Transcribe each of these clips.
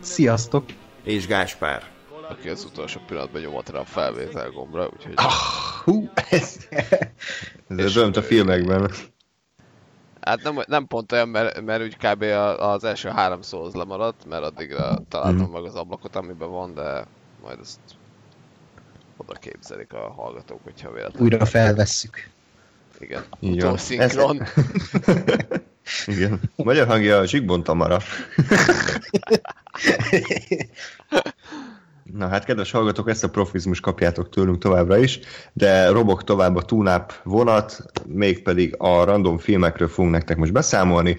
Sziasztok! És Gáspár. Aki az utolsó pillanatban nyomott rá a felvétel gombra, úgyhogy... Ah, hú, ez... ez dönt a filmekben. Hát nem, nem pont olyan, mert, mert úgy kb. az első három szó az lemaradt, mert addigra találtam mm. meg az ablakot, amiben van, de majd ezt oda képzelik a hallgatók, hogyha véletlenül. Újra felvesszük. Igen, utó szinkron. Ez... Igen. Magyar hangja a Zsigbon Tamara. Na hát, kedves hallgatók, ezt a profizmus kapjátok tőlünk továbbra is, de robok tovább a túnáp vonat, mégpedig a random filmekről fogunk nektek most beszámolni.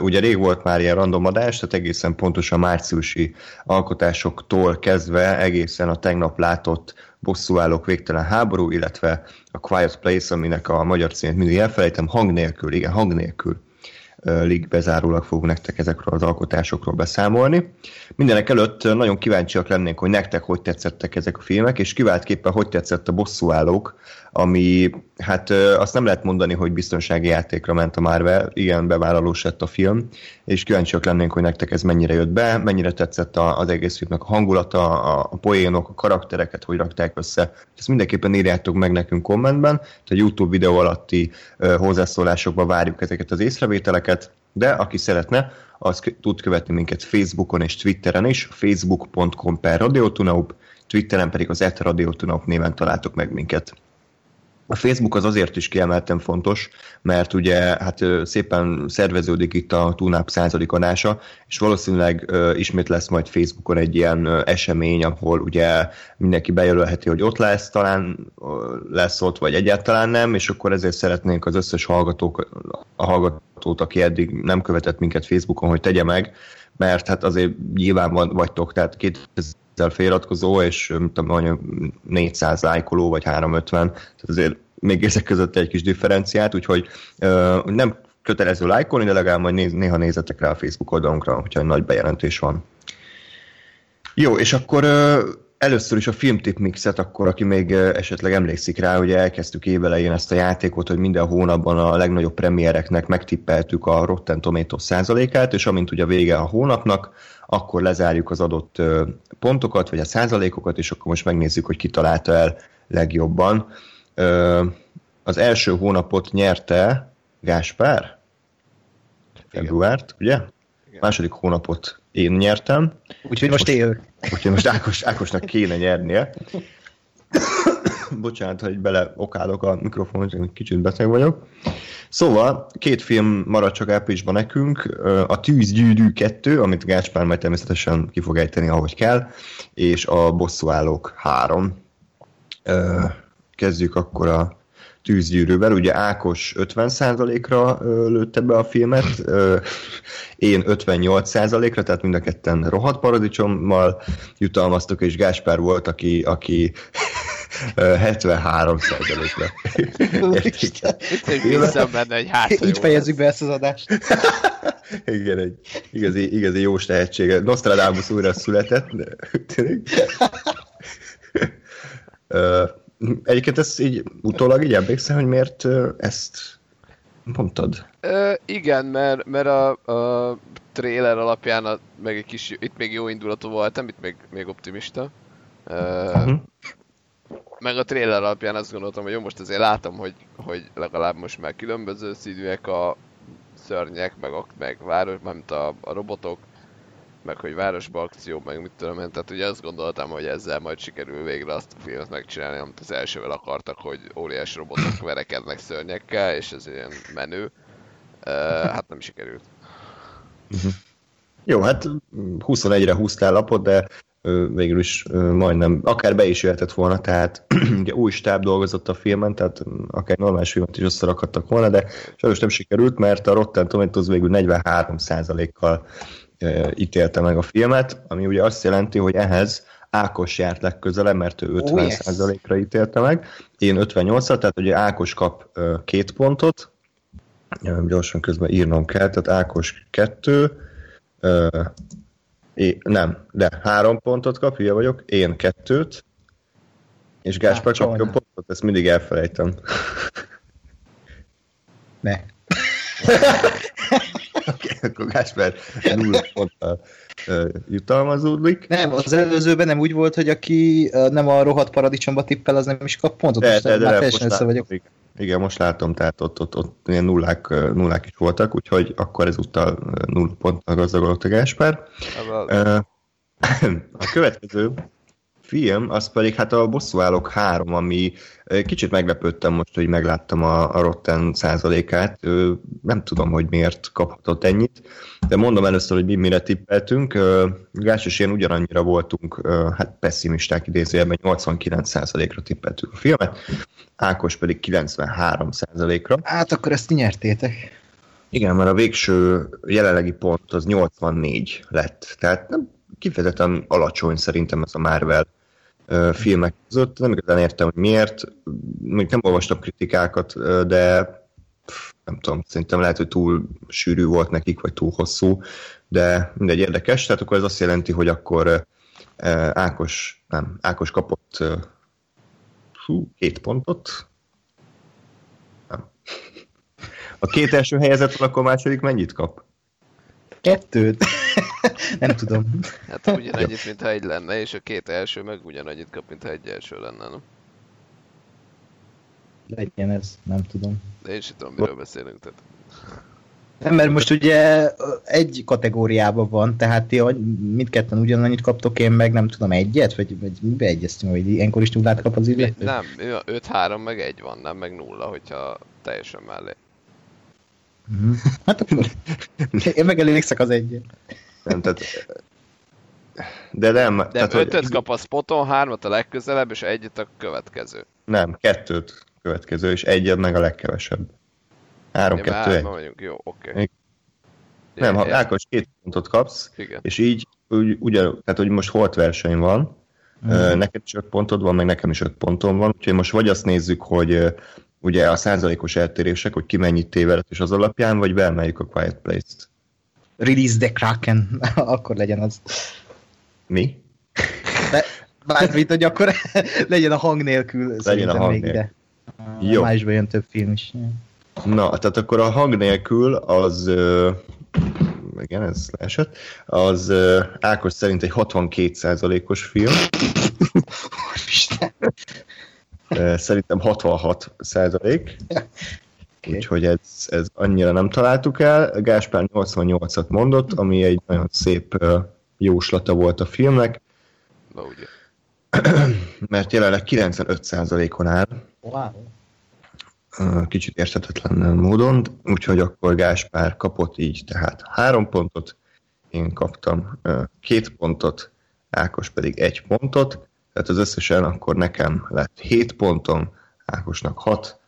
Ugye rég volt már ilyen random adás, tehát egészen pontosan márciusi alkotásoktól kezdve egészen a tegnap látott bosszúállók végtelen háború, illetve a Quiet Place, aminek a magyar címét mindig elfelejtem, hang nélkül, igen, hang nélkül lig bezárólag fogunk nektek ezekről az alkotásokról beszámolni. Mindenek előtt nagyon kíváncsiak lennénk, hogy nektek hogy tetszettek ezek a filmek, és kiváltképpen hogy tetszett a bosszúállók, ami hát azt nem lehet mondani, hogy biztonsági játékra ment a Marvel, igen, bevállalós lett a film, és kíváncsiak lennénk, hogy nektek ez mennyire jött be, mennyire tetszett az egész filmnek a hangulata, a poénok, a karaktereket, hogy rakták össze. Ezt mindenképpen írjátok meg nekünk kommentben, tehát a YouTube videó alatti hozzászólásokban várjuk ezeket az észrevételeket, de aki szeretne, az tud követni minket Facebookon és Twitteren is, facebook.com per Twitteren pedig az et néven találtok meg minket. A Facebook az azért is kiemelten fontos, mert ugye hát szépen szerveződik itt a Tunap századik adása, és valószínűleg ismét lesz majd Facebookon egy ilyen esemény, ahol ugye mindenki bejelölheti, hogy ott lesz, talán lesz ott, vagy egyáltalán nem, és akkor ezért szeretnénk az összes hallgatók, a hallgatót, aki eddig nem követett minket Facebookon, hogy tegye meg, mert hát azért nyilván van, vagytok, tehát 2000 feliratkozó, és tudom, 400 lájkoló, vagy 350, tehát azért még ezek között egy kis differenciát, úgyhogy uh, nem kötelező lájkolni, de legalább majd néz, néha nézzetek rá a Facebook oldalunkra, hogyha egy nagy bejelentés van. Jó, és akkor először is a filmtip mixet, akkor aki még esetleg emlékszik rá, hogy elkezdtük évelején ezt a játékot, hogy minden hónapban a legnagyobb premiereknek megtippeltük a Rotten Tomatoes százalékát, és amint ugye vége a hónapnak, akkor lezárjuk az adott pontokat, vagy a százalékokat, és akkor most megnézzük, hogy ki találta el legjobban. Az első hónapot nyerte Gáspár, februárt, ugye? Igen. Második hónapot én nyertem. Úgyhogy most én. Úgyhogy most Ákos, Ákosnak kéne nyernie. Bocsánat, hogy bele okálok a mikrofonot, hogy kicsit beteg vagyok. Szóval két film maradt csak áprilisban nekünk, a Tűzgyűrű 2, amit Gáspár majd természetesen ki fog ejteni, ahogy kell, és a Bosszúállók 3. Kezdjük akkor a tűzgyűrűvel. Ugye Ákos 50%-ra lőtte be a filmet, én 58%-ra, tehát mind a ketten rohadt paradicsommal jutalmaztok, és Gáspár volt, aki, aki 73%-ra. Így fejezzük be ezt az adást. Igen, egy igazi, igazi jó tehetsége. Nostradamus újra született. Egyébként ezt így utólag így emlékszel, hogy miért ezt mondtad? Ö, igen, mert, mert a, a trailer alapján a, meg egy kis, itt még jó indulatú voltam, itt még, még optimista. Ö, uh-huh. Meg a trailer alapján azt gondoltam, hogy jó, most azért látom, hogy, hogy legalább most már különböző színűek a szörnyek, meg, a, meg város, mint a, a robotok, meg hogy városba akció, meg mit tudom én, tehát ugye azt gondoltam, hogy ezzel majd sikerül végre azt a filmet megcsinálni, amit az elsővel akartak, hogy óriás robotok verekednek szörnyekkel, és ez ilyen menő. Uh, hát nem sikerült. Jó, hát 21-re húztál lapot, de végül is majdnem, akár be is jöhetett volna, tehát ugye új stáb dolgozott a filmen, tehát akár normális filmet is összerakadtak volna, de sajnos nem sikerült, mert a Rotten Tomatoes végül 43%-kal ítélte meg a filmet, ami ugye azt jelenti, hogy ehhez Ákos járt legközelebb, mert ő 50%-ra ítélte meg, én 58 tehát ugye Ákos kap két pontot, gyorsan közben írnom kell, tehát Ákos kettő, é, nem, de három pontot kap, hülye vagyok, én kettőt, és Gáspár kapja pontot, ezt mindig elfelejtem. Ne. okay, akkor Gáspár nulla ponttal uh, jutalmazódik. Nem, az előzőben nem úgy volt, hogy aki uh, nem a rohadt paradicsomba tippel, az nem is kap pontot. De, de, de, de most vagyok. Igen, most látom, tehát ott, ott, ott ilyen nullák, nullák is voltak, úgyhogy akkor ezúttal null ponttal gazdagodott a Gáspár. A következő film, az pedig hát a Bosszúállók 3, ami kicsit meglepődtem most, hogy megláttam a, a Rotten százalékát. Nem tudom, hogy miért kaphatott ennyit, de mondom először, hogy mi mire tippeltünk. Gás és én ugyanannyira voltunk, hát pessimisták idézőjelben, 89 százalékra tippeltük a filmet, Ákos pedig 93 százalékra. Hát akkor ezt nyertétek. Igen, mert a végső jelenlegi pont az 84 lett. Tehát nem kifejezetten alacsony szerintem ez a Marvel filmek között. Nem igazán értem, hogy miért. Még nem olvastam kritikákat, de nem tudom, szerintem lehet, hogy túl sűrű volt nekik, vagy túl hosszú, de mindegy érdekes. Tehát akkor ez azt jelenti, hogy akkor Ákos, nem, Ákos kapott hú, két pontot. Nem. A két első helyezett, akkor második mennyit kap? Kettőt. Nem tudom. Hát ugyanannyit, mintha egy lenne, és a két első meg ugyanannyit kap, mintha egy első lenne, nem? Legyen ez, nem tudom. De én sem tudom, miről beszélünk, tehát... Nem, mert most ugye egy kategóriában van, tehát ti mindketten ugyanannyit kaptok, én meg nem tudom, egyet? Vagy, vagy mibe egyeztünk, hogy ilyenkor is nullát kap az illető? Nem, 5-3 meg egy van, nem meg nulla, hogyha teljesen mellé. Mm. Hát akkor én meg elégszek az egyet. Nem, tehát... De nem. De tehát, ötöt hogy... kap a spoton, hármat a legközelebb, és egyet a következő. Nem, kettőt következő, és egyet meg a legkevesebb. Három, ja, kettő, egy. vagyunk, jó, oké. Okay. Nem, ha Ákos két pontot kapsz, Igen. és így úgy, ugye, tehát hogy most holt verseny van, mm. neked is öt pontod van, meg nekem is öt pontom van, úgyhogy most vagy azt nézzük, hogy ugye a százalékos eltérések, hogy ki mennyit tévedett, és az alapján, vagy beemeljük a Quiet Place-t. Release the Kraken, akkor legyen az. Mi? De, bármit, hogy akkor legyen a hang nélkül. Legyen a hang nélkül. Ide. Jó. Májusban jön több film is. Na, tehát akkor a hang nélkül az, uh, igen, ez leesett, az uh, Ákos szerint egy 62%-os film. Szerintem 66 százalék. Okay. Úgyhogy ez, ez annyira nem találtuk el. Gáspár 88-at mondott, ami egy nagyon szép jóslata volt a filmnek. Na ugye. Mert jelenleg 95%-on áll. Wow. Kicsit érthetetlen módon, úgyhogy akkor Gáspár kapott így tehát három pontot, én kaptam két pontot, Ákos pedig egy pontot, tehát az összesen akkor nekem lett 7 pontom, Ákosnak 6,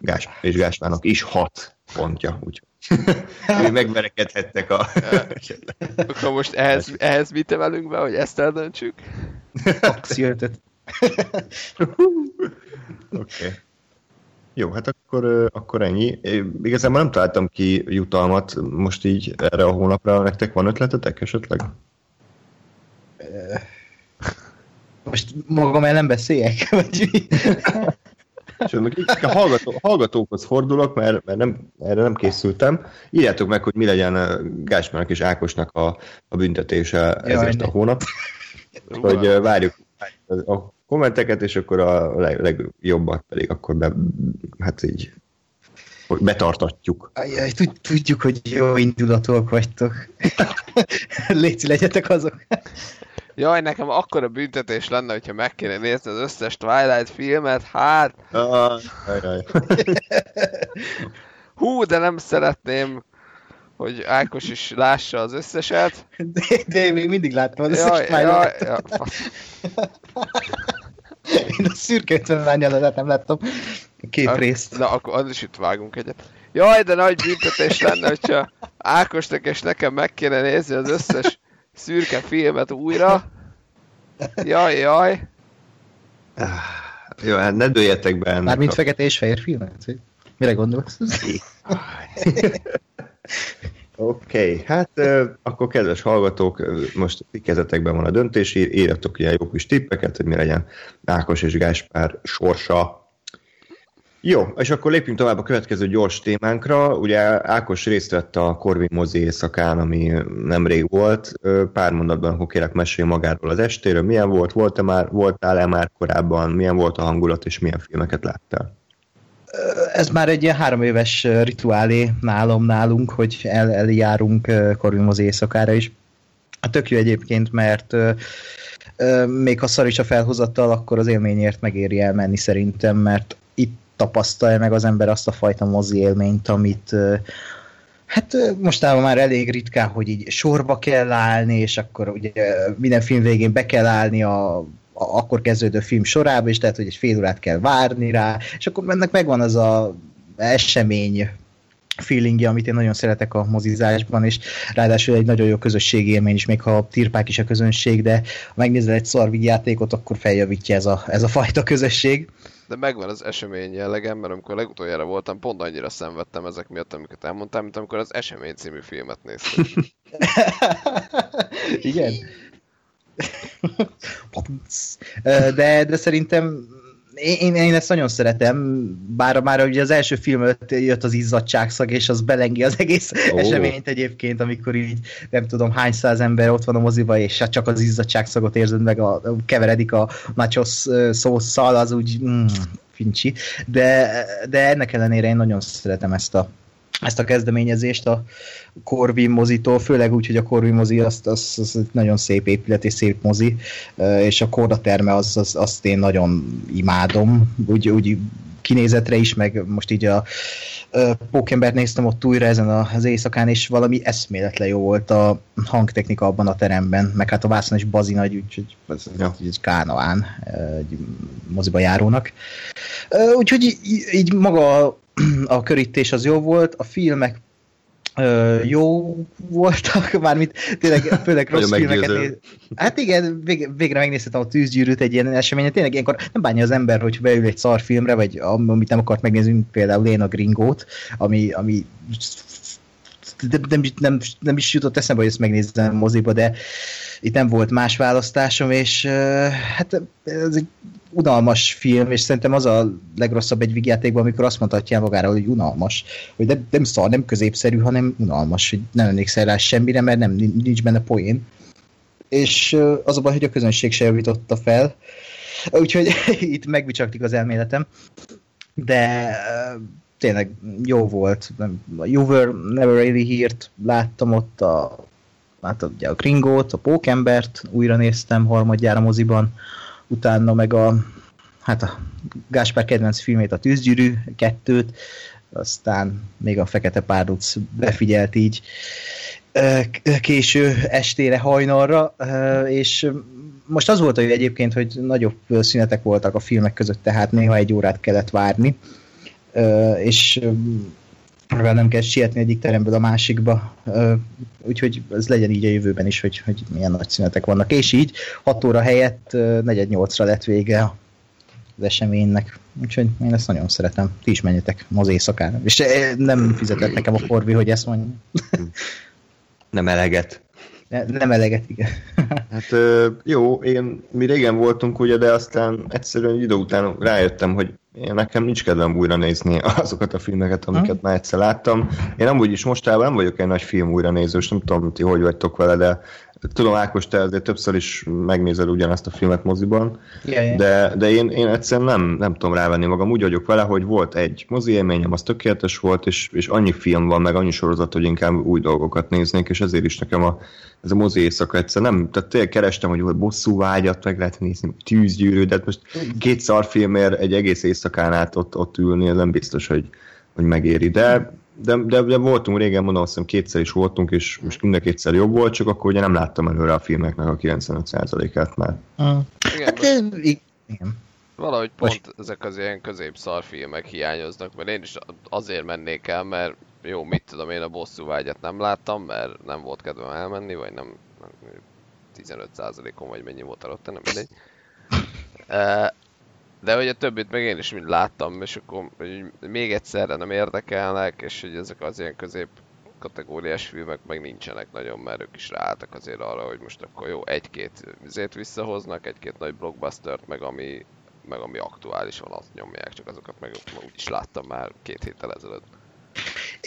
Gás, és Gáspának is 6 pontja, úgyhogy ő megverekedhettek a... akkor most ehhez, ehhez mit emelünk be, hogy ezt eldöntsük? Axiötet. Oké. Okay. Jó, hát akkor, akkor ennyi. Igazából nem találtam ki jutalmat most így erre a hónapra. Nektek van ötletetek esetleg? Most magam el nem beszéljek? Vagy mi? És a hallgató, hallgatókhoz fordulok, mert, mert nem, erre nem készültem. Írjátok meg, hogy mi legyen Gásmának és Ákosnak a, a büntetése Jaj, ezért ne. a hónap. hogy várjuk a kommenteket, és akkor a leg, legjobbat pedig akkor be, hát így hogy betartatjuk. Ajaj, tudjuk, hogy jó indulatúak vagytok. Léci legyetek azok. Jaj, nekem akkora büntetés lenne, hogyha meg kéne nézni az összes Twilight filmet, hát... Jaj, Hú, de nem szeretném, hogy Ákos is lássa az összeset. De, de én még mindig láttam az jaj, összes. Jaj, jaj. Én a szürke 50 nem láttam. Két a, részt. Na, akkor az is itt vágunk egyet. Jaj, de nagy büntetés lenne, hogyha Ákosnak és nekem meg kéne nézni az összes szürke filmet újra. Jaj, jaj. Jó, hát ne dőljetek be ennek. Mármint a- fekete és fehér filmet? Mire gondolsz? Oké, okay. hát akkor kedves hallgatók, most ti kezetekben van a döntés, ír- írjatok ilyen jó kis tippeket, hogy mi legyen Ákos és Gáspár sorsa. Jó, és akkor lépjünk tovább a következő gyors témánkra. Ugye Ákos részt vett a Corvin mozi éjszakán, ami nemrég volt. Pár mondatban akkor kérek mesélj magáról az estéről. Milyen volt? Volt-e már, voltál-e már korábban? Milyen volt a hangulat, és milyen filmeket láttál? Ez már egy ilyen három éves rituálé nálam nálunk, hogy el, eljárunk Corvimoz éjszakára is. A tök jó egyébként, mert még ha szar is a felhozattal, akkor az élményért megéri elmenni szerintem, mert itt tapasztalja meg az ember azt a fajta mozi élményt, amit Hát mostában már elég ritkán, hogy így sorba kell állni, és akkor ugye minden film végén be kell állni a, akkor kezdődő film sorába, és tehát, hogy egy fél órát kell várni rá, és akkor ennek megvan az a esemény feelingje, amit én nagyon szeretek a mozizásban, és ráadásul egy nagyon jó közösségi élmény is, még ha tirpák is a közönség, de ha megnézel egy szarvigyátékot, akkor feljavítja ez a, ez a fajta közösség. De megvan az esemény jellegem, mert amikor legutoljára voltam, pont annyira szenvedtem ezek miatt, amiket elmondtam, mint amikor az Esemény című filmet néztem. Igen. De, de szerintem én, én ezt nagyon szeretem, bár már ugye az első film előtt jött az izzadságszag, és az belengi az egész oh. eseményt egyébként, amikor így nem tudom hány száz ember ott van a moziba, és hát csak az izzadságszagot érzed meg, a, keveredik a nachos szószal, az úgy mm, fincsi, de, de ennek ellenére én nagyon szeretem ezt a ezt a kezdeményezést a Corvin mozitól, főleg úgy, hogy a Corvin mozi az, az, az egy nagyon szép épület és szép mozi, és a Korda terme az, az, azt én nagyon imádom, úgy, úgy kinézetre is, meg most így a ö, Pókembert néztem ott újra ezen a- az éjszakán, és valami eszméletlen jó volt a hangtechnika abban a teremben, meg hát a vászon is bazi nagy, úgyhogy ez, Ja. egy kánoán ö, egy moziba járónak. Úgyhogy í- így maga a- körítés az jó volt, a filmek ö, jó voltak, mármint tényleg főleg rossz filmeket néz. Hát igen, vég, végre megnéztem a tűzgyűrűt egy ilyen eseményen. Tényleg ilyenkor nem bánja az ember, hogy beül egy szar filmre, vagy am- amit nem akart megnézni, például én a Gringót, ami, ami nem, nem, nem, nem is jutott eszembe, hogy ezt megnézzem moziba, de itt nem volt más választásom, és hát ez egy unalmas film, és szerintem az a legrosszabb egy vígjátékban, amikor azt mondhatja magára, hogy unalmas, hogy nem, nem szar, nem középszerű, hanem unalmas, hogy nem emlékszel rá semmire, mert nem, nincs benne poén. És az a baj, hogy a közönség se javította fel, úgyhogy itt megbicsaklik az elméletem, de tényleg jó volt. You Were Never Really Here-t láttam ott, a, hát ugye a Gringót, a Pókembert, újra néztem harmadjára moziban, utána meg a hát a Gáspár kedvenc filmét, a Tűzgyűrű kettőt, aztán még a Fekete Párduc befigyelt így késő estére, hajnalra, és most az volt, hogy egyébként, hogy nagyobb szünetek voltak a filmek között, tehát néha egy órát kellett várni, és mivel nem kell sietni egyik teremből a másikba, úgyhogy ez legyen így a jövőben is, hogy, hogy milyen nagy szünetek vannak. És így 6 óra helyett ö, negyed nyolcra lett vége az eseménynek. Úgyhogy én ezt nagyon szeretem. Ti is menjetek az éjszakára. És nem fizetett nekem a Corvi, hogy ezt mondja. Nem eleget. Ne- Nem eleget, igen. Hát jó, én, mi régen voltunk ugye, de aztán egyszerűen egy idő után rájöttem, hogy én nekem nincs kedvem újra nézni azokat a filmeket, amiket már egyszer láttam. Én amúgy is mostában nem vagyok egy nagy film újra nézős, nem tudom, ti hogy vagytok vele, de tudom, Ákos, te azért többször is megnézed ugyanazt a filmet moziban, ja. de, de én, én egyszerűen nem, nem tudom rávenni magam. Úgy vagyok vele, hogy volt egy mozi élményem, az tökéletes volt, és, és annyi film van, meg annyi sorozat, hogy inkább új dolgokat néznék, és ezért is nekem a, ez a mozi éjszaka egyszer nem, tehát tényleg kerestem, hogy bosszú vágyat, meg lehet nézni, tűzgyűrű, de hát most két szarfilmért egy egész éjszakán át ott, ott ülni, ez nem biztos, hogy, hogy megéri. De, de, de, de, voltunk régen, mondom, azt hiszem kétszer is voltunk, és most mind a kétszer jobb volt, csak akkor ugye nem láttam előre a filmeknek a 95%-át már. Mm. Igen, Hát, i- igen. Valahogy pont Most... ezek az ilyen középszar filmek hiányoznak, mert én is azért mennék el, mert jó, mit tudom, én a bosszú vágyat nem láttam, mert nem volt kedvem elmenni, vagy nem, 15%-on vagy mennyi volt alatt, nem mindegy. De hogy a többit meg én is mind láttam, és akkor hogy még egyszerre nem érdekelnek, és hogy ezek az ilyen közép kategóriás filmek meg nincsenek nagyon, mert ők is ráálltak azért arra, hogy most akkor jó, egy-két vizét visszahoznak, egy-két nagy blockbustert, meg ami, meg ami aktuális van, azt nyomják, csak azokat meg úgy is láttam már két héttel ezelőtt.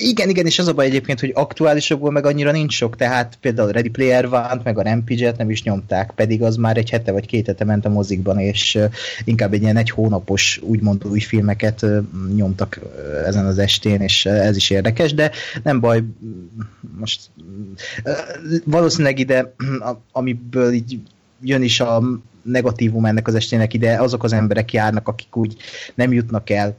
Igen, igen, és az a baj egyébként, hogy aktuálisokból meg annyira nincs sok, tehát például Ready Player one meg a Rampage-et nem is nyomták, pedig az már egy hete vagy két hete ment a mozikban, és inkább egy ilyen egy hónapos úgymond új filmeket nyomtak ezen az estén, és ez is érdekes, de nem baj, most valószínűleg ide, amiből így jön is a negatívum ennek az estének ide, azok az emberek járnak, akik úgy nem jutnak el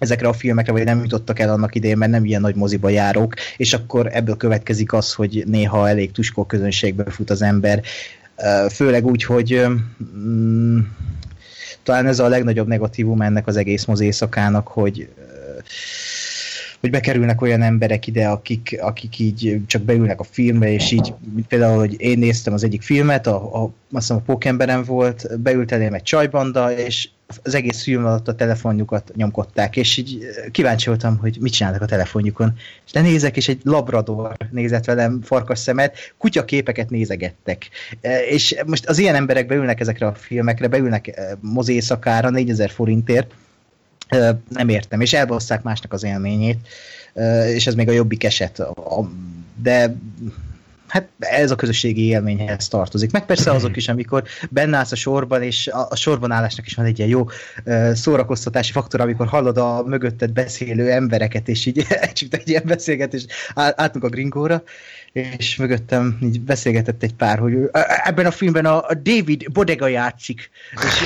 ezekre a filmekre, vagy nem jutottak el annak idején, mert nem ilyen nagy moziba járók, és akkor ebből következik az, hogy néha elég tuskó közönségbe fut az ember, főleg úgy, hogy mm, talán ez a legnagyobb negatívum ennek az egész mozi éjszakának, hogy hogy bekerülnek olyan emberek ide, akik, akik így csak beülnek a filmbe, és így például, hogy én néztem az egyik filmet, a, a, azt hiszem a Pókemberen volt, beült elém egy csajbanda, és az egész film alatt a telefonjukat nyomkodták, és így kíváncsi voltam, hogy mit csinálnak a telefonjukon. És de nézek, és egy labrador nézett velem farkas szemet, kutyaképeket nézegettek. És most az ilyen emberek beülnek ezekre a filmekre, beülnek mozi éjszakára 4000 forintért, nem értem, és elbasszák másnak az élményét, és ez még a jobbik eset. De hát ez a közösségi élményhez tartozik. Meg persze azok is, amikor benne állsz a sorban, és a, a sorban állásnak is van egy ilyen jó szórakoztatási faktor, amikor hallod a mögötted beszélő embereket, és így egy, egy ilyen beszélgetés, álltunk a gringóra, és mögöttem így beszélgetett egy pár, hogy ebben a filmben a, a David Bodega játszik, és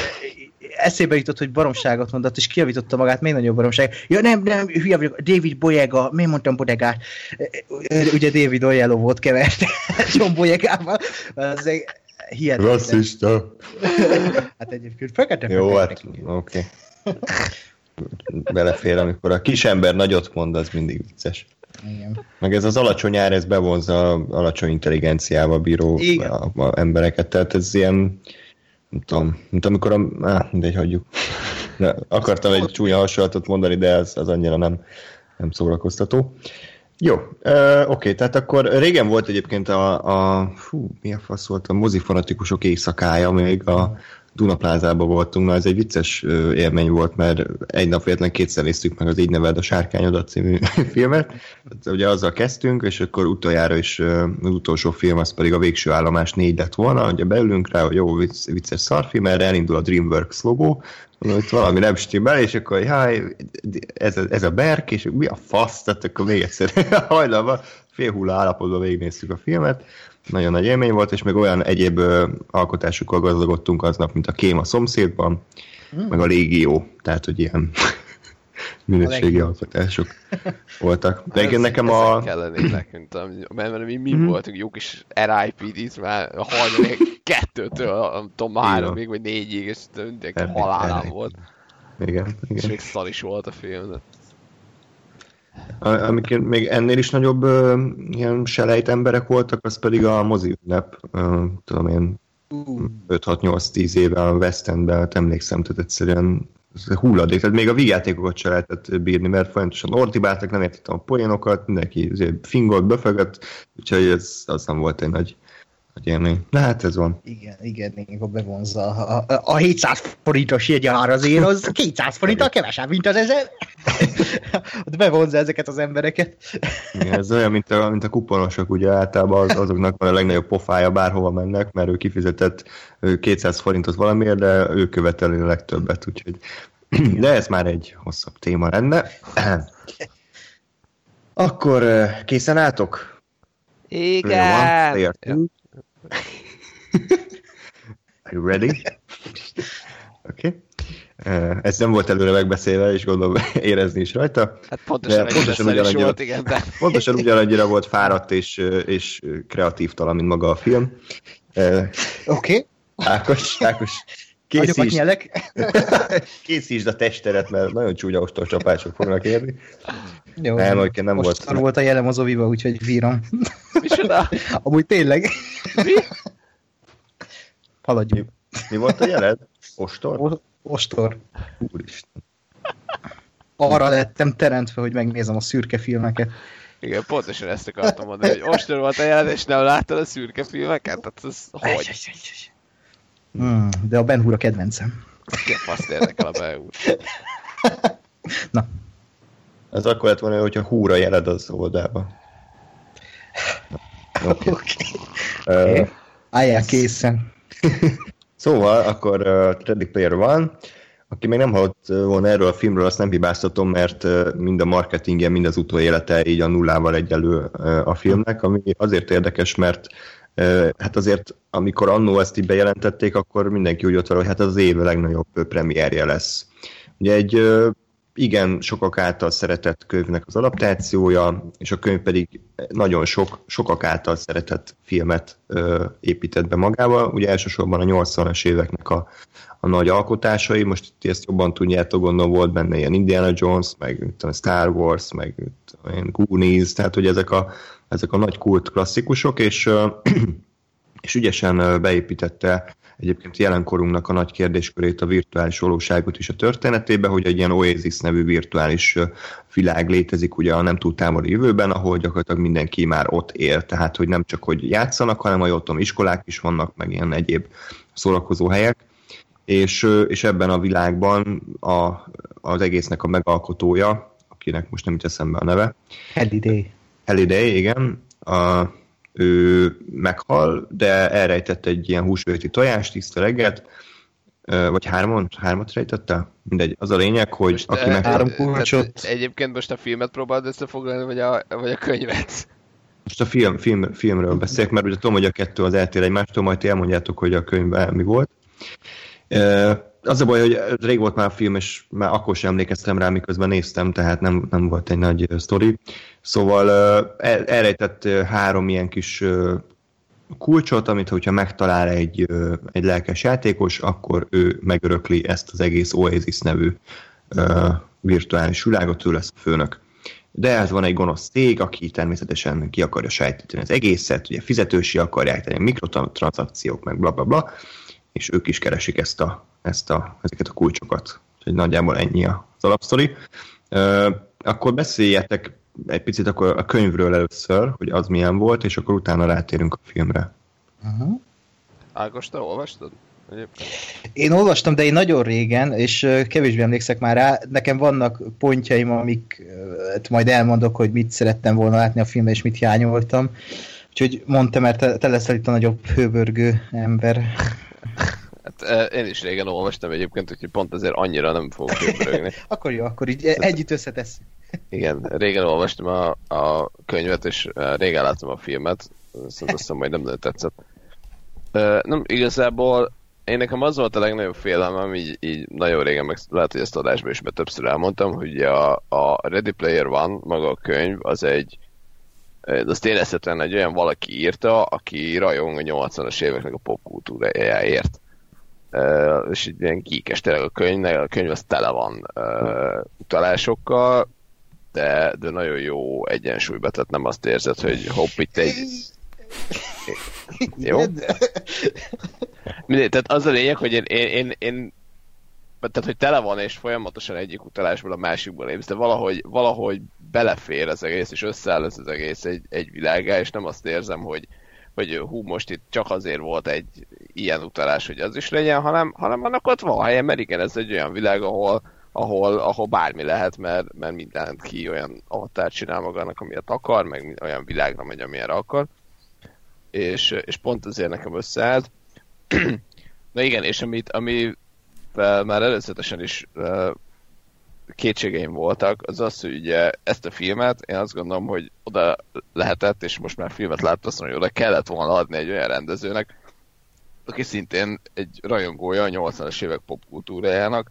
eszébe jutott, hogy baromságot mondott, és kiavította magát, még nagyobb baromság. Ja, nem, nem, hülye vagyok, David Boyega, miért mondtam Bodegát? Ugye David Ojello volt kevert John Boyegával. Az egy hihetetlen. Rasszista. hát egyébként fekete Jó, hát oké. Okay. Belefér, amikor a kis ember nagyot mond, az mindig vicces. Igen. Meg ez az alacsony ár, ez bevonza alacsony intelligenciával bíró a, a embereket, tehát ez ilyen nem tudom, mint amikor a... Á, mindegy, hagyjuk. De akartam egy csúnya hasonlatot mondani, de az, az annyira nem, nem szórakoztató. Jó, uh, oké, tehát akkor régen volt egyébként a, a fú, mi a fasz volt, a mozifanatikusok éjszakája még a, Dunaplázában voltunk, na ez egy vicces élmény volt, mert egy nap véletlen kétszer néztük meg az Így neveld a sárkányodat című filmet. Hát, ugye azzal kezdtünk, és akkor utoljára is az utolsó film, az pedig a végső állomás négy lett volna, ugye beülünk rá, hogy jó, vicces szarfilm, erre elindul a DreamWorks logó, hogy valami nem stimmel, és akkor, háj, ez, a, ez a Berk, és mi a fasz, tehát akkor még egyszer hajnalban, félhulla állapotban végignéztük a filmet, nagyon nagy élmény volt, és még olyan egyéb ö, alkotásokkal gazdagodtunk aznap, mint a Kém a szomszédban, hmm. meg a Légió, tehát hogy ilyen minőségi alkotások voltak. De igen, nekem a... kellenének, mint a, mert, mert mi, mi hmm. voltunk jó kis RIPD-t már a harmadik kettőtől, nem tudom, háromig vagy négyig, és mindenki halálán volt. Igen, igen. És még szar is volt a film. De... Amik még ennél is nagyobb uh, ilyen selejt emberek voltak, az pedig a mozi ünnep, uh, tudom én, 5-6-8-10 éve a West Endben, hát emlékszem, tehát egyszerűen hulladék. Tehát még a vígjátékokat se lehetett bírni, mert folyamatosan ordibáltak, nem értettem a poénokat, mindenki fingolt, befögött, úgyhogy ez az nem volt egy nagy nagy élmény. De hát ez van. Igen, igen, akkor bevonza a, a, a 700 forintos jegyár azért, az 200 forinttal kevesebb, mint az ezer. Ott bevonza ezeket az embereket. Igen, ez olyan, mint a, mint a kuponosok, ugye általában az, azoknak van a legnagyobb pofája, bárhova mennek, mert ő kifizetett 200 forintot valamiért, de ő követeli a legtöbbet, úgyhogy de ez már egy hosszabb téma lenne. Akkor készen álltok? Igen. Jó, Are you ready? Oké. Okay. Uh, ez nem volt előre megbeszélve, és gondolom érezni is rajta. Hát pontosan, pontosan ugyanannyira, volt, igen, de... pontosan ugyanannyira volt fáradt és, és kreatív talán, mint maga a film. Uh, Oké. Okay. Ákos, Ákos Nagyokat nyelek. Készítsd a testeret, mert nagyon csúnya ostorcsapások fognak érni. Jó, Nem, hogy nem volt. Ostor volt a jelem az oviba, úgyhogy vírom. Micsoda? Amúgy tényleg. Mi? Haladjunk. Mi volt a jeled? Ostor? O- Ostor. Úristen. Arra lettem teremtve, hogy megnézem a szürke filmeket. Igen, pontosan ezt akartam mondani, hogy ostor volt a jelenet, és nem láttad a szürke filmeket? Tehát ez hogy? Hmm, de a Ben Hur a kedvencem. Ki a faszt érdekel a beúr? Na, Ez akkor lett volna, hogyha húra jeled az oldalba. oké. Ö, Okay. Álljál készen. Szóval akkor uh, Ready Player One, aki még nem hallott uh, volna erről a filmről, azt nem hibáztatom, mert uh, mind a marketingje, mind az utólélete így a nullával egyelő uh, a filmnek, ami azért érdekes, mert uh, hát azért, amikor annó ezt így bejelentették, akkor mindenki úgy ott van, hogy hát az év legnagyobb premierje lesz. Ugye egy igen sokak által szeretett könyvnek az adaptációja, és a könyv pedig nagyon sok, sokak által szeretett filmet épített be magával. Ugye elsősorban a 80-as éveknek a, a nagy alkotásai, most itt ezt jobban tudjátok, gondolom volt benne ilyen Indiana Jones, meg tudom, Star Wars, meg tudom Goonies, tehát hogy ezek a, ezek a nagy kult klasszikusok, és, és ügyesen beépítette egyébként jelenkorunknak a nagy kérdéskörét, a virtuális valóságot is a történetébe, hogy egy ilyen Oasis nevű virtuális világ létezik ugye a nem túl távoli jövőben, ahol gyakorlatilag mindenki már ott él, tehát hogy nem csak hogy játszanak, hanem hogy ott iskolák is vannak, meg ilyen egyéb szórakozó helyek, és, és ebben a világban a, az egésznek a megalkotója, akinek most nem jut eszembe a neve, Halliday. Halliday, igen, a, ő meghal, de elrejtett egy ilyen húsvéti tojást, tiszta reggelt, vagy hárman, hármat rejtette? Mindegy, az a lényeg, hogy Most, aki meg... három kulcsot. Egyébként most a filmet próbáld összefoglalni, vagy a, vagy a könyvet? Most a film, film, filmről beszélek, mert ugye tudom, hogy a kettő az eltér egymástól, majd elmondjátok, hogy a könyvben mi volt. Az a baj, hogy rég volt már a film, és már akkor sem emlékeztem rá, miközben néztem, tehát nem, nem volt egy nagy sztori. Szóval el, elrejtett három ilyen kis kulcsot, amit hogyha megtalál egy, egy lelkes játékos, akkor ő megörökli ezt az egész Oasis nevű virtuális világot, ő lesz a főnök. De ez van egy gonosz cég, aki természetesen ki akarja sajtítani az egészet, ugye fizetősi akarják tenni, mikrotranszakciók, meg bla bla bla, és ők is keresik ezt a, ezt a, ezeket a kulcsokat. Úgyhogy nagyjából ennyi az alapsztori. Akkor beszéljetek egy picit akkor a könyvről először, hogy az milyen volt, és akkor utána rátérünk a filmre. Uh-huh. Ágos, te olvastad? Egyébként. Én olvastam, de én nagyon régen, és kevésbé emlékszek már rá. Nekem vannak pontjaim, amiket majd elmondok, hogy mit szerettem volna látni a filmben, és mit hiányoltam. Úgyhogy mondtam, mert te, te leszel itt a nagyobb hőbörgő ember. Hát eh, én is régen olvastam egyébként, úgyhogy pont ezért annyira nem fogok köpörögni. Akkor jó, akkor így együtt összetesz. Igen, régen olvastam a, a könyvet, és eh, régen láttam a filmet, szóval azt hiszem, majd nem nagyon tetszett. Eh, Nem, igazából én nekem az volt a legnagyobb félelmem, így, így nagyon régen, meg lehet, hogy ezt adásban is mert többször elmondtam, hogy a, a Ready Player One, maga a könyv, az egy eh, azt érezhetően egy olyan valaki írta, aki rajong a 80-as éveknek a popkultúrájáért. Uh, és így ilyen kíkes tényleg a könyv, a könyv az tele van uh, utalásokkal, de, de nagyon jó egyensúlyba, tehát nem azt érzed, hogy hopp, itt egy... Jó? Mindegy, tehát az a lényeg, hogy én, én, én, én tehát, hogy tele van, és folyamatosan egyik utalásból a másikból lépsz, de valahogy, valahogy belefér az egész, és összeáll ez az egész egy, egy világá, és nem azt érzem, hogy, hogy hú, most itt csak azért volt egy ilyen utalás, hogy az is legyen, hanem, hanem annak ott van helye, mert igen, ez egy olyan világ, ahol, ahol, ahol bármi lehet, mert, mert mindent ki olyan avatárt csinál magának, amilyet akar, meg olyan világra megy, amilyenre akar. És, és pont ezért nekem összeállt. Na igen, és amit, ami már előzetesen is uh, kétségeim voltak, az az, hogy ugye ezt a filmet, én azt gondolom, hogy oda lehetett, és most már filmet láttam, azt mondom, hogy oda kellett volna adni egy olyan rendezőnek, aki szintén egy rajongója a 80-as évek popkultúrájának.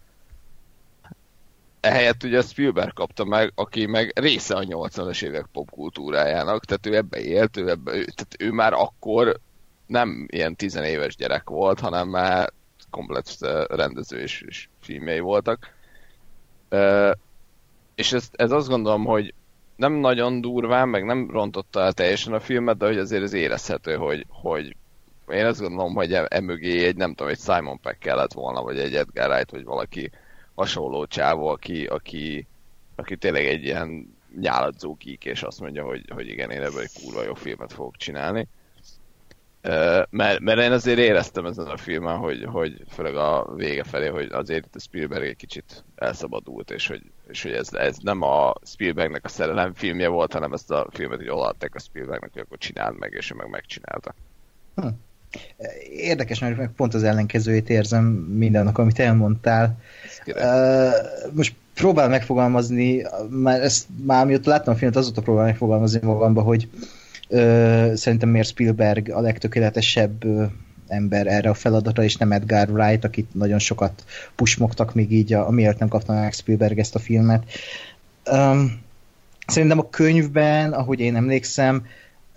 Ehelyett ugye Spielberg kapta meg, aki meg része a 80-as évek popkultúrájának, tehát ő ebbe élt, ő, ebbe, tehát ő már akkor nem ilyen tizenéves gyerek volt, hanem már komplet rendező és, és filmjei voltak. És ez, ez azt gondolom, hogy nem nagyon durván, meg nem rontotta el teljesen a filmet, de hogy azért ez érezhető, hogy, hogy én azt gondolom, hogy emögé e egy, nem tudom, egy Simon Peck kellett volna, vagy egy Edgar Wright, vagy valaki hasonló csávó, aki, aki, aki tényleg egy ilyen nyáladzó geek, és azt mondja, hogy, hogy igen, én ebből egy kurva jó filmet fogok csinálni. Mert, mert én azért éreztem ezen a filmen, hogy, hogy főleg a vége felé, hogy azért itt a Spielberg egy kicsit elszabadult, és hogy, és hogy ez, ez nem a Spielbergnek a szerelem filmje volt, hanem ezt a filmet hogy odaadták a Spielbergnek, hogy akkor csináld meg, és ő meg megcsinálta. Hm. Érdekes, mert meg pont az ellenkezőjét érzem mindennek, amit elmondtál. Uh, most próbál megfogalmazni, már ezt már amióta láttam a filmet, azóta próbál megfogalmazni magamba, hogy uh, szerintem miért Spielberg a legtökéletesebb ember erre a feladatra, és nem Edgar Wright, akit nagyon sokat pusmogtak még így, a, amiért nem kapta meg Spielberg ezt a filmet. Um, szerintem a könyvben, ahogy én emlékszem,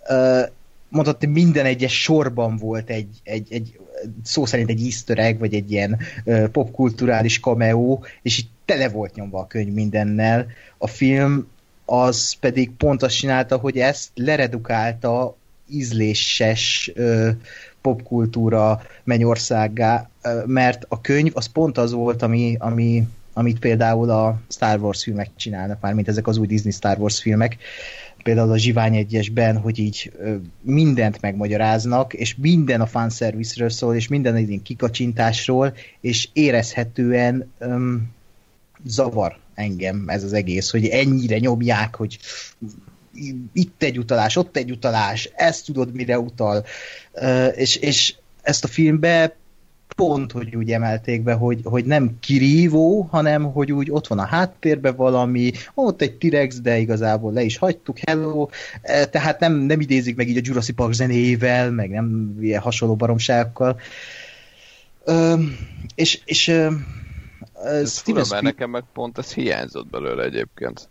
uh, mondhatni minden egyes sorban volt egy, egy, egy szó szerint egy easter egg, vagy egy ilyen uh, popkulturális cameo, és így tele volt nyomva a könyv mindennel. A film az pedig pont azt csinálta, hogy ezt leredukálta ízléses popkultúra mennyországgá, uh, mert a könyv az pont az volt, ami, ami, amit például a Star Wars filmek csinálnak már, mint ezek az új Disney Star Wars filmek, például a Zsivány egyesben, hogy így mindent megmagyaráznak, és minden a fanszerviszről szól, és minden egy kikacsintásról, és érezhetően öm, zavar engem ez az egész, hogy ennyire nyomják, hogy itt egy utalás, ott egy utalás, ezt tudod, mire utal. És, és ezt a filmbe pont, hogy úgy emelték be, hogy, hogy nem kirívó, hanem hogy úgy ott van a háttérben valami, ott egy T-rex, de igazából le is hagytuk, hello, tehát nem, nem idézik meg így a Jurassic Park zenével, meg nem ilyen hasonló baromságokkal. és, és ez Steven mert nekem meg pont ez hiányzott belőle egyébként.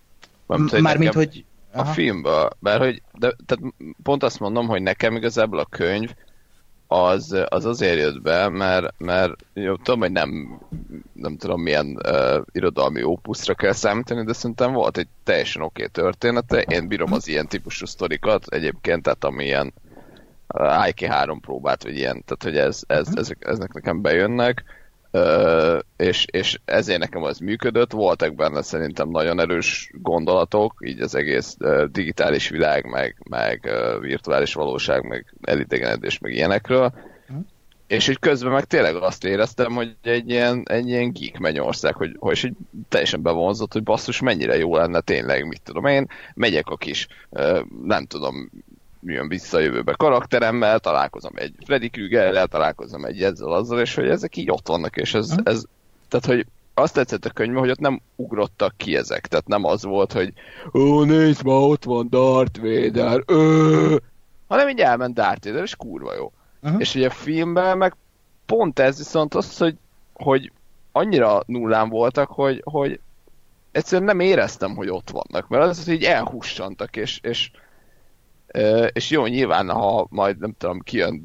Mármint, hogy... A filmben, mert hogy, de, tehát pont azt mondom, hogy nekem igazából a könyv az, az azért jött be, mert, mert jó, tudom, hogy nem, nem tudom milyen uh, irodalmi ópuszra kell számítani, de szerintem volt egy teljesen oké okay története. Én bírom az ilyen típusú sztorikat egyébként, tehát ami ilyen uh, IK3 próbát, vagy ilyen, tehát hogy ez, ez, mhm. ezek, ezek nekem bejönnek és, és ezért nekem az működött, voltak benne szerintem nagyon erős gondolatok, így az egész digitális világ, meg, meg virtuális valóság, meg elidegenedés, meg ilyenekről, uh-huh. és hogy közben meg tényleg azt éreztem, hogy egy ilyen, egy ilyen geek mennyország, hogy, hogy hogy teljesen bevonzott, hogy basszus, mennyire jó lenne tényleg, mit tudom én, megyek a kis, nem tudom, jön vissza a jövőbe karakteremmel, találkozom egy Freddy Krügerrel, találkozom egy ezzel azzal, és hogy ezek így ott vannak, és ez, ez tehát, hogy azt tetszett a könyvben, hogy ott nem ugrottak ki ezek, tehát nem az volt, hogy ó, nézd ma, ott van Darth Vader, ö! hanem így elment Darth Vader, és kurva jó. Uh-huh. És ugye a filmben meg pont ez viszont az, hogy, hogy annyira nullán voltak, hogy, hogy egyszerűen nem éreztem, hogy ott vannak, mert az, hogy így elhussantak, és, és és jó, nyilván, ha majd nem tudom, kijön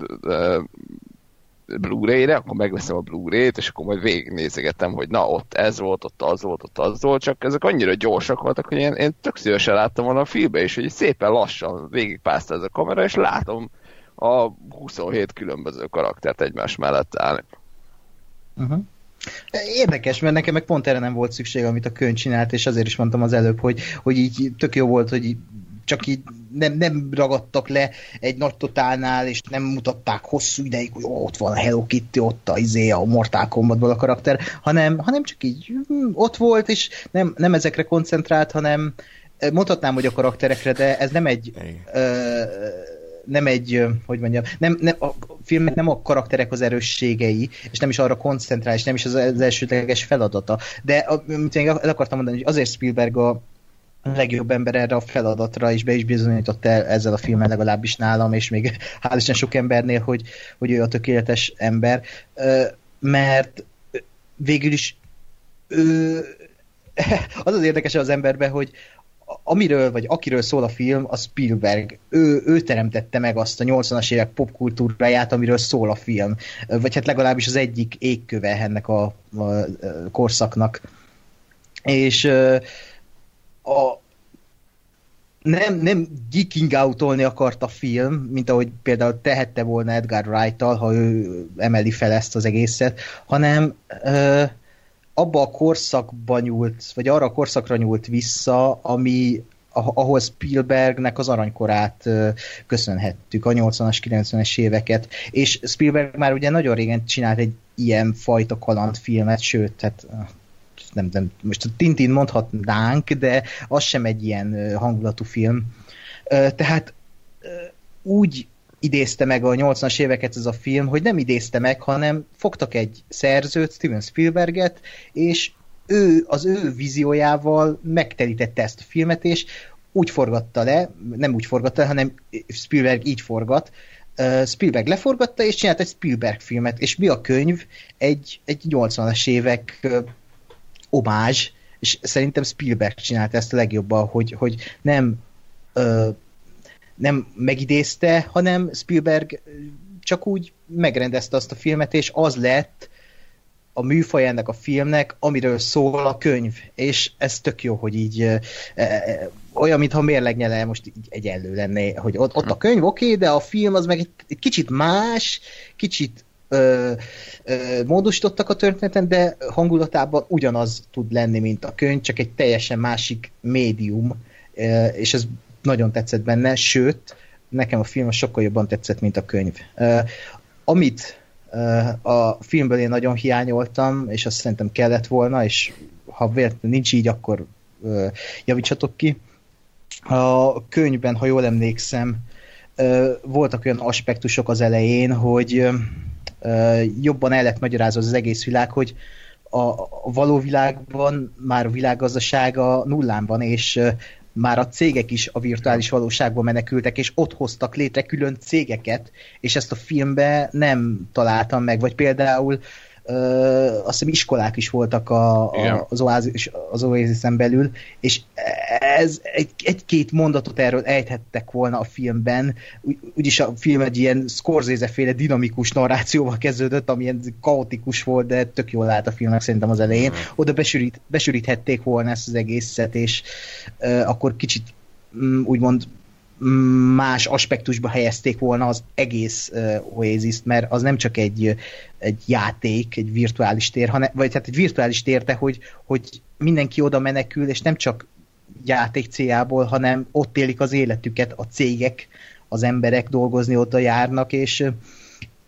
Blu-ray-re, akkor megveszem a Blu-ray-t, és akkor majd végignézegetem, hogy na, ott ez volt, ott az volt, ott az volt, csak ezek annyira gyorsak voltak, hogy én, én tök szívesen láttam volna a filmbe is, hogy szépen lassan végigpászta ez a kamera, és látom a 27 különböző karaktert egymás mellett állni. Uh-huh. Érdekes, mert nekem meg pont erre nem volt szükség, amit a könyv csinált, és azért is mondtam az előbb, hogy, hogy így tök jó volt, hogy csak így nem, nem ragadtak le egy nagy totálnál, és nem mutatták hosszú ideig, hogy ott van a Hello Kitty, ott a, izé, a Mortal Kombatból a karakter, hanem, hanem csak így hm, ott volt, és nem, nem ezekre koncentrált, hanem mondhatnám, hogy a karakterekre, de ez nem egy ö, nem egy, hogy mondjam, nem, nem, a filmnek nem a karakterek az erősségei, és nem is arra koncentrál, és nem is az, az elsődleges feladata. De amit én el akartam mondani, hogy azért Spielberg a, legjobb ember erre a feladatra, és be is bizonyított el ezzel a filmmel legalábbis nálam, és még hál' Isten sok embernél, hogy, hogy ő a tökéletes ember, mert végül is ő, az az érdekes az emberben, hogy amiről, vagy akiről szól a film, a Spielberg. Ő, ő teremtette meg azt a 80-as évek popkultúráját, amiről szól a film. Vagy hát legalábbis az egyik égköve ennek a, a, a korszaknak. És a, nem, nem geeking outolni akart a film, mint ahogy például tehette volna Edgar wright ha ő emeli fel ezt az egészet, hanem ö, abba a korszakba nyúlt, vagy arra a korszakra nyúlt vissza, ami, ahol Spielbergnek az aranykorát köszönhettük, a 80-as, 90-es éveket, és Spielberg már ugye nagyon régen csinált egy ilyen fajta kalandfilmet, sőt, tehát nem, nem, most a Tintin mondhatnánk, de az sem egy ilyen hangulatú film. Tehát úgy idézte meg a 80-as éveket ez a film, hogy nem idézte meg, hanem fogtak egy szerzőt, Steven Spielberget, és ő az ő víziójával megtelítette ezt a filmet, és úgy forgatta le, nem úgy forgatta, hanem Spielberg így forgat, Spielberg leforgatta, és csinált egy Spielberg filmet, és mi a könyv? Egy, egy 80-as évek omázs, és szerintem Spielberg csinálta ezt a legjobban, hogy, hogy nem ö, nem megidézte, hanem Spielberg csak úgy megrendezte azt a filmet, és az lett a műfaj ennek a filmnek, amiről szól a könyv, és ez tök jó, hogy így e, e, olyan, mintha mérlegnyele most így egyenlő lenne, hogy ott, ott a könyv oké, okay, de a film az meg egy, egy kicsit más, kicsit ö, ö, módosítottak a történeten, de hangulatában ugyanaz tud lenni, mint a könyv, csak egy teljesen másik médium, ö, és ez nagyon tetszett benne, sőt, nekem a film sokkal jobban tetszett, mint a könyv. Ö, amit a filmből én nagyon hiányoltam, és azt szerintem kellett volna, és ha véletlenül nincs így, akkor javítsatok ki. A könyvben, ha jól emlékszem, voltak olyan aspektusok az elején, hogy jobban el lett magyarázva az egész világ, hogy a, való világban már a világgazdasága nullán van, és már a cégek is a virtuális valóságban menekültek, és ott hoztak létre külön cégeket, és ezt a filmbe nem találtam meg, vagy például azt hiszem iskolák is voltak a, a, az, oázis, az Oasis-en belül, és ez egy, egy-két mondatot erről ejthettek volna a filmben, Úgy, úgyis a film egy ilyen Scorsese-féle dinamikus narrációval kezdődött, ami ilyen kaotikus volt, de tök jól állt a filmnek szerintem az elején. Mm. Oda besűrít, besűríthették volna ezt az egészet, és ö, akkor kicsit mm, úgymond más aspektusba helyezték volna az egész uh, Oasis-t, mert az nem csak egy, egy játék, egy virtuális tér, hanem, vagy hát egy virtuális tér, de hogy, hogy mindenki oda menekül, és nem csak játék céljából, hanem ott élik az életüket, a cégek, az emberek dolgozni oda járnak, és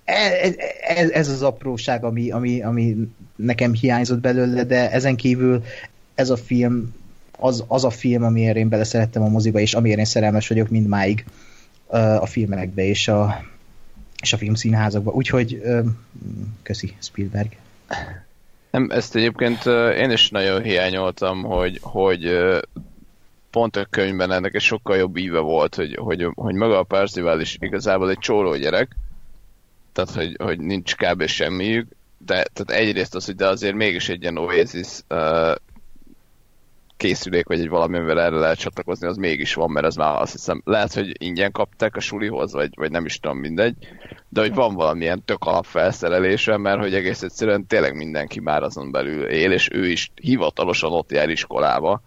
ez, ez, ez az apróság, ami, ami, ami nekem hiányzott belőle, de ezen kívül ez a film az, az a film, amiért én beleszerettem a moziba, és amiért én szerelmes vagyok mindmáig a filmekbe és a, és a filmszínházakba. Úgyhogy köszi Spielberg. Nem, ezt egyébként én is nagyon hiányoltam, hogy, hogy pont a könyvben ennek egy sokkal jobb íve volt, hogy, hogy, hogy maga a Parzival is igazából egy csóró gyerek, tehát hogy, hogy nincs kb. semmiük, de tehát egyrészt az, hogy de azért mégis egy ilyen Oasis készülék, vagy egy valamivel erre lehet csatlakozni, az mégis van, mert ez már azt hiszem, lehet, hogy ingyen kapták a sulihoz, vagy, vagy nem is tudom, mindegy, de hogy van valamilyen tök alapfelszerelése, mert hogy egész egyszerűen tényleg mindenki már azon belül él, és ő is hivatalosan ott jár iskolába,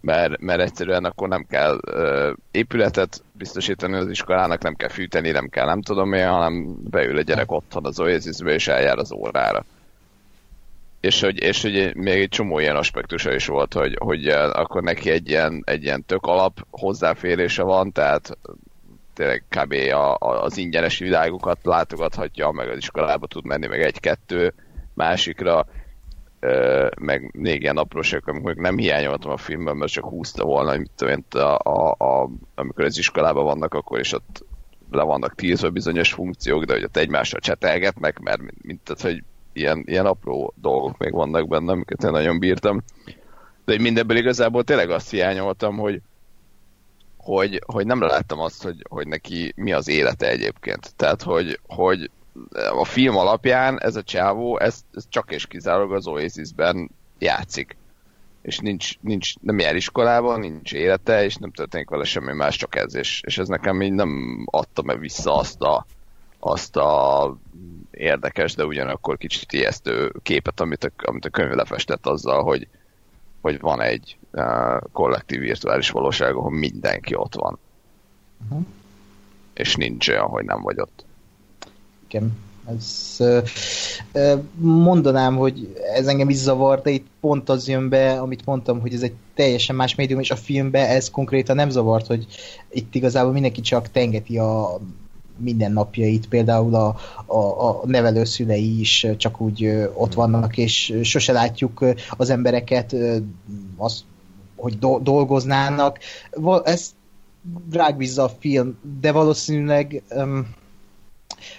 mert, mert egyszerűen akkor nem kell ö, épületet biztosítani az iskolának, nem kell fűteni, nem kell nem tudom én, hanem beül a gyerek otthon az Oasisbe, és eljár az órára és hogy, és hogy még egy csomó ilyen aspektusa is volt, hogy, hogy akkor neki egy ilyen, egy ilyen tök alap hozzáférése van, tehát tényleg kb. A, a, az ingyenes világokat látogathatja, meg az iskolába tud menni, meg egy-kettő másikra, meg még ilyen apróságok, amikor nem hiányoltam a filmben, mert csak húzta volna, mint tudom, a, a, a, amikor az iskolában vannak, akkor is ott le vannak tízve bizonyos funkciók, de hogy ott egymással csetelgetnek, mert mint, tehát, hogy ilyen, ilyen apró dolgok még vannak benne, amiket én nagyon bírtam. De mindebből igazából tényleg azt hiányoltam, hogy, hogy, hogy nem láttam azt, hogy, hogy neki mi az élete egyébként. Tehát, hogy, hogy a film alapján ez a csávó, ez, ez csak és kizárólag az Oasis-ben játszik. és nincs, nincs, nem jár iskolába, nincs élete, és nem történik vele semmi más, csak ez, és, és ez nekem így nem adta meg vissza azt a, azt a érdekes, de ugyanakkor kicsit ijesztő képet, amit a, amit a könyv lefestett azzal, hogy, hogy van egy uh, kollektív virtuális valóság, ahol mindenki ott van. Uh-huh. És nincs olyan, hogy nem vagy ott. Igen. Ez, mondanám, hogy ez engem is zavar, de itt pont az jön be, amit mondtam, hogy ez egy teljesen más médium, és a filmbe ez konkrétan nem zavart, hogy itt igazából mindenki csak tengeti a mindennapjait, például a, a, a nevelőszülei is csak úgy ott vannak, és sose látjuk az embereket, az, hogy do, dolgoznának. Ez rágbízza a film, de valószínűleg um,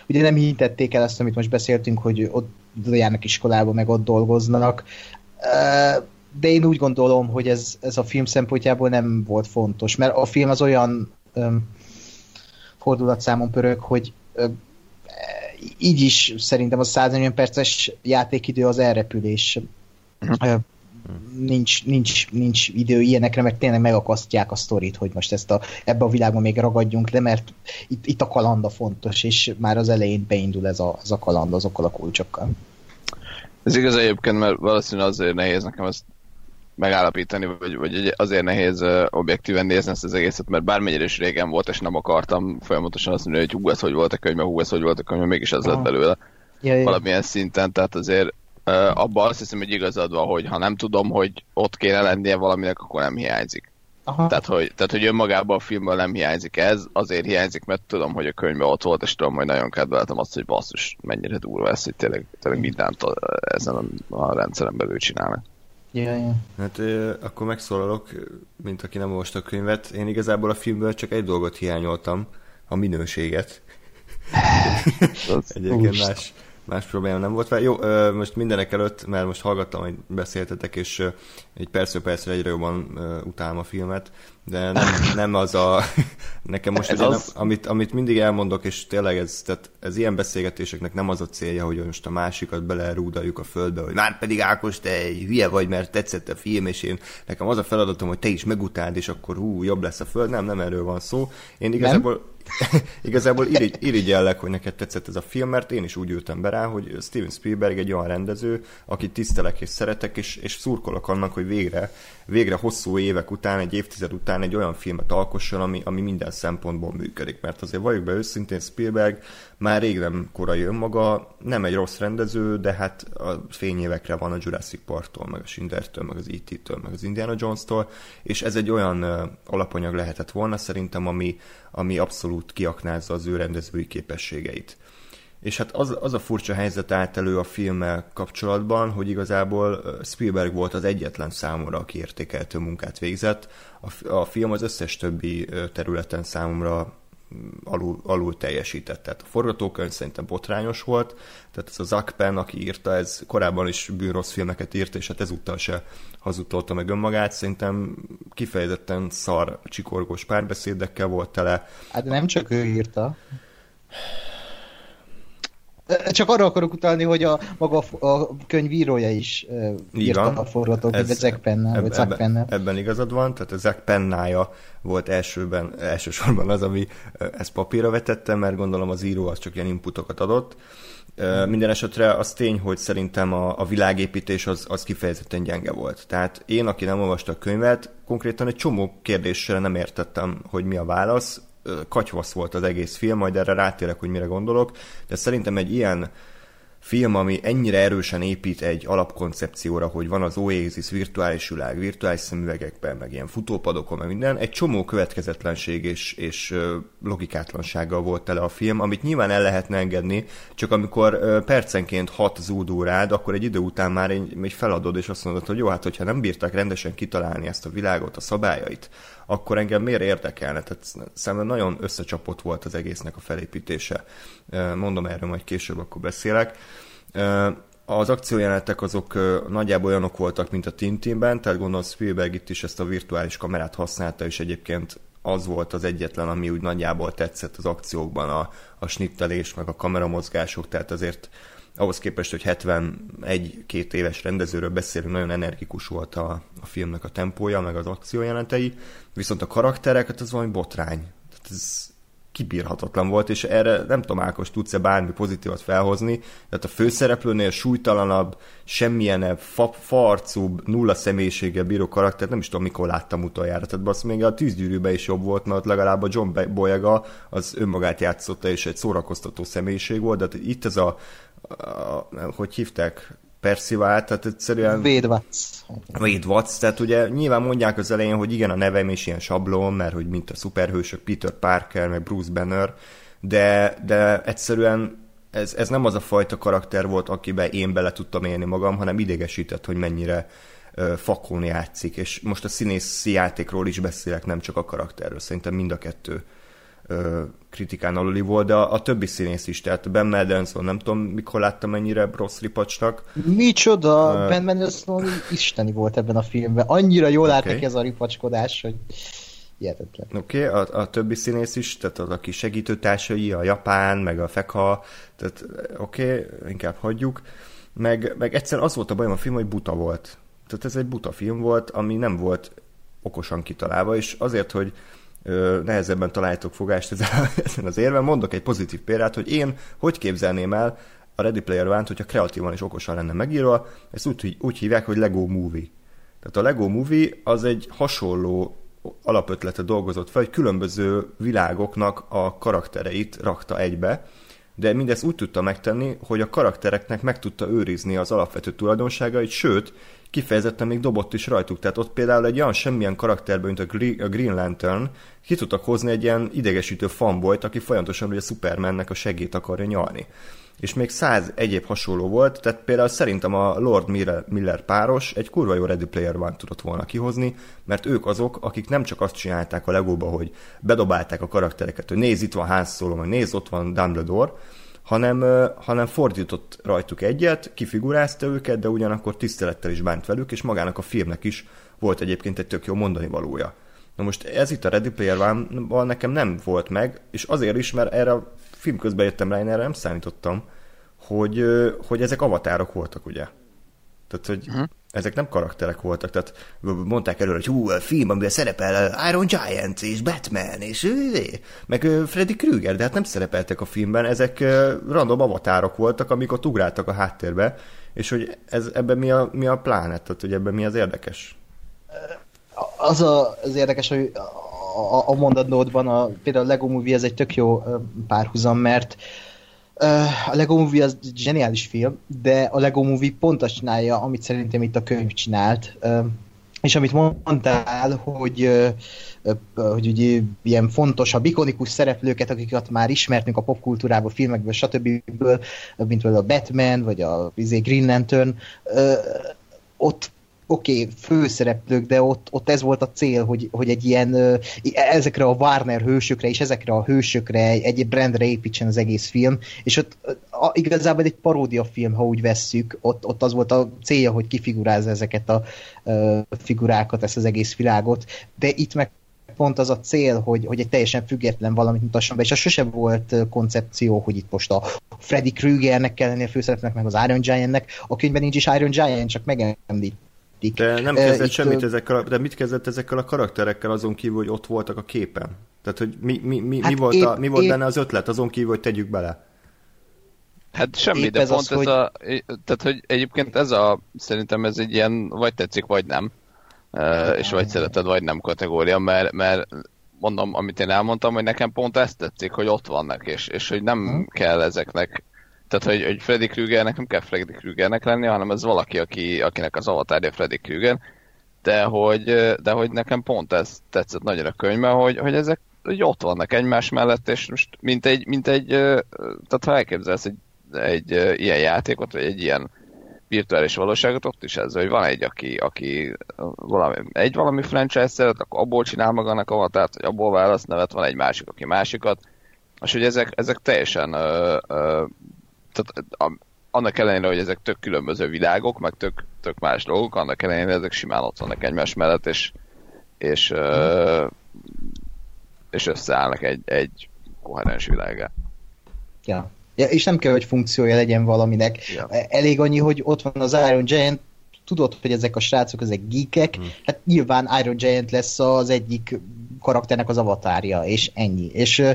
ugye nem hintették el ezt, amit most beszéltünk, hogy ott járnak iskolába, meg ott dolgoznak. De én úgy gondolom, hogy ez, ez a film szempontjából nem volt fontos, mert a film az olyan um, fordulatszámon pörög, hogy így is szerintem a 140 perces játékidő az elrepülés. Uh-huh nincs, nincs, nincs idő ilyenekre, mert tényleg megakasztják a sztorit, hogy most ezt a, ebbe a világban még ragadjunk le, mert itt, itt a kalanda fontos, és már az elején beindul ez a, ez a kaland azokkal a kulcsokkal. Ez igaz egyébként, mert valószínűleg azért nehéz nekem ezt megállapítani, vagy, vagy azért nehéz uh, objektíven nézni ezt az egészet, mert bármennyire is régen volt, és nem akartam folyamatosan azt mondani, hogy hú, ez hogy volt a könyv, hú, ez hogy volt a könyv, mégis ez lett belőle. Ja, ja. Valamilyen szinten, tehát azért Uh, abban azt hiszem, hogy igazad van, hogy ha nem tudom, hogy ott kéne lennie valaminek, akkor nem hiányzik. Aha. Tehát, hogy, tehát, hogy önmagában a filmből nem hiányzik ez, azért hiányzik, mert tudom, hogy a könyvben ott volt, és tudom, hogy nagyon kedveltem azt, hogy basszus, mennyire durva ez, hogy tényleg, tényleg mindent a, ezen a, a rendszeren belül csinálnak. Ja, ja. Hát ö, akkor megszólalok, mint aki nem olvasta a könyvet. Én igazából a filmből csak egy dolgot hiányoltam, a minőséget. Egyébként más, más probléma nem volt vele. Jó, most mindenek előtt, mert most hallgattam, hogy beszéltetek, és egy percről percre egyre jobban utálom a filmet, de nem, nem az a... Nekem most ez az... nem, amit, amit mindig elmondok, és tényleg ez, tehát ez ilyen beszélgetéseknek nem az a célja, hogy most a másikat belerúdaljuk a földbe, hogy már pedig Ákos, te egy hülye vagy, mert tetszett a film, és én nekem az a feladatom, hogy te is megutáld, és akkor hú, jobb lesz a föld. Nem, nem erről van szó. Én igazából... Nem? Igazából irigy, irigyellek, hogy neked tetszett ez a film, mert én is úgy ültem be rá, hogy Steven Spielberg egy olyan rendező, akit tisztelek és szeretek, és, és szurkolok annak, hogy végre, végre hosszú évek után, egy évtized után egy olyan filmet alkosson, ami, ami minden szempontból működik. Mert azért valljuk be őszintén, Spielberg már rég nem korai önmaga, nem egy rossz rendező, de hát a fényévekre van a Jurassic Park-tól, meg a Schindlertől, meg az E.T.-től, meg az Indiana Jones-tól, és ez egy olyan alapanyag lehetett volna szerintem, ami, ami abszolút kiaknázza az ő rendezői képességeit. És hát az, az a furcsa helyzet állt elő a filmmel kapcsolatban, hogy igazából Spielberg volt az egyetlen számomra, aki értékeltő munkát végzett. A, a film az összes többi területen számomra alul, alul teljesített. Tehát a forgatókönyv szerintem botrányos volt, tehát ez a Zack aki írta, ez korábban is bűnrossz filmeket írt, és hát ezúttal se hazudtolta meg önmagát, szerintem kifejezetten szar csikorgós párbeszédekkel volt tele. Hát nem csak ő írta. Csak arra akarok utalni, hogy a maga a könyvírója is írta a forgatókönyvet, Zack Pennel, vagy Zack Pennel. Ebben igazad van, tehát a Zack Pennája volt elsőben, elsősorban az, ami ezt papírra vetette, mert gondolom az író az csak ilyen inputokat adott. Minden esetre az tény, hogy szerintem a, a világépítés az, az kifejezetten gyenge volt. Tehát én, aki nem olvasta a könyvet, konkrétan egy csomó kérdésre nem értettem, hogy mi a válasz katyvasz volt az egész film, majd erre rátérek, hogy mire gondolok, de szerintem egy ilyen film, ami ennyire erősen épít egy alapkoncepcióra, hogy van az Oasis virtuális világ, virtuális szemüvegekben, meg ilyen futópadokon, meg minden, egy csomó következetlenség és, és logikátlansággal volt tele a film, amit nyilván el lehetne engedni, csak amikor percenként hat zúdul rád, akkor egy idő után már egy, egy feladod, és azt mondod, hogy jó, hát hogyha nem bírták rendesen kitalálni ezt a világot, a szabályait, akkor engem miért érdekelne? Tehát szerintem nagyon összecsapott volt az egésznek a felépítése. Mondom erről majd később, akkor beszélek. Az akciójelenetek azok nagyjából olyanok voltak, mint a Tintinben, tehát gondolom Spielberg itt is ezt a virtuális kamerát használta, és egyébként az volt az egyetlen, ami úgy nagyjából tetszett az akciókban, a, a snittelés, meg a kameramozgások, tehát azért ahhoz képest, hogy 71-két éves rendezőről beszélünk, nagyon energikus volt a, a filmnek a tempója, meg az akciójelentei, viszont a karakterek, hát az valami botrány. Tehát ez kibírhatatlan volt, és erre nem tudom, Ákos, tudsz-e bármi pozitívat felhozni, tehát a főszereplőnél súlytalanabb, semmilyen fa, farcúbb, nulla személyiséggel bíró karakter, nem is tudom, mikor láttam utoljára. Tehát basz, még a tűzgyűrűben is jobb volt, mert legalább a John Boyega az önmagát játszotta, és egy szórakoztató személyiség volt, de itt ez a, a hogy hívták, Percival, tehát egyszerűen... Wade Watts. Wade Watts, tehát ugye nyilván mondják az elején, hogy igen, a nevem is ilyen sablon, mert hogy mint a szuperhősök, Peter Parker, meg Bruce Banner, de, de egyszerűen ez, ez nem az a fajta karakter volt, akiben én bele tudtam élni magam, hanem idegesített, hogy mennyire fakon játszik, és most a színészi játékról is beszélek, nem csak a karakterről, szerintem mind a kettő ö, kritikán aluli volt, de a, a többi színész is, tehát Ben Mendelsohn, nem tudom, mikor láttam mennyire rossz ripacsnak. Micsoda, uh, Ben Mendelsohn isteni volt ebben a filmben. Annyira jól okay. állt ez a ripacskodás, hogy hihetetlen. Oké, okay, a, a többi színész is, tehát az, aki segítőtársai, a Japán, meg a Fekha, tehát oké, okay, inkább hagyjuk. Meg, meg egyszerűen az volt a bajom a film, hogy buta volt. Tehát ez egy buta film volt, ami nem volt okosan kitalálva, és azért, hogy nehezebben találtok fogást ezen az érven. Mondok egy pozitív példát, hogy én hogy képzelném el a Ready Player One-t, hogyha kreatívan és okosan lenne megírva, ezt úgy, úgy hívják, hogy Lego Movie. Tehát a Lego Movie az egy hasonló alapötlete dolgozott fel, hogy különböző világoknak a karaktereit rakta egybe, de mindezt úgy tudta megtenni, hogy a karaktereknek meg tudta őrizni az alapvető tulajdonságait, sőt, kifejezetten még dobott is rajtuk. Tehát ott például egy olyan semmilyen karakterből, mint a Green Lantern, ki tudtak hozni egy ilyen idegesítő fanboyt, aki folyamatosan ugye Supermannek a segét akarja nyalni. És még száz egyéb hasonló volt, tehát például szerintem a Lord Miller, páros egy kurva jó Ready Player One tudott volna kihozni, mert ők azok, akik nem csak azt csinálták a Legóba, hogy bedobálták a karaktereket, hogy nézd itt van Han Solo, vagy nézd ott van Dumbledore, hanem, hanem fordított rajtuk egyet, kifigurázta őket, de ugyanakkor tisztelettel is bánt velük, és magának a filmnek is volt egyébként egy tök jó mondani valója. Na most ez itt a Ready Player one nekem nem volt meg, és azért is, mert erre a film közben jöttem rá, én erre nem számítottam, hogy, hogy ezek avatárok voltak, ugye? Tehát, hogy uh-huh. Ezek nem karakterek voltak, tehát mondták előre, hogy hú, a film, amiben szerepel Iron Giant és Batman, és meg Freddy Krueger, de hát nem szerepeltek a filmben, ezek random avatárok voltak, amik ott ugráltak a háttérbe, és hogy ez, ebben mi a, mi a plánet, tehát hogy ebben mi az érdekes? Az a, az érdekes, hogy a, a mondatnódban a, például a Lego Movie ez egy tök jó párhuzam, mert a Lego Movie az zseniális film, de a Lego Movie pont azt csinálja, amit szerintem itt a könyv csinált. És amit mondtál, hogy, hogy ugye ilyen fontosabb, ikonikus szereplőket, akiket már ismertünk a popkultúrából, filmekből, stb., mint például a Batman, vagy a izé, Green Lantern, ott oké, okay, főszereplők, de ott, ott ez volt a cél, hogy, hogy egy ilyen, ezekre a Warner hősökre és ezekre a hősökre egy, brandre építsen az egész film, és ott a, igazából egy paródia film, ha úgy vesszük, ott, ott az volt a célja, hogy kifigurázza ezeket a uh, figurákat, ezt az egész világot, de itt meg pont az a cél, hogy, hogy egy teljesen független valamit mutasson be, és az sose volt koncepció, hogy itt most a Freddy Kruegernek kell lenni a főszereplőnek, meg az Iron Giantnek. A könyvben nincs is Iron Giant, csak megemlít De nem kezdett uh, semmit itt, ezekkel, de mit kezdett ezekkel a karakterekkel azon kívül, hogy ott voltak a képen? Tehát, hogy mi, mi, mi, hát mi volt, épp, a, mi volt épp, benne az ötlet azon kívül, hogy tegyük bele? Hát semmi, de ez pont az, ez hogy... a... Tehát, hogy egyébként ez a... Szerintem ez egy ilyen vagy tetszik, vagy nem. Uh, és vagy szereted, vagy nem kategória, mert, mert mondom, amit én elmondtam, hogy nekem pont ezt tetszik, hogy ott vannak, és, és hogy nem hmm. kell ezeknek tehát, hogy, hogy Freddy Kruegernek nem kell Freddy Kruegernek lenni, hanem ez valaki, aki, akinek az avatárja Freddy Krueger. De hogy, de hogy nekem pont ez tetszett nagyon a könyvben, hogy, hogy ezek hogy ott vannak egymás mellett, és most mint egy, mint egy tehát ha elképzelsz egy, egy ilyen játékot, vagy egy ilyen virtuális valóságot, ott is ez, hogy van egy, aki, aki valami, egy valami franchise szeret, akkor abból csinál magának avatárt, vagy abból választ nevet, van egy másik, aki másikat, és hogy ezek, ezek teljesen ö, ö, tehát a, annak ellenére, hogy ezek tök különböző világok, meg tök, tök más dolgok, annak ellenére ezek simán ott vannak egymás mellett, és, és, ö, és összeállnak egy, egy koherens világá. Ja. Ja, és nem kell, hogy funkciója legyen valaminek. Ja. Elég annyi, hogy ott van az Iron Giant, tudod, hogy ezek a srácok, ezek geekek, hmm. hát nyilván Iron Giant lesz az egyik karakternek az avatárja, és ennyi. És ö,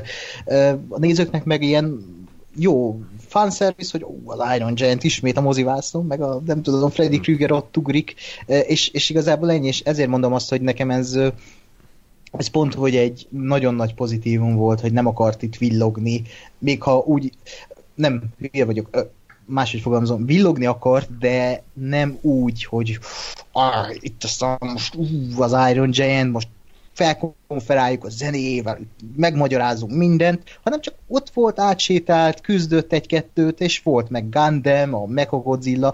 a nézőknek meg ilyen jó fanservice, hogy ó, az Iron Giant ismét a mozivászon, meg a, nem tudom, Freddy Krueger ott ugrik, és, és igazából ennyi, és ezért mondom azt, hogy nekem ez ez pont, hogy egy nagyon nagy pozitívum volt, hogy nem akart itt villogni, még ha úgy, nem, hülye vagyok, máshogy fogalmazom, villogni akart, de nem úgy, hogy ah, itt aztán most ú, az Iron Giant, most felkonferáljuk a zenével, megmagyarázunk mindent, hanem csak ott volt, átsétált, küzdött egy-kettőt, és volt meg Gundam, a Mechagodzilla,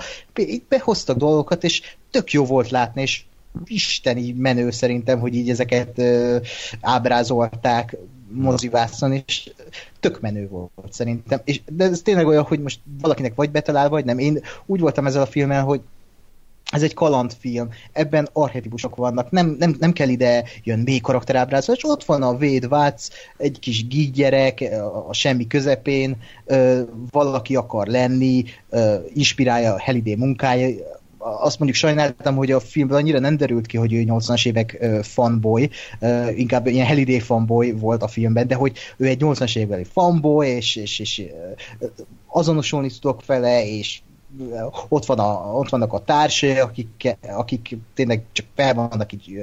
behoztak dolgokat, és tök jó volt látni, és isteni menő szerintem, hogy így ezeket ö, ábrázolták mozivászon, és tök menő volt szerintem. És, de ez tényleg olyan, hogy most valakinek vagy betalál, vagy nem. Én úgy voltam ezzel a filmmel, hogy ez egy kalandfilm, ebben archetipusok vannak, nem, nem, nem kell ide jön mély karakterábrázolás, ott van a Véd Vác, egy kis gyerek a semmi közepén, ö, valaki akar lenni, ö, inspirálja a Heliday munkája, azt mondjuk sajnáltam, hogy a filmben annyira nem derült ki, hogy ő 80-as évek fanboy, inkább ilyen Heliday fanboy volt a filmben, de hogy ő egy 80-as évekbeli fanboy, és, és, és azonosulni tudok vele, és ott, van a, ott vannak a társai, akik, akik tényleg csak fel vannak így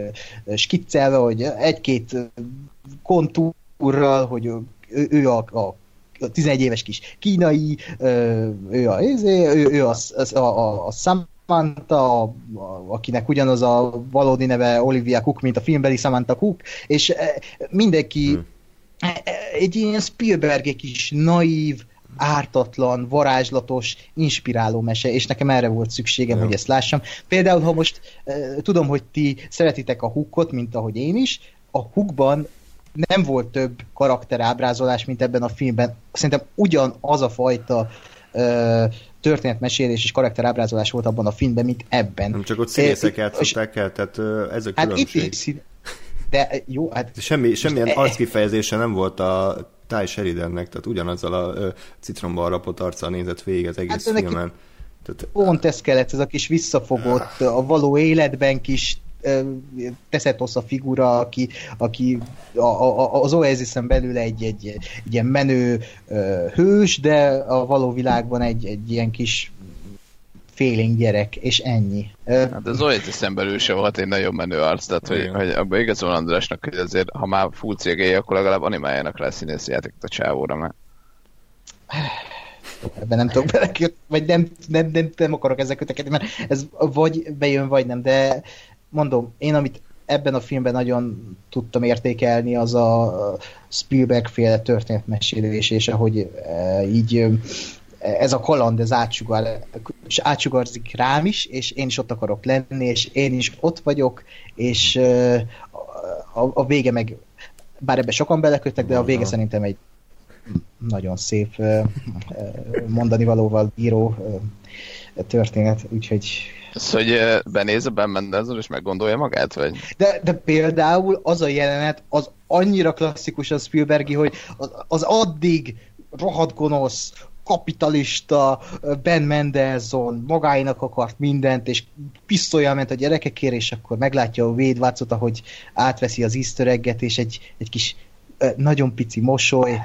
skiccelve, hogy egy-két kontúrral, hogy ő, a, a 11 éves kis kínai, ő a, ő, ő a, a, a, a Samantha, akinek ugyanaz a valódi neve Olivia Cook, mint a filmbeli Samantha Cook, és mindenki hmm. egy ilyen Spielberg egy kis naív, ártatlan, varázslatos, inspiráló mese, és nekem erre volt szükségem, Jó. hogy ezt lássam. Például, ha most uh, tudom, hogy ti szeretitek a hukot, mint ahogy én is, a hukban nem volt több karakterábrázolás, mint ebben a filmben. Szerintem ugyanaz a fajta uh, történetmesélés és karakterábrázolás volt abban a filmben, mint ebben. Nem csak ott színészek játszották el, tehát ez a különbség. Hát itt is de jó, hát... Semmi, semmilyen arckifejezése nem volt a Ty Sheridannek, tehát ugyanazzal a ö, citromban rapott arccal nézett végig az egész hát filmen. Tehát, pont ez kellett, ez a kis visszafogott, a való életben kis Teszetosz a figura, aki, aki a, a, az Oasis-en belül egy, egy, egy ilyen menő hős, de a való világban egy, egy ilyen kis félénk gyerek, és ennyi. Hát az Oasis-en belül sem volt egy nagyon menő arc, tehát hogy, hogy abban igazol Andrásnak, hogy azért, ha már full cégei, akkor legalább animáljanak rá színészi játékot a csávóra, mert ebben nem tudok bele, vagy nem, nem, nem, nem akarok ezzel kötekedni, mert ez vagy bejön, vagy nem, de mondom, én amit ebben a filmben nagyon tudtam értékelni, az a Spielberg féle történetmesélés, és ahogy e, így ez a kaland, ez átsugar, átsugarzik rám is, és én is ott akarok lenni, és én is ott vagyok, és a, a vége meg, bár ebbe sokan beleköttek, de a vége szerintem egy nagyon szép mondani valóval bíró történet, úgyhogy ez, hogy benéz a Ben Mendelsohn és meggondolja magát, vagy? De, de például az a jelenet, az annyira klasszikus a Spielbergi, hogy az, az addig rohadt gonosz, kapitalista Ben Mendelsohn magáinak akart mindent, és pisztolyjal ment a gyerekekért, és akkor meglátja a védvácot, ahogy átveszi az easter és egy, egy kis nagyon pici mosoly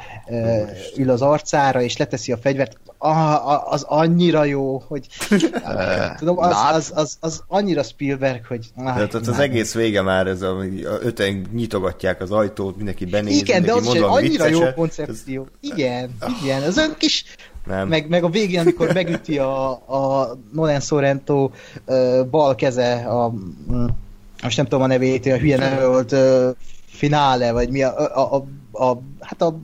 ül az arcára, és leteszi a fegyvert, ah, az annyira jó, hogy tudom, az, az, az, az annyira Spielberg, hogy... Ah, Tehát az, az egész vége már, ez a, öten nyitogatják az ajtót, mindenki benéz, Igen, mindenki de az mondva, annyira vicceset. jó koncepció. Ez... Igen, igen, az olyan kis... Nem. Meg, meg a végén, amikor megüti a, a Nolan Sorrento uh, bal keze, a, most nem tudom a nevét, a hülye neve volt, uh, finále, vagy mi a, a, a, a hát a,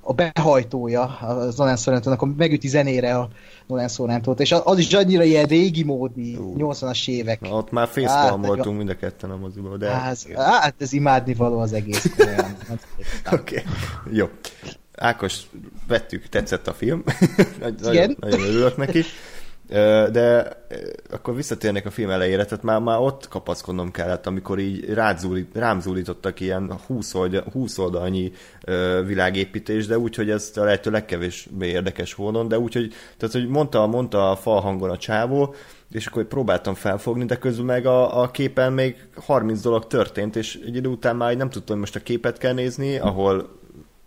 a behajtója a Nolan sorrento akkor megüti zenére a Nolan sorrento és az is annyira ilyen régi módi, uh. 80-as évek. Na, ott már facepalm hát, mind a ketten a moziban, de... Hát, hát ez imádni való az egész. Oké, okay. jó. Ákos, vettük, tetszett a film. nagyon, nagyon örülök neki. De akkor visszatérnék a film elejére, tehát már, már ott kapaszkodnom kellett, amikor így rázúlít, rám zúlítottak ilyen 20, oldal, 20 oldalnyi világépítés, de úgy, hogy ez a lehető legkevésbé érdekes volna, de úgy, hogy, tehát, hogy mondta, mondta a fal hangon a csávó, és akkor próbáltam felfogni, de közül meg a, a képen még 30 dolog történt, és egy idő után már nem tudtam, hogy most a képet kell nézni, ahol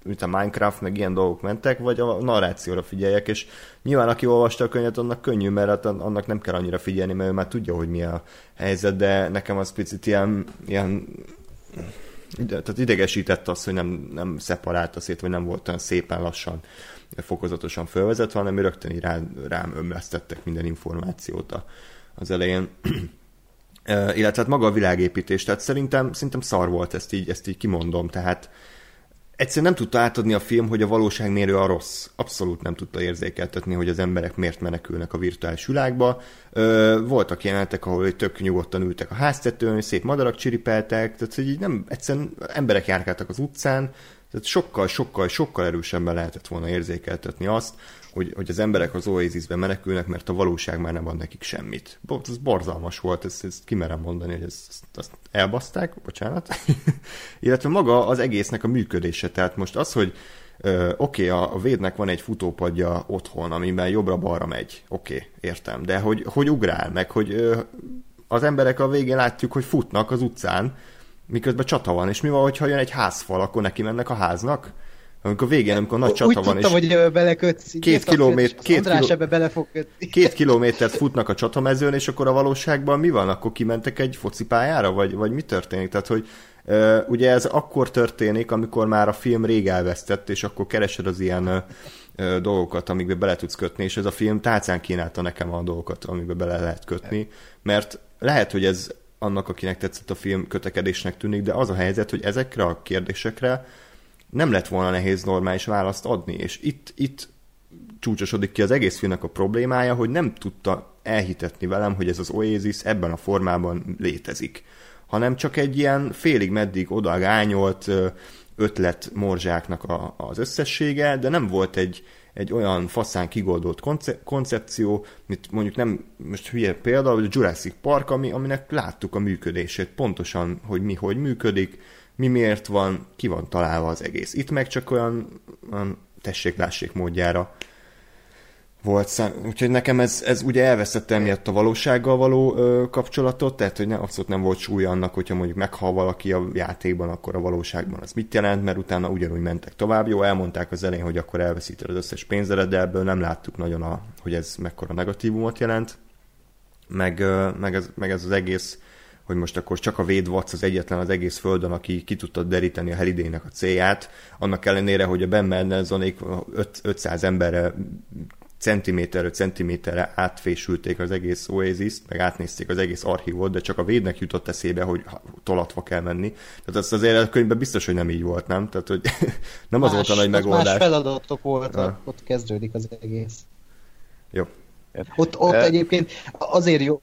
mint a Minecraft, meg ilyen dolgok mentek, vagy a narrációra figyeljek, és nyilván aki olvasta a könyvet, annak könnyű, mert hát annak nem kell annyira figyelni, mert ő már tudja, hogy mi a helyzet, de nekem az picit ilyen, ilyen tehát idegesített az, hogy nem, nem szeparálta szét, vagy nem volt olyan szépen lassan, fokozatosan fölvezetve, hanem rögtön rá, rám ömlesztettek minden információt az elején. illetve hát maga a világépítés, tehát szerintem, szerintem szar volt, ezt így, ezt így kimondom, tehát egyszerűen nem tudta átadni a film, hogy a valóságmérő a rossz. Abszolút nem tudta érzékeltetni, hogy az emberek miért menekülnek a virtuális világba. Ö, voltak jelenetek, ahol tök nyugodtan ültek a háztetőn, szép madarak csiripeltek, tehát hogy így nem, egyszerűen emberek járkáltak az utcán, tehát sokkal, sokkal, sokkal erősebben lehetett volna érzékeltetni azt, hogy, hogy az emberek az Oasisbe menekülnek, mert a valóság már nem ad nekik semmit. Ez borzalmas volt, ezt, ezt kimerem mondani, hogy ezt, ezt, ezt elbaszták, bocsánat. Illetve maga az egésznek a működése. Tehát most az, hogy oké, a, a védnek van egy futópadja otthon, amiben jobbra-balra megy. Oké, értem. De hogy, hogy ugrál, meg hogy ö, az emberek a végén látjuk, hogy futnak az utcán, miközben csata van, és mi van, hogyha jön egy házfal, akkor neki mennek a háznak? Amikor végén, amikor nagy csata Úgy van, tudtam, és hogy belekötsz. két, kilométer, két, kiló, ebbe bele fog kötni. két kilométert futnak a csatamezőn, és akkor a valóságban mi van? Akkor kimentek egy focipályára, vagy, vagy mi történik? Tehát, hogy uh, ugye ez akkor történik, amikor már a film rég elvesztett, és akkor keresed az ilyen uh, dolgokat, amikbe bele tudsz kötni, és ez a film tálcán kínálta nekem a dolgokat, amikbe bele lehet kötni, mert lehet, hogy ez annak, akinek tetszett a film kötekedésnek tűnik, de az a helyzet, hogy ezekre a kérdésekre nem lett volna nehéz normális választ adni, és itt, itt csúcsosodik ki az egész filmnek a problémája, hogy nem tudta elhitetni velem, hogy ez az Oasis ebben a formában létezik, hanem csak egy ilyen félig meddig odagányolt ötlet morzsáknak a, az összessége, de nem volt egy, egy olyan faszán kigoldolt konce- koncepció, mint mondjuk nem, most hülye példa, hogy a Jurassic Park, ami, aminek láttuk a működését, pontosan, hogy mi hogy működik, mi miért van, ki van találva az egész. Itt meg csak olyan, olyan tessék-lássék módjára volt szám. Úgyhogy nekem ez, ez ugye elveszette emiatt a valósággal való ö, kapcsolatot, tehát hogy nem, abszolút nem volt súlya annak, hogyha mondjuk meghal valaki a játékban, akkor a valóságban az mit jelent, mert utána ugyanúgy mentek tovább. Jó, elmondták az elején, hogy akkor elveszíted az összes pénzedet, de ebből nem láttuk nagyon, a, hogy ez mekkora negatívumot jelent. Meg, ö, meg, ez, meg ez az egész hogy most akkor csak a védvac az egyetlen az egész földön, aki ki tudta deríteni a helidének a célját, annak ellenére, hogy a Ben Mendelsonék 500 emberre centiméterről centiméterre átfésülték az egész oasis meg átnézték az egész archívot, de csak a védnek jutott eszébe, hogy tolatva kell menni. Tehát az azért a könyvben biztos, hogy nem így volt, nem? Tehát, hogy nem az volt a nagy megoldás. Más feladatok voltak, ah. ott kezdődik az egész. Jó. Ott, ott egyébként azért jó,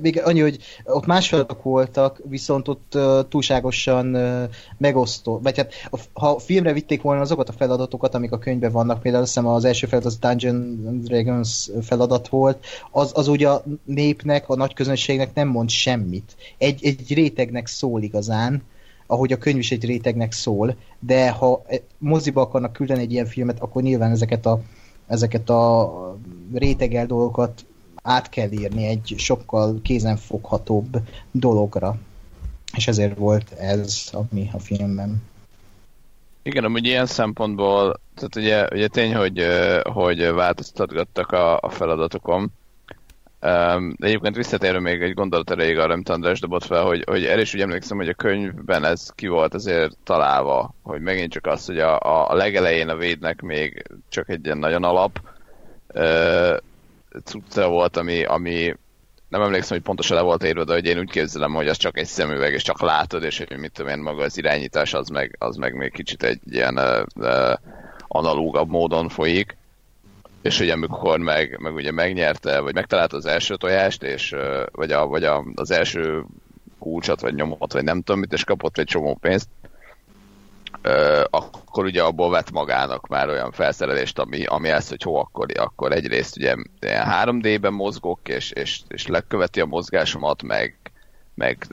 még annyi, hogy ott más feladatok voltak, viszont ott uh, túlságosan uh, megosztó. Vagy hát ha filmre vitték volna azokat a feladatokat, amik a könyvben vannak, például azt hiszem az első feladat az Dungeon Dragons feladat volt, az, az ugye a népnek, a nagy közönségnek nem mond semmit. Egy, egy rétegnek szól igazán, ahogy a könyv is egy rétegnek szól, de ha moziba akarnak küldeni egy ilyen filmet, akkor nyilván ezeket a ezeket a rétegel dolgokat át kell írni egy sokkal kézenfoghatóbb dologra. És ezért volt ez, ami a filmben. Igen, amúgy ilyen szempontból, tehát ugye, ugye tény, hogy, hogy változtatgattak a, a feladatokon. De egyébként visszatérő még egy gondolat erejéig arra, amit András dobott fel, hogy, hogy erre is úgy emlékszem, hogy a könyvben ez ki volt azért találva, hogy megint csak az, hogy a, a legelején a védnek még csak egy ilyen nagyon alap, cucca volt, ami, ami nem emlékszem, hogy pontosan le volt írva, de hogy én úgy képzelem, hogy az csak egy szemüveg, és csak látod, és hogy mit tudom én, maga az irányítás, az meg, az meg még kicsit egy ilyen uh, analógabb módon folyik. És hogy amikor meg, meg ugye megnyerte, vagy megtalálta az első tojást, és, vagy, a, vagy a, az első kulcsot, vagy nyomot, vagy nem tudom mit, és kapott egy csomó pénzt, akkor ugye abból vett magának már olyan felszerelést, ami, ami ezt, hogy hó, akkor, akkor egyrészt ugye ilyen 3D-ben mozgok, és, és, és leköveti a mozgásomat, meg, meg,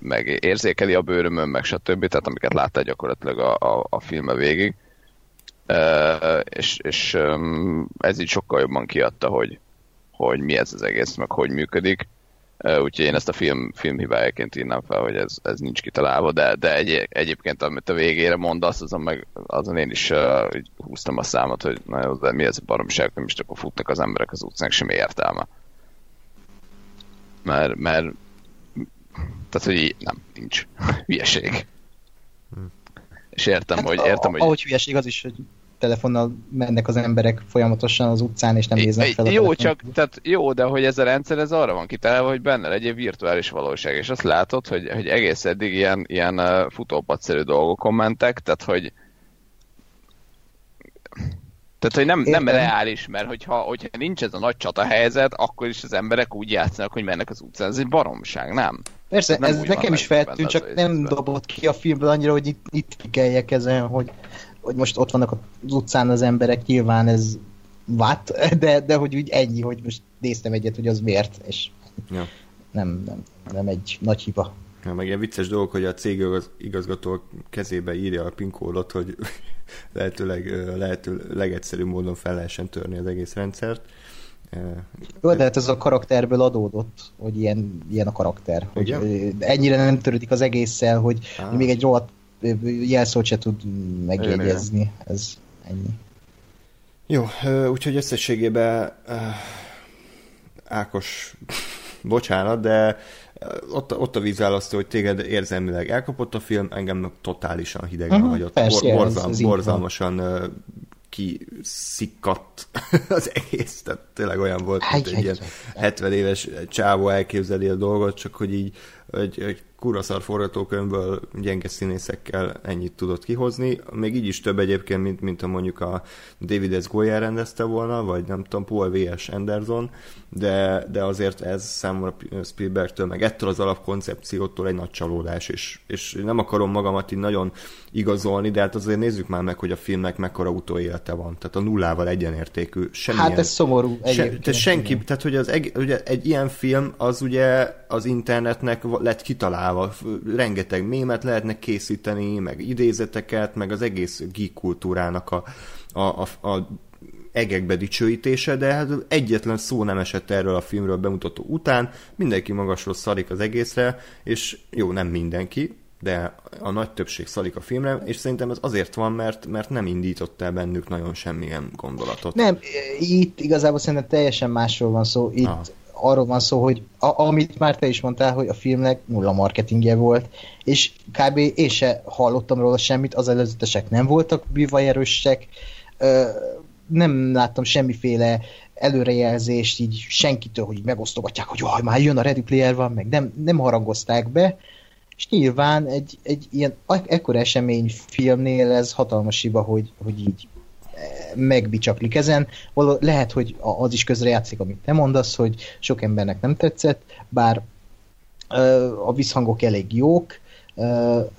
meg érzékeli a bőrömön, meg stb. Tehát amiket láttál gyakorlatilag a, a, a filme végig. És, és ez így sokkal jobban kiadta, hogy, hogy mi ez az egész, meg hogy működik. Úgyhogy én ezt a film, film hibájaként írnám fel, hogy ez, ez nincs kitalálva, de, de egy, egyébként amit a végére mondasz, azon, meg, azon én is uh, húztam a számot, hogy na jó, de mi ez a baromság, nem is akkor futnak az emberek az utcán, semmi értelme. Mert, mert tehát, hogy így, nem, nincs. Hülyeség. Hm. És értem, hát hogy... Értem, a, hogy... Ahogy hülyeség az is, hogy telefonnal mennek az emberek folyamatosan az utcán, és nem néznek fel. Jó, csak, tehát jó, de hogy ez a rendszer, ez arra van kitalálva, hogy benne legyen virtuális valóság, és azt látod, hogy, hogy egész eddig ilyen, ilyen futópadszerű dolgokon mentek, tehát hogy tehát, hogy nem, nem reális, mert hogyha, hogyha nincs ez a nagy csata helyzet, akkor is az emberek úgy játszanak, hogy mennek az utcán. Ez egy baromság, nem? Persze, nem ez nekem is feltűnt, csak nem dobott ki a filmből annyira, hogy itt, itt kikeljek ezen, hogy hogy most ott vannak az utcán az emberek, nyilván ez vát, de, de hogy úgy ennyi, hogy most néztem egyet, hogy az miért, és ja. nem, nem, nem egy nagy hiba. Ja, meg ilyen vicces dolog, hogy a cég igazgató kezébe írja a PIN hogy lehetőleg, lehető legegyszerűbb módon fel lehessen törni az egész rendszert. Jó, de hát ez a karakterből adódott, hogy ilyen, ilyen a karakter. Hogy ennyire nem törődik az egésszel, hogy ah. még egy rohadt jelszót se tud megjegyezni. Ez ennyi. Jó, úgyhogy összességében Ákos, bocsánat, de ott, ott a vízválasztó, hogy téged érzelmileg elkapott a film, engem meg totálisan hidegen uh-huh, hagyott. Persze, Borzal, ez, ez borzalmasan kiszikkadt az egész, tehát tényleg olyan volt, mint egy, ilyen 70 éves csávó elképzeli a dolgot, csak hogy így egy, egy kuraszar forgatókönyvből gyenge színészekkel ennyit tudott kihozni. Még így is több egyébként, mint, mint a mondjuk a David S. Goyer rendezte volna, vagy nem tudom, Paul V.S. Anderson, de, de azért ez számomra Spielbergtől, meg ettől az alapkoncepciótól egy nagy csalódás, és, és nem akarom magamat így nagyon igazolni, de hát azért nézzük már meg, hogy a filmnek mekkora utóélete van. Tehát a nullával egyenértékű. Semmilyen, hát ez szomorú. Se, tehát senki, tehát hogy az egy, ugye egy ilyen film az ugye az internetnek lett kitalálva. Rengeteg mémet lehetne készíteni, meg idézeteket, meg az egész geek kultúrának a, a, a, a egekbe dicsőítése, de hát egyetlen szó nem esett erről a filmről bemutató után, mindenki magasról szarik az egészre, és jó, nem mindenki, de a nagy többség szalik a filmre, és szerintem ez azért van, mert, mert nem indított el bennük nagyon semmilyen gondolatot. Nem, itt igazából szerintem teljesen másról van szó. Itt Aha. arról van szó, hogy a, amit már te is mondtál, hogy a filmnek nulla marketingje volt, és kb. én se hallottam róla semmit, az előzetesek nem voltak bűvajerősek, nem láttam semmiféle előrejelzést így senkitől, hogy megosztogatják, hogy jaj, már jön a Ready Player van, meg nem, nem harangozták be, és nyilván egy, egy ilyen ekkora esemény filmnél ez hatalmas hiba, hogy, hogy így eh, megbicsaklik ezen. Való, lehet, hogy az is közrejátszik, amit te mondasz, hogy sok embernek nem tetszett, bár uh, a visszhangok elég jók. Uh,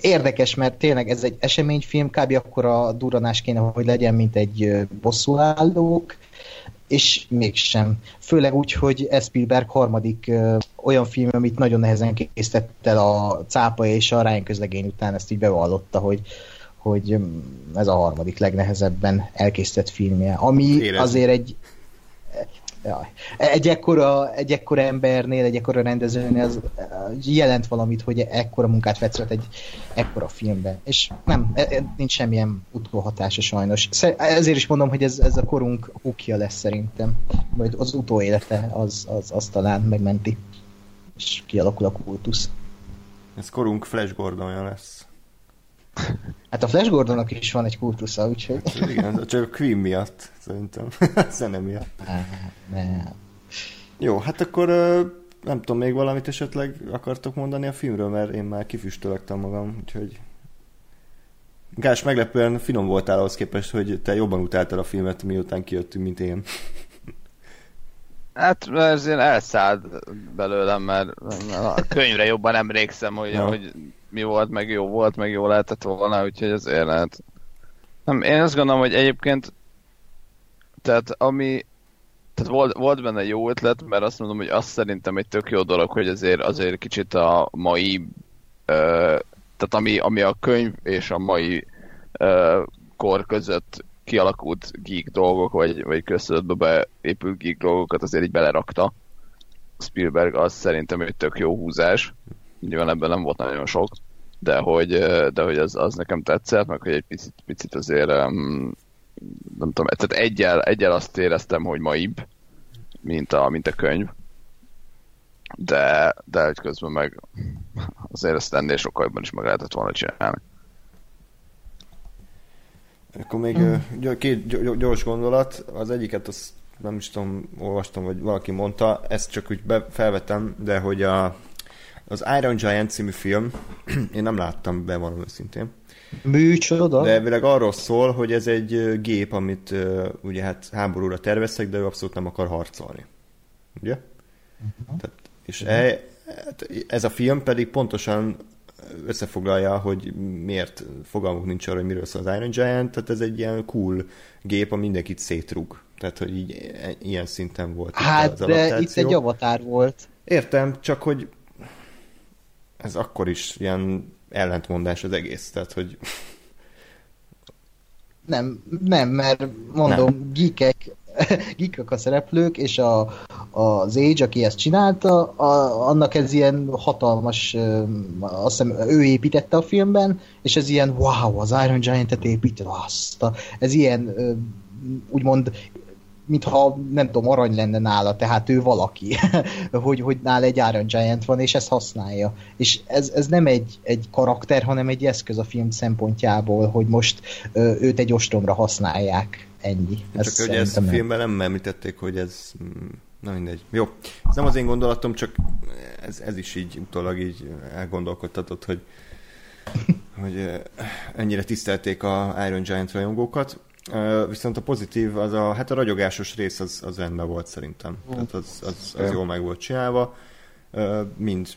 érdekes, mert tényleg ez egy eseményfilm, kb. akkor a duranás kéne, hogy legyen, mint egy bosszúállók, és mégsem. Főleg úgy, hogy Spielberg harmadik ö, olyan film, amit nagyon nehezen készített el a cápa és a Ryan közlegény után, ezt így bevallotta, hogy, hogy ez a harmadik legnehezebben elkészített filmje. Ami Érezni. azért egy Jaj. Egy ekkora, egy ekkora embernél, egy ekkora rendezőnél az jelent valamit, hogy ekkora munkát vett egy ekkora filmbe. És nem, e, e, nincs semmilyen utóhatása sajnos. Ezért is mondom, hogy ez, ez a korunk okja lesz szerintem. Vagy az utóélete az, az, az talán megmenti. És kialakul a kultusz. Ez korunk Flash Gordonja lesz. Hát a Flash Gordonnak is van egy kultusza, úgyhogy... Hát, igen, csak a Queen miatt, szerintem. Zene miatt. Jó, hát akkor nem tudom, még valamit esetleg akartok mondani a filmről, mert én már kifüstölögtem magam, úgyhogy... Gás, meglepően finom voltál ahhoz képest, hogy te jobban utáltad a filmet, miután kijöttünk, mint én. Hát ez én elszállt belőlem, mert a könyvre jobban emlékszem, hogy, ja. hogy mi volt, meg jó volt, meg jó lehetett volna, úgyhogy azért lehet. Nem, én azt gondolom, hogy egyébként tehát ami tehát volt, volt benne jó ötlet, mert azt mondom, hogy azt szerintem egy tök jó dolog, hogy azért, azért kicsit a mai, ö, tehát ami, ami a könyv és a mai ö, kor között kialakult geek dolgok, vagy, vagy köztudatba beépült geek dolgokat azért így belerakta. Spielberg az szerintem egy tök jó húzás. Nyilván ebben nem volt nagyon sok, de hogy, de hogy az, az nekem tetszett, meg hogy egy picit, picit azért um, nem tudom, tehát egyel, egyel azt éreztem, hogy maibb, mint a, mint a könyv. De, de hogy közben meg azért ezt ennél sokkal jobban is meg lehetett volna csinálni. Akkor még mm. két gyors gondolat. Az egyiket azt nem is tudom, olvastam, vagy valaki mondta, ezt csak úgy be, felvetem, de hogy a, az Iron Giant című film, én nem láttam be valami szintén. Műcsoda? De elvileg arról szól, hogy ez egy gép, amit ugye hát háborúra terveztek, de ő abszolút nem akar harcolni. Ugye? Uh-huh. Tehát, és uh-huh. e, ez a film pedig pontosan összefoglalja, hogy miért fogalmuk nincs arra, hogy miről szól az Iron Giant, tehát ez egy ilyen cool gép, ami mindenkit szétrug. Tehát, hogy így, e, ilyen szinten volt Hát, itt de itt egy avatár volt. Értem, csak hogy ez akkor is ilyen ellentmondás az egész, tehát, hogy nem, nem, mert mondom, nem. geekek, geekek a szereplők, és a, az Age, aki ezt csinálta, a, annak ez ilyen hatalmas, azt hiszem, ő építette a filmben, és ez ilyen, wow, az Iron Giant-et épített, azt a, ez ilyen úgymond mintha nem tudom, arany lenne nála, tehát ő valaki, hogy, hogy nála egy Iron Giant van, és ezt használja. És ez, ez nem egy, egy karakter, hanem egy eszköz a film szempontjából, hogy most ö, őt egy ostromra használják. Ennyi. Csak hogy ezt a filmben nem említették, hogy ez mm, Na mindegy. Jó. Ez nem az én gondolatom, csak ez, ez is így utólag így elgondolkodtatott, hogy, hogy ennyire tisztelték a Iron Giant rajongókat. Viszont a pozitív, az a, hát a ragyogásos rész az, az rendben volt szerintem. Mm. Tehát az, az, az jól meg volt csinálva. Mind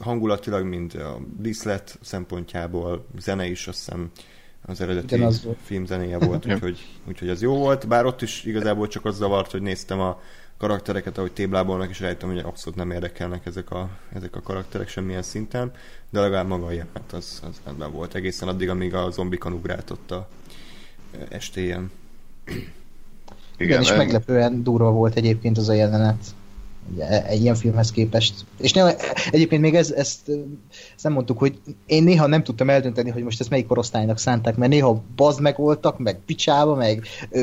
hangulatilag, mind a díszlet szempontjából, zene is azt hiszem az eredeti az film zenéje volt, úgyhogy, úgyhogy az jó volt, bár ott is igazából csak az zavart, hogy néztem a karaktereket, ahogy téblábolnak, és rájöttem, hogy abszolút nem érdekelnek ezek a, ezek a karakterek semmilyen szinten, de legalább maga a jelenet az, az rendben volt, egészen addig, amíg a zombikon ugrátott a estéjen. Igen, Igen és meglepően durva volt egyébként az a jelenet egy ilyen filmhez képest. És ne, egyébként még ez, ezt, ezt nem mondtuk, hogy én néha nem tudtam eldönteni, hogy most ezt melyik korosztálynak szánták, mert néha bazd meg voltak, meg picsába, meg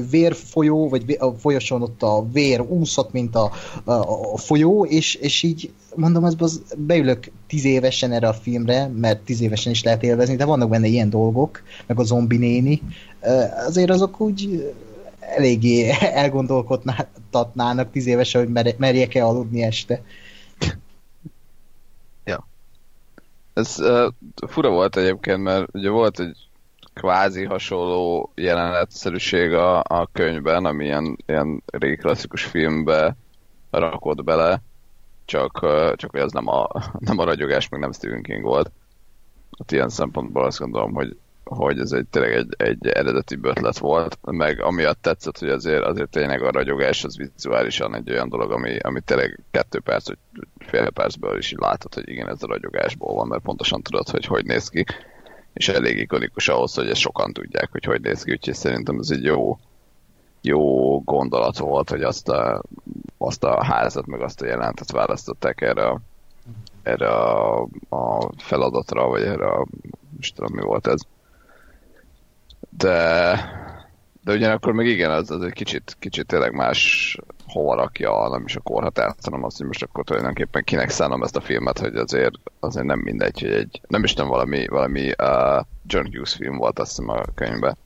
vérfolyó, vagy a folyosón ott a vér úszott, mint a, a, a folyó, és, és így mondom, az, az beülök tíz évesen erre a filmre, mert tíz évesen is lehet élvezni, de vannak benne ilyen dolgok, meg a zombi néni, azért azok úgy eléggé elgondolkodnának tíz évesen, hogy merjek-e aludni este. Ja. Ez uh, fura volt egyébként, mert ugye volt egy kvázi hasonló jelenetszerűség a, a könyvben, ami ilyen, ilyen régi klasszikus filmbe rakott bele, csak, uh, csak hogy az nem a, nem a ragyogás, meg nem Stephen King volt. Hát ilyen szempontból azt gondolom, hogy hogy ez egy, tényleg egy, egy eredeti ötlet volt, meg amiatt tetszett, hogy azért, azért tényleg a ragyogás az vizuálisan egy olyan dolog, ami, ami tényleg kettő perc, vagy fél percből is látod, hogy igen, ez a ragyogásból van, mert pontosan tudod, hogy hogy néz ki, és elég ikonikus ahhoz, hogy ezt sokan tudják, hogy hogy néz ki, úgyhogy szerintem ez egy jó, jó gondolat volt, hogy azt a, azt a házat, meg azt a jelentet választották erre a, erre a, a feladatra, vagy erre a, most tudom mi volt ez de, de ugyanakkor meg igen, az, az egy kicsit, kicsit tényleg más hova rakja, nem is a korhatárt, hanem azt, hogy most akkor tulajdonképpen kinek szánom ezt a filmet, hogy azért, azért nem mindegy, hogy egy, nem is tudom, valami, valami uh, John Hughes film volt azt hiszem a könyvben.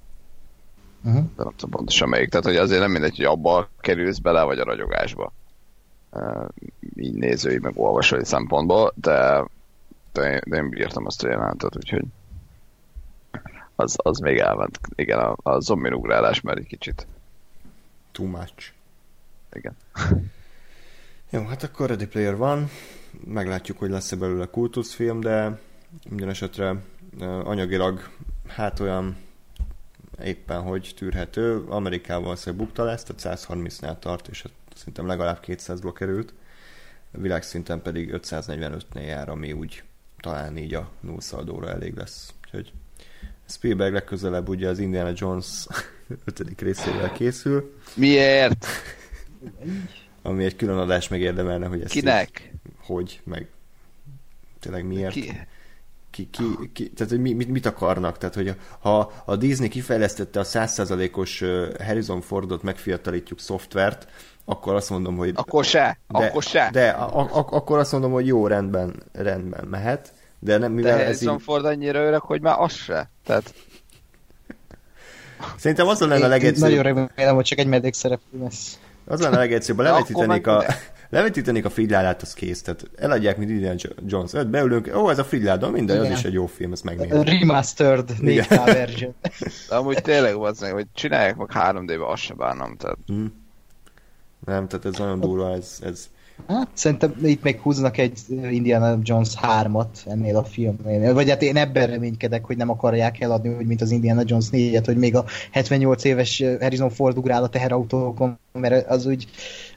Uh-huh. De nem tudom pontosan melyik. Tehát, hogy azért nem mindegy, hogy abba kerülsz bele, vagy a ragyogásba. Uh, így nézői, meg olvasói szempontból, de, de, de én bírtam azt a jelentet, úgyhogy az, az még elment. Igen, a, a zombin ugrálás már egy kicsit. Too much. Igen. Jó, hát akkor Ready Player van. Meglátjuk, hogy lesz-e belőle kultuszfilm, de minden esetre anyagilag hát olyan éppen hogy tűrhető. Amerikában hogy bukta lesz, tehát 130-nál tart, és hát szerintem legalább 200-ból került. Világszinten pedig 545-nél jár, ami úgy talán így a nullszaldóra elég lesz. Úgyhogy Spielberg legközelebb ugye az Indiana Jones 5. részével készül. Miért? Ami egy külön adás megérdemelne, hogy ezt Kinek? Így, hogy, meg tényleg miért. Ki? Ki, ki, ki, tehát hogy mit, mit akarnak? Tehát, hogy ha a Disney kifejlesztette a 100%-os Harrison Fordot megfiatalítjuk szoftvert, akkor azt mondom, hogy... Akkor se, de, akkor se. De a, a, akkor azt mondom, hogy jó, rendben, rendben mehet, de nem, mivel de ez Harrison így... Ford annyira öreg, hogy már az se. Tehát Szerintem az lenne a legegyszerűbb. Nagyon remélem, hogy csak egy medékszereplő lesz. Az lenne a legegyszerűbb, levetítenék a, levetítenék a Fridládát, az kész. Tehát eladják, mint Indiana Jones 5, beülünk, ó, ez a Fridláda, minden, az Igen. is egy jó film, ezt megnézem. Remastered 4K version. de amúgy tényleg az meg, hogy csinálják meg 3D-be, azt se bánom. Tehát Hm. Nem, tehát ez nagyon durva, ez, ez Hát, szerintem itt még húznak egy Indiana Jones 3-at ennél a filmnél. Vagy hát én ebben reménykedek, hogy nem akarják eladni, úgy, mint az Indiana Jones 4-et, hogy még a 78 éves Harrison Ford ugrál a teherautókon, mert az úgy...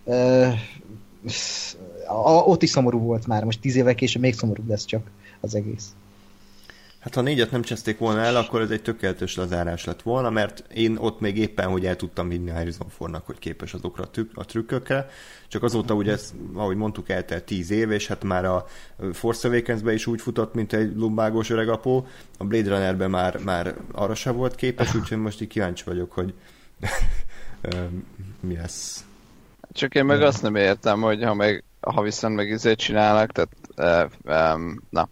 Uh, a, ott is szomorú volt már, most 10 évvel később még szomorúbb lesz csak az egész. Hát ha négyet nem cseszték volna el, akkor ez egy tökéletes lezárás lett volna, mert én ott még éppen, hogy el tudtam vinni Harrison Fordnak, hogy képes azokra a, tük- a trükkökre, csak azóta ugye, ez, ahogy mondtuk, eltelt tíz év, és hát már a Force awakens is úgy futott, mint egy lumbágos öregapó, a Blade Runnerben már, már arra sem volt képes, úgyhogy most így kíváncsi vagyok, hogy mi lesz. Csak én meg azt nem értem, hogy ha, meg, ha viszont meg izét csinálnak, tehát um, na,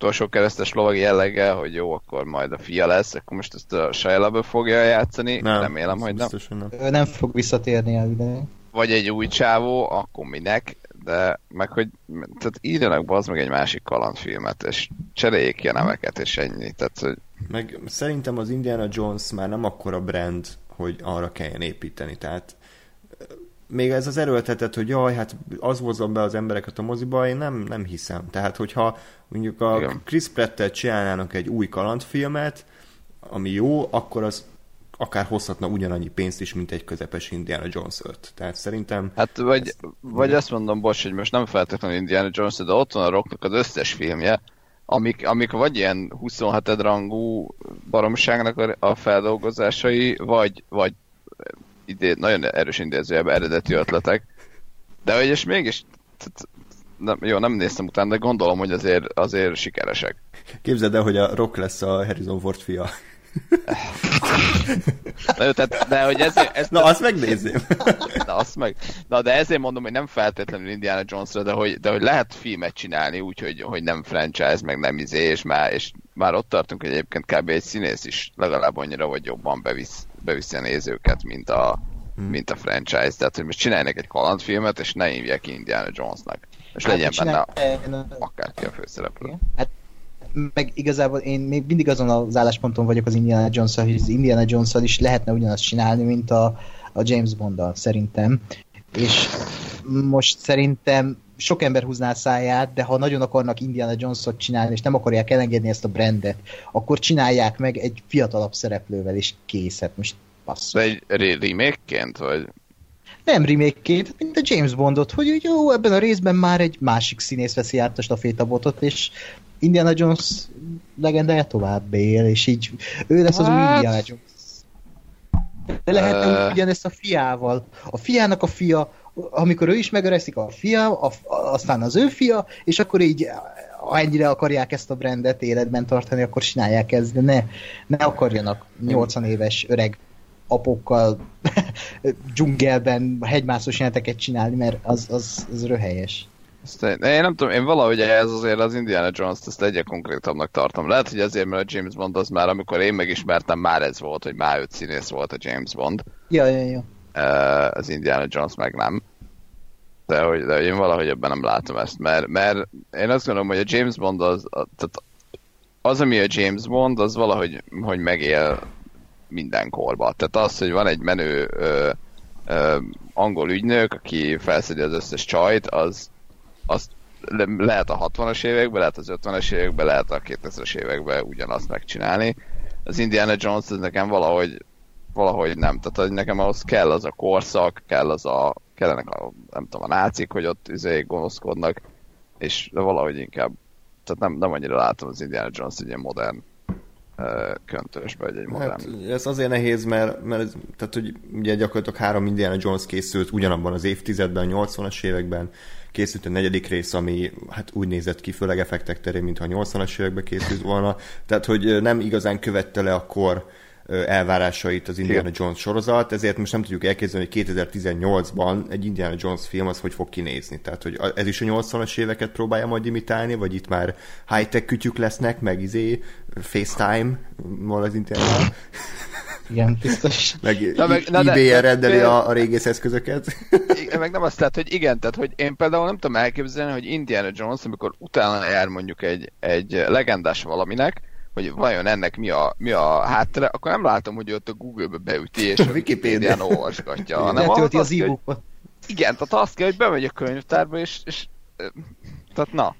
utolsó keresztes lovagi jelleggel, hogy jó, akkor majd a fia lesz, akkor most ezt a Shia fogja játszani, nem, remélem, hogy nem. Biztos, hogy nem. Ő nem fog visszatérni el ide. Vagy egy új csávó, akkor minek, de meg hogy, tehát írjanak be az meg egy másik kalandfilmet, és cseréljék ki a neveket, és ennyi. Tehát, hogy Meg szerintem az Indiana Jones már nem akkora brand, hogy arra kelljen építeni. Tehát még ez az erőltetett, hogy jaj, hát az hozza be az embereket a moziba, én nem, nem hiszem. Tehát, hogyha mondjuk a Igen. Chris Pratt-tel csinálnának egy új kalandfilmet, ami jó, akkor az akár hozhatna ugyanannyi pénzt is, mint egy közepes Indiana Jones 5. Tehát szerintem Hát vagy, vagy azt mondom, bocs, hogy most nem feltétlenül Indiana Jones, de ott van a Rocknak az összes filmje, amik, amik vagy ilyen 27 rangú baromságnak a, a feldolgozásai, vagy, vagy idé, nagyon erős idézőjelben eredeti ötletek. De hogy és mégis, tehát, nem, jó, nem néztem utána, de gondolom, hogy azért, azért sikeresek. képzeld el, hogy a Rock lesz a Harrison Ford fia. Na, jó, tehát, de hogy ezért, ez, Na, azt megnézném. Na, azt meg. Na, de ezért mondom, hogy nem feltétlenül Indiana Jonesra, de hogy, de hogy lehet filmet csinálni úgy, hogy, hogy nem franchise, meg nem izé, és már, és már ott tartunk, hogy egyébként kb. egy színész is legalább annyira, vagy jobban bevisz, beviszi a nézőket, mint a, hmm. mint a franchise. Tehát, hogy most csinálják egy kalandfilmet, és ne hívják ki Indiana Jonesnak. És Hát, legyen benne csinál- akárki a főszereplő. Hát meg igazából én még mindig azon az állásponton vagyok az Indiana jones hogy az Indiana jones is lehetne ugyanazt csinálni, mint a, a James bond szerintem. És most szerintem sok ember húzná a száját, de ha nagyon akarnak Indiana Jones-ot csinálni, és nem akarják elengedni ezt a brandet, akkor csinálják meg egy fiatalabb szereplővel, és kész. Hát most passzol. Egy re- remake-ként, vagy Nem remake-ként, mint a James Bondot, hogy jó, ebben a részben már egy másik színész veszi át a stafétabotot, és Indiana Jones legendája tovább él, és így ő lesz az új Hát- Indiana Jones. De lehetne uh... ugyanezt a fiával. A fiának a fia, amikor ő is megöregszik, a fia, a, aztán az ő fia, és akkor így ha ennyire akarják ezt a brandet életben tartani, akkor csinálják ezt, de ne, ne akarjanak 80 éves öreg apokkal dzsungelben hegymászós jeleneteket csinálni, mert az, az, az röhelyes. Ezt én, én nem tudom, én valahogy ez azért az Indiana Jones-t ezt egyre konkrétabbnak tartom. Lehet, hogy azért, mert a James Bond az már, amikor én megismertem, már ez volt, hogy már öt színész volt a James Bond. Ja, ja, ja. Az Indiana Jones meg nem. De hogy, de én valahogy ebben nem látom ezt, mert, mert én azt gondolom, hogy a James Bond az, a, tehát az, ami a James Bond, az valahogy hogy megél minden korba. Tehát az, hogy van egy menő ö, ö, angol ügynök, aki felszedi az összes csajt, az, az lehet a 60-as években, lehet az 50-es években, lehet a 2000-es években ugyanazt megcsinálni. Az Indiana Jones ez nekem valahogy, valahogy nem. Tehát hogy nekem ahhoz kell az a korszak, kell az a, kellenek a, nem tudom, a nácik, hogy ott izé gonoszkodnak, és valahogy inkább, tehát nem, nem annyira látom az Indiana Jones egy ilyen modern köntösbe, vagy egy modern... Hát, ez azért nehéz, mert, mert ez, tehát, hogy ugye gyakorlatilag három Indiana Jones készült ugyanabban az évtizedben, 80-as években, készült a negyedik rész, ami hát úgy nézett ki, főleg effektek terén, mintha a 80-as években készült volna. Tehát, hogy nem igazán követte le a kor elvárásait az Indiana Igen. Jones sorozat, ezért most nem tudjuk elképzelni, hogy 2018-ban egy Indiana Jones film az hogy fog kinézni. Tehát, hogy ez is a 80-as éveket próbálja majd imitálni, vagy itt már high-tech kütyük lesznek, meg izé, FaceTime-mal az internet. Igen, biztos. Meg na, meg, na, eBay-en rendeli a, a régész eszközöket. meg nem azt tehát, hogy igen, tehát hogy én például nem tudom elképzelni, hogy Indiana Jones, amikor utána jár mondjuk egy, egy legendás valaminek, hogy vajon ennek mi a, mi a háttere, akkor nem látom, hogy ott a Google-be beüti, és a Wikipédián olvasgatja. hanem az, az e Igen, tehát azt kell, hogy bemegy a könyvtárba, és, és tehát na.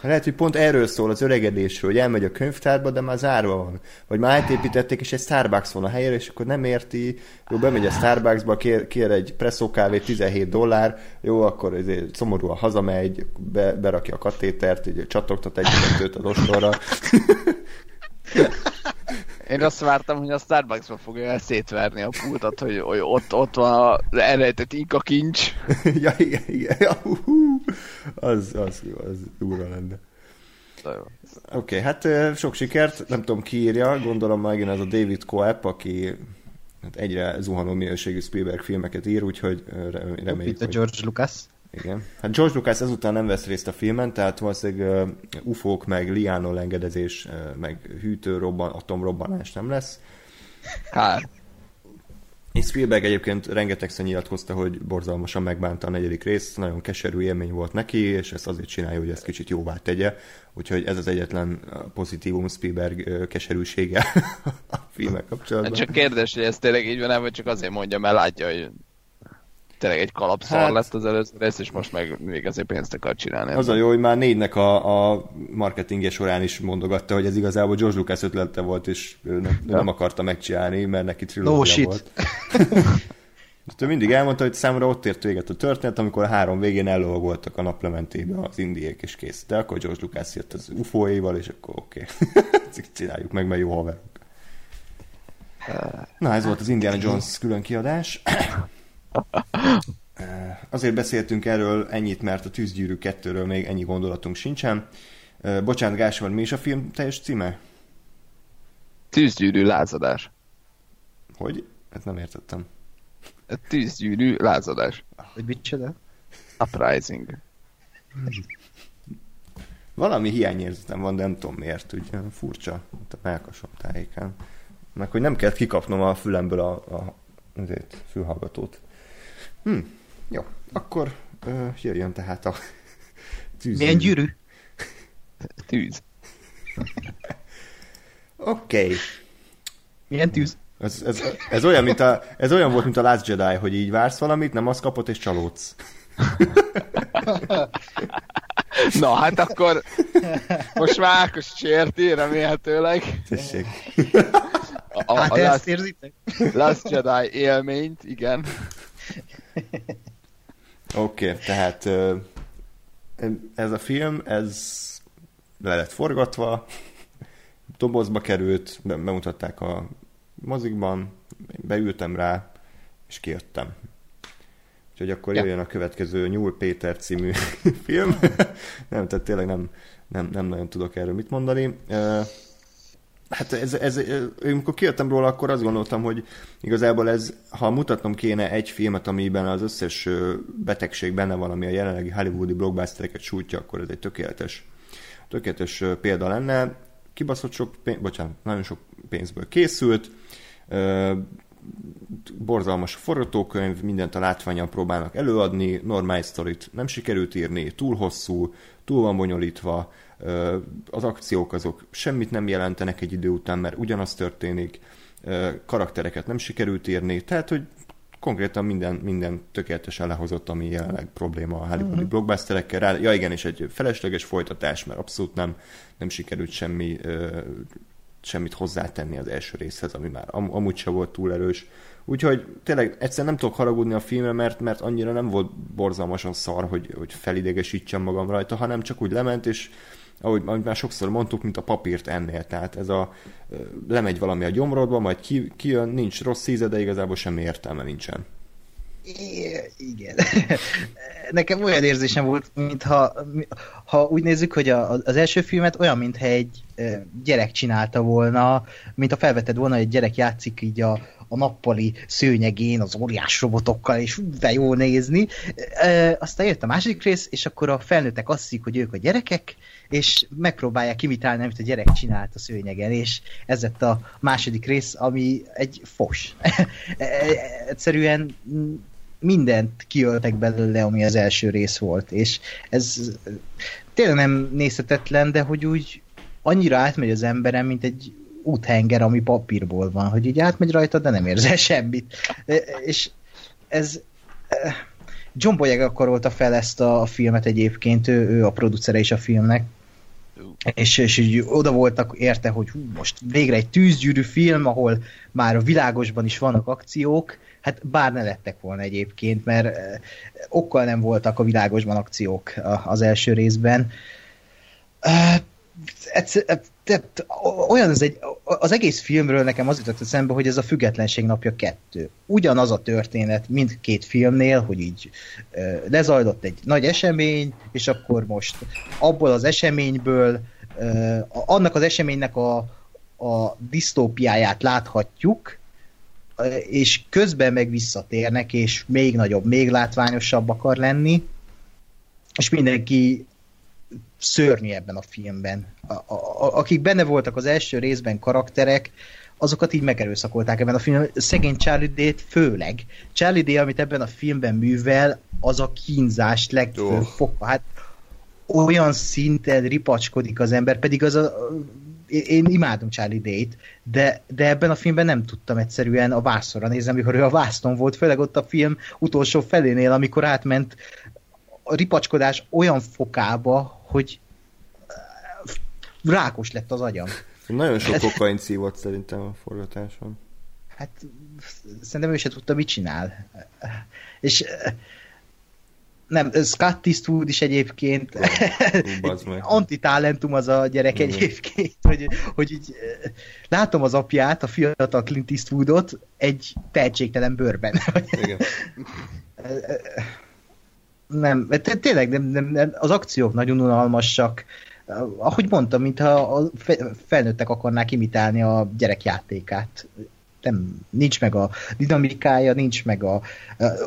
Lehet, hogy pont erről szól az öregedésről, hogy elmegy a könyvtárba, de már zárva van. Vagy már átépítették, és egy Starbucks van a helyére, és akkor nem érti, jó, bemegy a Starbucksba, kér, kér egy presszó kávét, 17 dollár, jó, akkor ezért szomorúan hazamegy, be, berakja a katétert, így csatogtat egy kettőt az ostorra. Én azt vártam, hogy a Starbucksban fogja el szétverni a pultot, hogy, hogy ott, ott van a elrejtett inka kincs. ja, igen, igen. Ja, uh, Az, az, az durva lenne. Oké, okay, hát sok sikert, nem tudom ki írja, gondolom megint ez a David Coep, aki hát egyre zuhanó minőségű Spielberg filmeket ír, úgyhogy reméljük, Itt a George Lucas. Igen. Hát George Lucas ezután nem vesz részt a filmen, tehát valószínűleg uh, ufók, meg liánol engedezés, uh, meg hűtő robban, atomrobbanás nem lesz. Hát. És Spielberg egyébként rengetegszer nyilatkozta, hogy borzalmasan megbánta a negyedik rész, nagyon keserű élmény volt neki, és ezt azért csinálja, hogy ezt kicsit jóvá tegye. Úgyhogy ez az egyetlen pozitívum Spielberg keserűsége a filmek kapcsolatban. Csak kérdés, hogy ez tényleg így van, vagy csak azért mondja, mert látja, hogy tényleg egy kalapszar hát, lett az előző rész, és most meg még ezért pénzt akar csinálni. Az a jó, hogy már négynek a, a marketingje során is mondogatta, hogy ez igazából George Lucas ötlete volt, és ő nem, ja. nem akarta megcsinálni, mert neki trilógia no volt. ő mindig elmondta, hogy számomra ott ért véget a történet, amikor a három végén ellovagoltak a naplementébe az indiék, és kész. De akkor George Lucas jött az ufo és akkor oké. Okay. Csináljuk meg, mert jó haverok. Na, ez volt az Indiana Jones külön kiadás. Azért beszéltünk erről ennyit, mert a Tűzgyűrű 2-ről még ennyi gondolatunk sincsen. Bocsánat, Gáspár, mi is a film teljes címe? Tűzgyűrű lázadás. Hogy? Ezt nem értettem. A tűzgyűrű lázadás. Hogy mit csinál? Uprising. Valami hiányérzetem van, de nem tudom miért, úgy furcsa, a melkasom tájékán. Meg hogy nem kellett kikapnom a fülemből a, a azért, fülhallgatót. Hm, jó, akkor uh, jöjjön tehát a tűz. Milyen gyűrű? Tűz. Oké. Okay. Milyen tűz? Ez, ez, ez, olyan, mint a, ez olyan volt, mint a Last Jedi, hogy így vársz valamit, nem azt kapott, és csalódsz. Na, hát akkor most már Ákos csérti, remélhetőleg. Tessék. A, a, hát a ezt érzitek? Last Jedi élményt, igen. Oké, okay, tehát ez a film, ez le lett forgatva, dobozba került, bemutatták a mozikban, beültem rá, és kijöttem. Úgyhogy akkor ja. jöjjön a következő Nyúl Péter című film. nem, tehát tényleg nem, nem, nem nagyon tudok erről mit mondani. Hát ez, ez, amikor kijöttem róla, akkor azt gondoltam, hogy igazából ez, ha mutatnom kéne egy filmet, amiben az összes betegség benne van, ami a jelenlegi hollywoodi blockbustereket sújtja, akkor ez egy tökéletes, tökéletes példa lenne. Kibaszott sok pénz, bocsánat, nagyon sok pénzből készült, borzalmas forgatókönyv, mindent a látványan próbálnak előadni, normális sztorit nem sikerült írni, túl hosszú, túl van bonyolítva, az akciók azok semmit nem jelentenek egy idő után, mert ugyanaz történik, karaktereket nem sikerült írni, tehát, hogy konkrétan minden, minden tökéletesen lehozott, ami jelenleg probléma a hollywoodi uh-huh. blockbusterekkel. Ja igen, és egy felesleges folytatás, mert abszolút nem, nem sikerült semmi, semmit hozzátenni az első részhez, ami már am- amúgy se volt túl erős. Úgyhogy tényleg egyszer nem tudok haragudni a filmre, mert, mert annyira nem volt borzalmasan szar, hogy, hogy felidegesítsem magam rajta, hanem csak úgy lement, és ahogy, már sokszor mondtuk, mint a papírt ennél. Tehát ez a lemegy valami a gyomrodba, majd ki, nincs rossz íze, de igazából semmi értelme nincsen. Igen. Nekem olyan érzésem volt, mintha ha úgy nézzük, hogy a, az első filmet olyan, mintha egy gyerek csinálta volna, mint a felvetted volna, hogy egy gyerek játszik így a, a nappali szőnyegén az óriás robotokkal, és de jó nézni. E, aztán jött a második rész, és akkor a felnőttek azt hiszik, hogy ők a gyerekek, és megpróbálják imitálni, amit a gyerek csinált a szőnyegen, és ez lett a második rész, ami egy fos. Egyszerűen mindent kiöltek belőle, ami az első rész volt, és ez tényleg nem nézhetetlen, de hogy úgy annyira átmegy az emberem, mint egy úthenger, ami papírból van, hogy így átmegy rajta, de nem érzel semmit. És ez John Boyega akarolta fel ezt a filmet egyébként, ő, ő a producere is a filmnek, és, és így oda voltak érte, hogy hú, most végre egy tűzgyűrű film, ahol már a világosban is vannak akciók, hát bár ne lettek volna egyébként, mert okkal nem voltak a világosban akciók az első részben tehát olyan az egy, az egész filmről nekem az jutott eszembe, hogy ez a függetlenség napja kettő. Ugyanaz a történet mindkét filmnél, hogy így lezajlott egy nagy esemény, és akkor most abból az eseményből, annak az eseménynek a, a disztópiáját láthatjuk, és közben meg visszatérnek, és még nagyobb, még látványosabb akar lenni, és mindenki szörnyű ebben a filmben. A, a, akik benne voltak az első részben karakterek, azokat így megerőszakolták ebben a filmben. Szegény Charlie Day-t főleg. Charlie Day, amit ebben a filmben művel, az a kínzást legfőbb oh. foka. Hát olyan szinten ripacskodik az ember, pedig az a, én imádom Charlie Day-t, de, de ebben a filmben nem tudtam egyszerűen a vászorra nézni, amikor ő a vászton volt, főleg ott a film utolsó felénél, amikor átment a ripacskodás olyan fokába, hogy rákos lett az agyam. Nagyon sok kokain szívott szerintem a forgatáson. Hát szerintem ő se tudta, mit csinál. És nem, Scott Eastwood is egyébként antitalentum az a gyerek mm. egyébként, hogy, hogy így, látom az apját, a fiatal Clint Eastwoodot egy tehetségtelen bőrben. Igen. nem, tényleg nem, nem, nem, az akciók nagyon unalmasak. Ahogy mondtam, mintha a felnőttek akarnák imitálni a gyerek játékát. Nem, nincs meg a dinamikája, nincs meg a,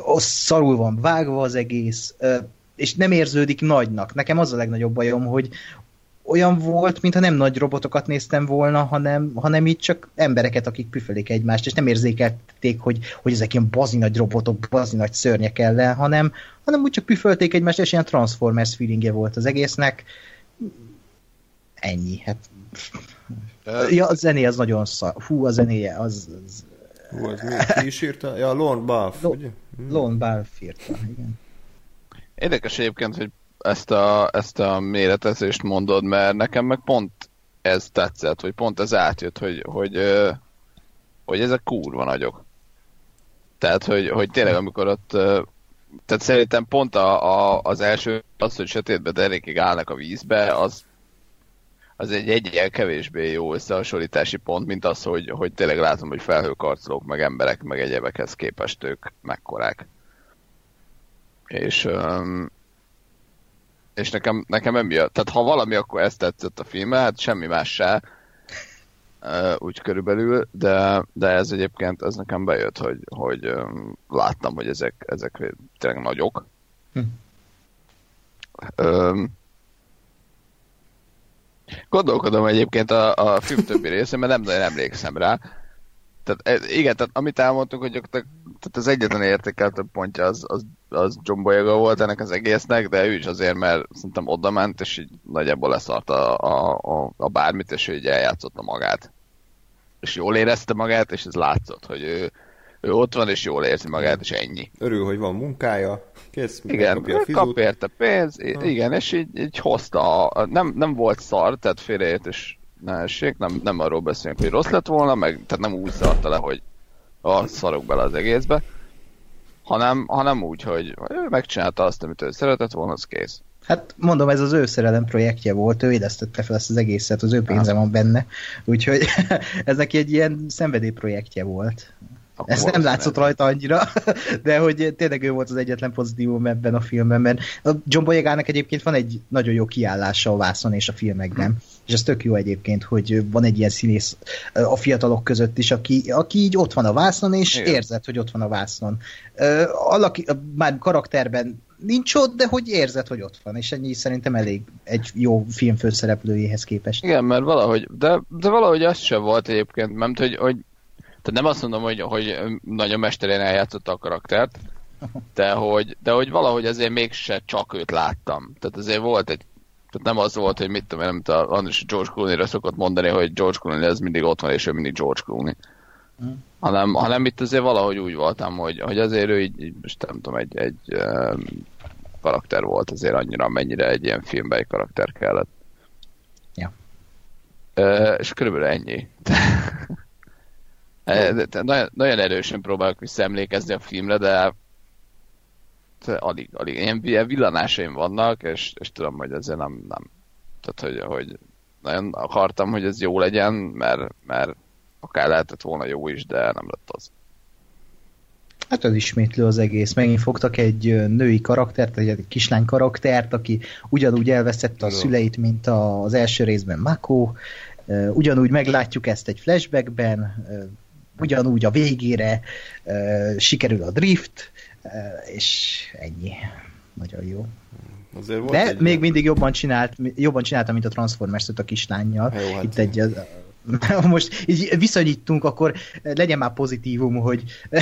a szarul van vágva az egész, és nem érződik nagynak. Nekem az a legnagyobb bajom, hogy olyan volt, mintha nem nagy robotokat néztem volna, hanem, hanem így csak embereket, akik püfölik egymást, és nem érzékelték, hogy, hogy ezek ilyen bazi nagy robotok, bazi nagy szörnyek ellen, hanem, hanem úgy csak püfölték egymást, és ilyen Transformers feelingje volt az egésznek. Ennyi. Hát... Ja, a zené az nagyon szar. Hú, a zenéje az... az... Hú, az mi? Ki is írta? Ja, Lone Buff, Lo- ugye? Lone Buff írta, igen. Érdekes egyébként, hogy ezt a, ezt a méretezést mondod, mert nekem meg pont ez tetszett, hogy pont ez átjött, hogy, hogy, hogy ezek kurva nagyok. Tehát, hogy, hogy tényleg amikor ott tehát szerintem pont a, a, az első, az, hogy sötétbe derékig állnak a vízbe, az, az egy egyel kevésbé jó összehasonlítási pont, mint az, hogy, hogy tényleg látom, hogy felhőkarcolók, meg emberek, meg egyebekhez képest ők mekkorák. És, és nekem, nekem emiatt, tehát ha valami, akkor ezt tetszett a filme, hát semmi más se, úgy körülbelül, de, de ez egyébként, ez nekem bejött, hogy, hogy láttam, hogy ezek, ezek tényleg nagyok. Hm. Um, gondolkodom egyébként a, a film többi része, mert nem nagyon emlékszem rá, tehát igen, tehát amit elmondtuk, hogy tehát az egyetlen értékeltő pontja az, az, az John Boyega volt ennek az egésznek, de ő is azért, mert szerintem oda ment, és így nagyjából leszart a, a, a, a bármit, és ő így eljátszotta magát. És jól érezte magát, és ez látszott, hogy ő, ő ott van és jól érzi magát, és ennyi. Örül, hogy van munkája, kész, Igen, kapja a kap érte pénz, igen, és így, így hozta, a, nem, nem volt szar, tehát félreértés ne essék, nem, nem arról beszélünk, hogy rossz lett volna, meg, tehát nem úgy szarta le, hogy a szarok bele az egészbe, hanem, hanem úgy, hogy ő megcsinálta azt, amit ő szeretett volna, az kész. Hát mondom, ez az ő szerelem projektje volt, ő élesztette fel ezt az egészet, az ő pénze van benne, úgyhogy ez neki egy ilyen szenvedélyprojektje volt. Akkor Ez nem látszott rajta annyira, de hogy tényleg ő volt az egyetlen pozitívum ebben a filmben, mert a John Boyegának egyébként van egy nagyon jó kiállása a vászon és a filmekben, és ez tök jó egyébként, hogy van egy ilyen színész a fiatalok között is, aki, aki így ott van a vászon, és Igen. érzed, hogy ott van a vászon. Alaki, már karakterben nincs ott, de hogy érzed, hogy ott van, és ennyi szerintem elég egy jó film főszereplőjéhez képest. Igen, mert valahogy, de, de valahogy az sem volt egyébként, mert hogy, hogy tehát nem azt mondom, hogy, hogy nagyon mesterén eljátszotta a karaktert, de hogy, de hogy valahogy azért mégse csak őt láttam. Tehát azért volt egy, tehát nem az volt, hogy mit tudom én, amit a Andris George Clooney-ra szokott mondani, hogy George Clooney az mindig ott van, és ő mindig George Clooney. Hanem, hanem itt azért valahogy úgy voltam, hogy, hogy azért ő így, így most nem tudom, egy, egy um, karakter volt azért annyira, mennyire egy ilyen filmben egy karakter kellett. Ja. Ö, és körülbelül ennyi. Nagyon, nagyon erősen próbálok visszaemlékezni a filmre, de de alig, alig. Ilyen, villanásaim vannak, és, és tudom, hogy ezért nem, nem. Tehát, hogy, hogy nagyon akartam, hogy ez jó legyen, mert, mert akár lehetett volna jó is, de nem lett az. Hát az ismétlő az egész. Megint fogtak egy női karaktert, egy kislány karaktert, aki ugyanúgy elveszette a szüleit, mint az első részben Mako. Ugyanúgy meglátjuk ezt egy flashbackben, ugyanúgy a végére ö, sikerül a drift, ö, és ennyi. Nagyon jó. Azért volt De egy még mindig jobban csinált, jobban csinálta, mint a Transformers 5 a kislányjal. Jó, hát Itt egy, most így viszonyítunk, akkor legyen már pozitívum, hogy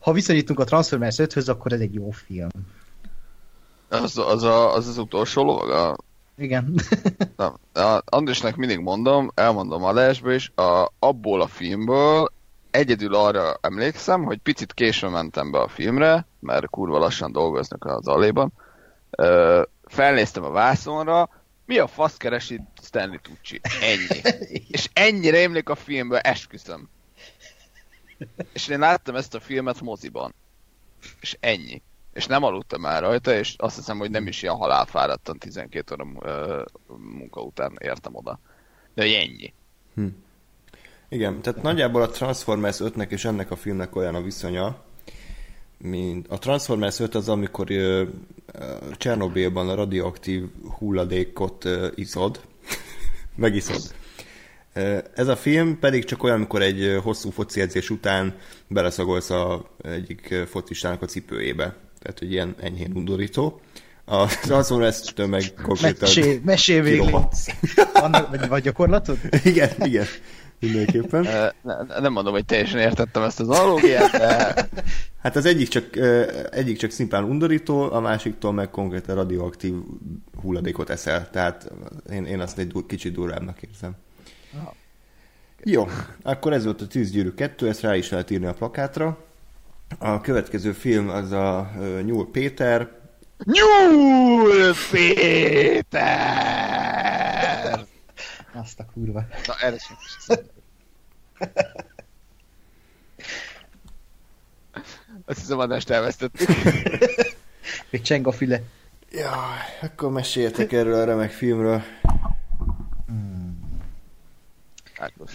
ha viszonyítunk a Transformers 5-höz, akkor ez egy jó film. Az az, a, az, az utolsó lovag? A, Igen. Na, a Andrisnek mindig mondom, elmondom adásba is, a, abból a filmből egyedül arra emlékszem, hogy picit későn mentem be a filmre, mert kurva lassan dolgoznak az aléban. Ö, felnéztem a vászonra, mi a fasz keresi Stanley Tucci? Ennyi. És ennyire emlék a filmből, esküszöm. És én láttam ezt a filmet moziban. És ennyi. És nem aludtam el rajta, és azt hiszem, hogy nem is ilyen halálfáradtan 12 óra munka után értem oda. De hogy ennyi. Igen, tehát nagyjából a Transformers 5-nek és ennek a filmnek olyan a viszonya, mint a Transformers 5 az, amikor ö, Csernobélban a radioaktív hulladékot ö, iszod, megiszod. Ez a film pedig csak olyan, amikor egy hosszú foci edzés után beleszagolsz a egyik focistának a cipőjébe. Tehát, hogy ilyen enyhén undorító. A Transformers-től meg konkrétan végig. kirohadsz. Vannak, vagy, vagy gyakorlatod? igen, igen. Mindenképpen. Ne- Nem mondom, hogy teljesen értettem ezt az analógiát, de Hát az egyik csak, egyik csak szimplán undorító, a másiktól meg konkrétan radioaktív hulladékot eszel. Tehát én, én azt egy du- kicsit durvábbnak érzem. Jó, akkor ez volt a Tűzgyűrű 2, ezt rá is lehet írni a plakátra. A következő film az a Nyúl Péter, Nyúl Péter! Azt a kurva. Na, erre sem Azt hiszem, adást elvesztettük. Még cseng a füle. Jaj, akkor meséljetek erről a remek filmről. Ákos,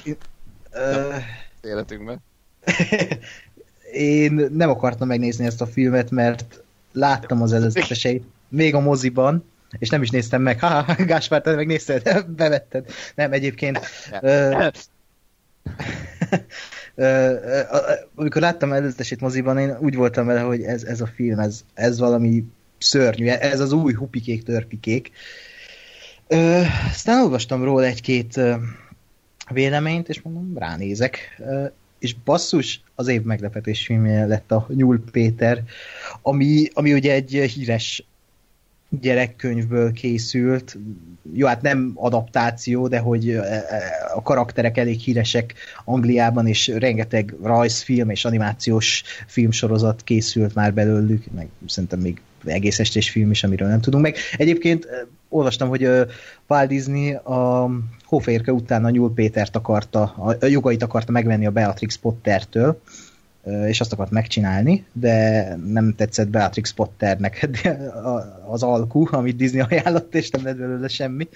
Ö, életünkben. én nem akartam megnézni ezt a filmet, mert láttam az előzeteseit, még a moziban, és nem is néztem meg. Ha, Gáspár, te megnézted? Bevetted. Nem, egyébként. Ö, amikor láttam előzetesét moziban, én úgy voltam vele, hogy ez, ez a film, ez, ez valami szörnyű, ez az új hupikék, törpikék. Ö, aztán olvastam róla egy-két véleményt, és mondom, ránézek. Ö, és basszus, az év meglepetés filmje lett a Nyúl Péter, ami, ami ugye egy híres gyerekkönyvből készült, jó, hát nem adaptáció, de hogy a karakterek elég híresek Angliában, és rengeteg rajzfilm és animációs filmsorozat készült már belőlük, meg szerintem még egész estés film is, amiről nem tudunk meg. Egyébként olvastam, hogy Walt Disney a Hófehérke után a Nyúl Pétert akarta, a jogait akarta megvenni a Beatrix Pottertől, és azt akart megcsinálni, de nem tetszett Beatrix Potternek az alkú, amit Disney ajánlott, és nem lett belőle semmi.